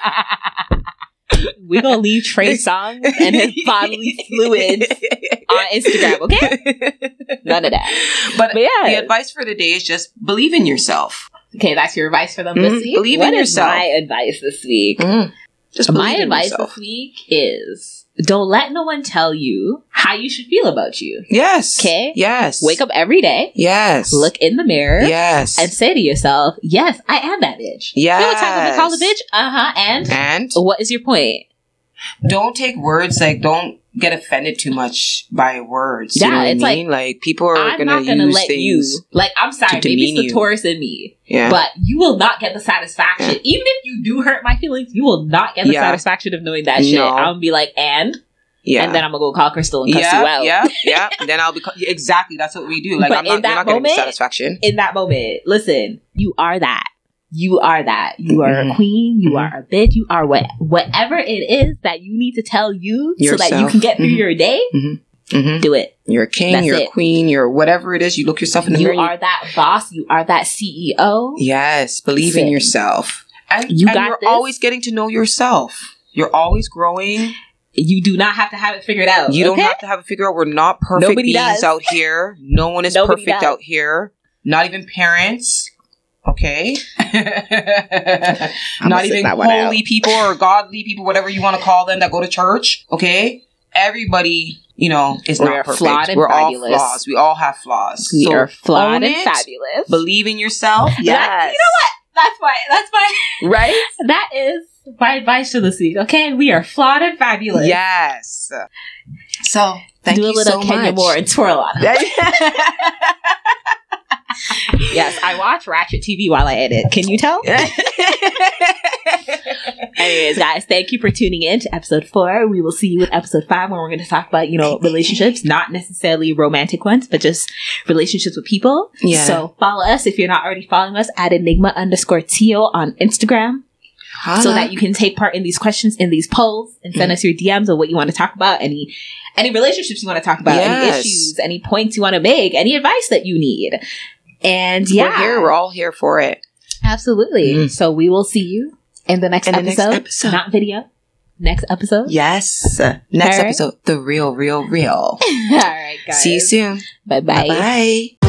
Speaker 1: we're gonna leave Trey Songz and his bodily fluids on Instagram, okay? None of that.
Speaker 2: But,
Speaker 1: But yeah.
Speaker 2: the advice for today is just believe in yourself.
Speaker 1: Okay, that's your advice for them
Speaker 2: Mhm.
Speaker 1: this week.
Speaker 2: Believe in
Speaker 1: What is
Speaker 2: yourself.
Speaker 1: my advice this week?
Speaker 2: Just
Speaker 1: My
Speaker 2: believe in
Speaker 1: advice
Speaker 2: yourself.
Speaker 1: this week is don't let no one tell you how you should feel about you.
Speaker 2: Yes.
Speaker 1: Okay.
Speaker 2: Yes.
Speaker 1: Wake up every day,
Speaker 2: Yes.
Speaker 1: look in the mirror,
Speaker 2: Yes.
Speaker 1: and say to yourself, "Yes, I am that bitch." You know what of
Speaker 2: Yes.
Speaker 1: call a bitch? Uh huh. And
Speaker 2: and
Speaker 1: what is your point?
Speaker 2: don't take words like don't get offended too much by words.
Speaker 1: Yeah,
Speaker 2: you know what
Speaker 1: it's
Speaker 2: I mean? Like, people are
Speaker 1: I'm
Speaker 2: gonna
Speaker 1: not gonna
Speaker 2: use
Speaker 1: let
Speaker 2: things.
Speaker 1: you. Like, I'm sorry, maybe it's the
Speaker 2: you.
Speaker 1: Taurus in me,
Speaker 2: yeah.
Speaker 1: but you will not get the satisfaction.
Speaker 2: Yeah.
Speaker 1: Even if you do hurt my feelings, you will not get the
Speaker 2: Yeah.
Speaker 1: satisfaction of knowing that shit.
Speaker 2: No.
Speaker 1: I'm gonna be like, and
Speaker 2: yeah.
Speaker 1: and then I'm gonna go call Crystal and cuss
Speaker 2: yeah,
Speaker 1: you out.
Speaker 2: yeah, yeah. Then I'll be exactly. That's what we do. Like
Speaker 1: But
Speaker 2: I'm not,
Speaker 1: in that
Speaker 2: not getting
Speaker 1: moment-
Speaker 2: satisfaction.
Speaker 1: In that moment, listen, you are that. You are that. You are a
Speaker 2: Mhm.
Speaker 1: queen. You
Speaker 2: Mhm.
Speaker 1: are a bitch. You are what whatever it is that you need to tell you so that you can get through
Speaker 2: Mhm.
Speaker 1: your day.
Speaker 2: hmm
Speaker 1: Do it.
Speaker 2: You're a king.
Speaker 1: That's
Speaker 2: you're
Speaker 1: it.
Speaker 2: a queen. You're whatever it is. You look yourself in the
Speaker 1: You
Speaker 2: mirror. You
Speaker 1: are that boss. You are that CEO.
Speaker 2: Yes, believe in yourself. And,
Speaker 1: You
Speaker 2: and
Speaker 1: got
Speaker 2: you're
Speaker 1: this.
Speaker 2: always getting to know yourself. You're always growing.
Speaker 1: You do not have to have it figured out.
Speaker 2: You don't have to have it figured out. We're not perfect
Speaker 1: Nobody
Speaker 2: beings
Speaker 1: does.
Speaker 2: out here. No one is
Speaker 1: Nobody
Speaker 2: perfect
Speaker 1: does.
Speaker 2: out here. Not even parents. Okay. Not even
Speaker 1: that one out.
Speaker 2: holy people or godly people, whatever you want to call them that go to church. Okay. Everybody, you know, is
Speaker 1: We
Speaker 2: not perfect.
Speaker 1: flawed and
Speaker 2: We're
Speaker 1: fabulous.
Speaker 2: all flaws. We all have flaws.
Speaker 1: We
Speaker 2: So
Speaker 1: are flawed and
Speaker 2: it.
Speaker 1: fabulous.
Speaker 2: Believe in yourself.
Speaker 1: That-
Speaker 2: Yes.
Speaker 1: you know what? That's why. that's why.
Speaker 2: Right?
Speaker 1: that is my advice for this week. Okay, we are flawed and fabulous.
Speaker 2: Yes. So thank
Speaker 1: Do a
Speaker 2: you
Speaker 1: little
Speaker 2: so
Speaker 1: Kenya
Speaker 2: much.
Speaker 1: Moore and twirl on it. yes, I watch Ratchet TV while I edit. Can you tell? Anyways, guys, thank you for tuning in to episode four. We will see you in episode five when we're going to talk about, you know, relationships, not necessarily romantic ones, but just relationships with people.
Speaker 2: Yeah.
Speaker 1: So follow us if you're not already following us at Enigma underscore Teo on Instagram so that you can take part in these questions in these polls and send
Speaker 2: Mhm.
Speaker 1: us your DMs of what you want to talk about, any any relationships you want to talk about, any issues, any points you want to make, any advice that you need. And yeah,
Speaker 2: we're here. We're all here for it.
Speaker 1: absolutely.
Speaker 2: Mm.
Speaker 1: So we will see you in the next,
Speaker 2: In the next
Speaker 1: episode,
Speaker 2: episode.
Speaker 1: not video. Next episode.
Speaker 2: Yes. Next
Speaker 1: right.
Speaker 2: episode, the real, real, real.
Speaker 1: All right, guys.
Speaker 2: See you soon.
Speaker 1: Bye bye.
Speaker 2: Bye.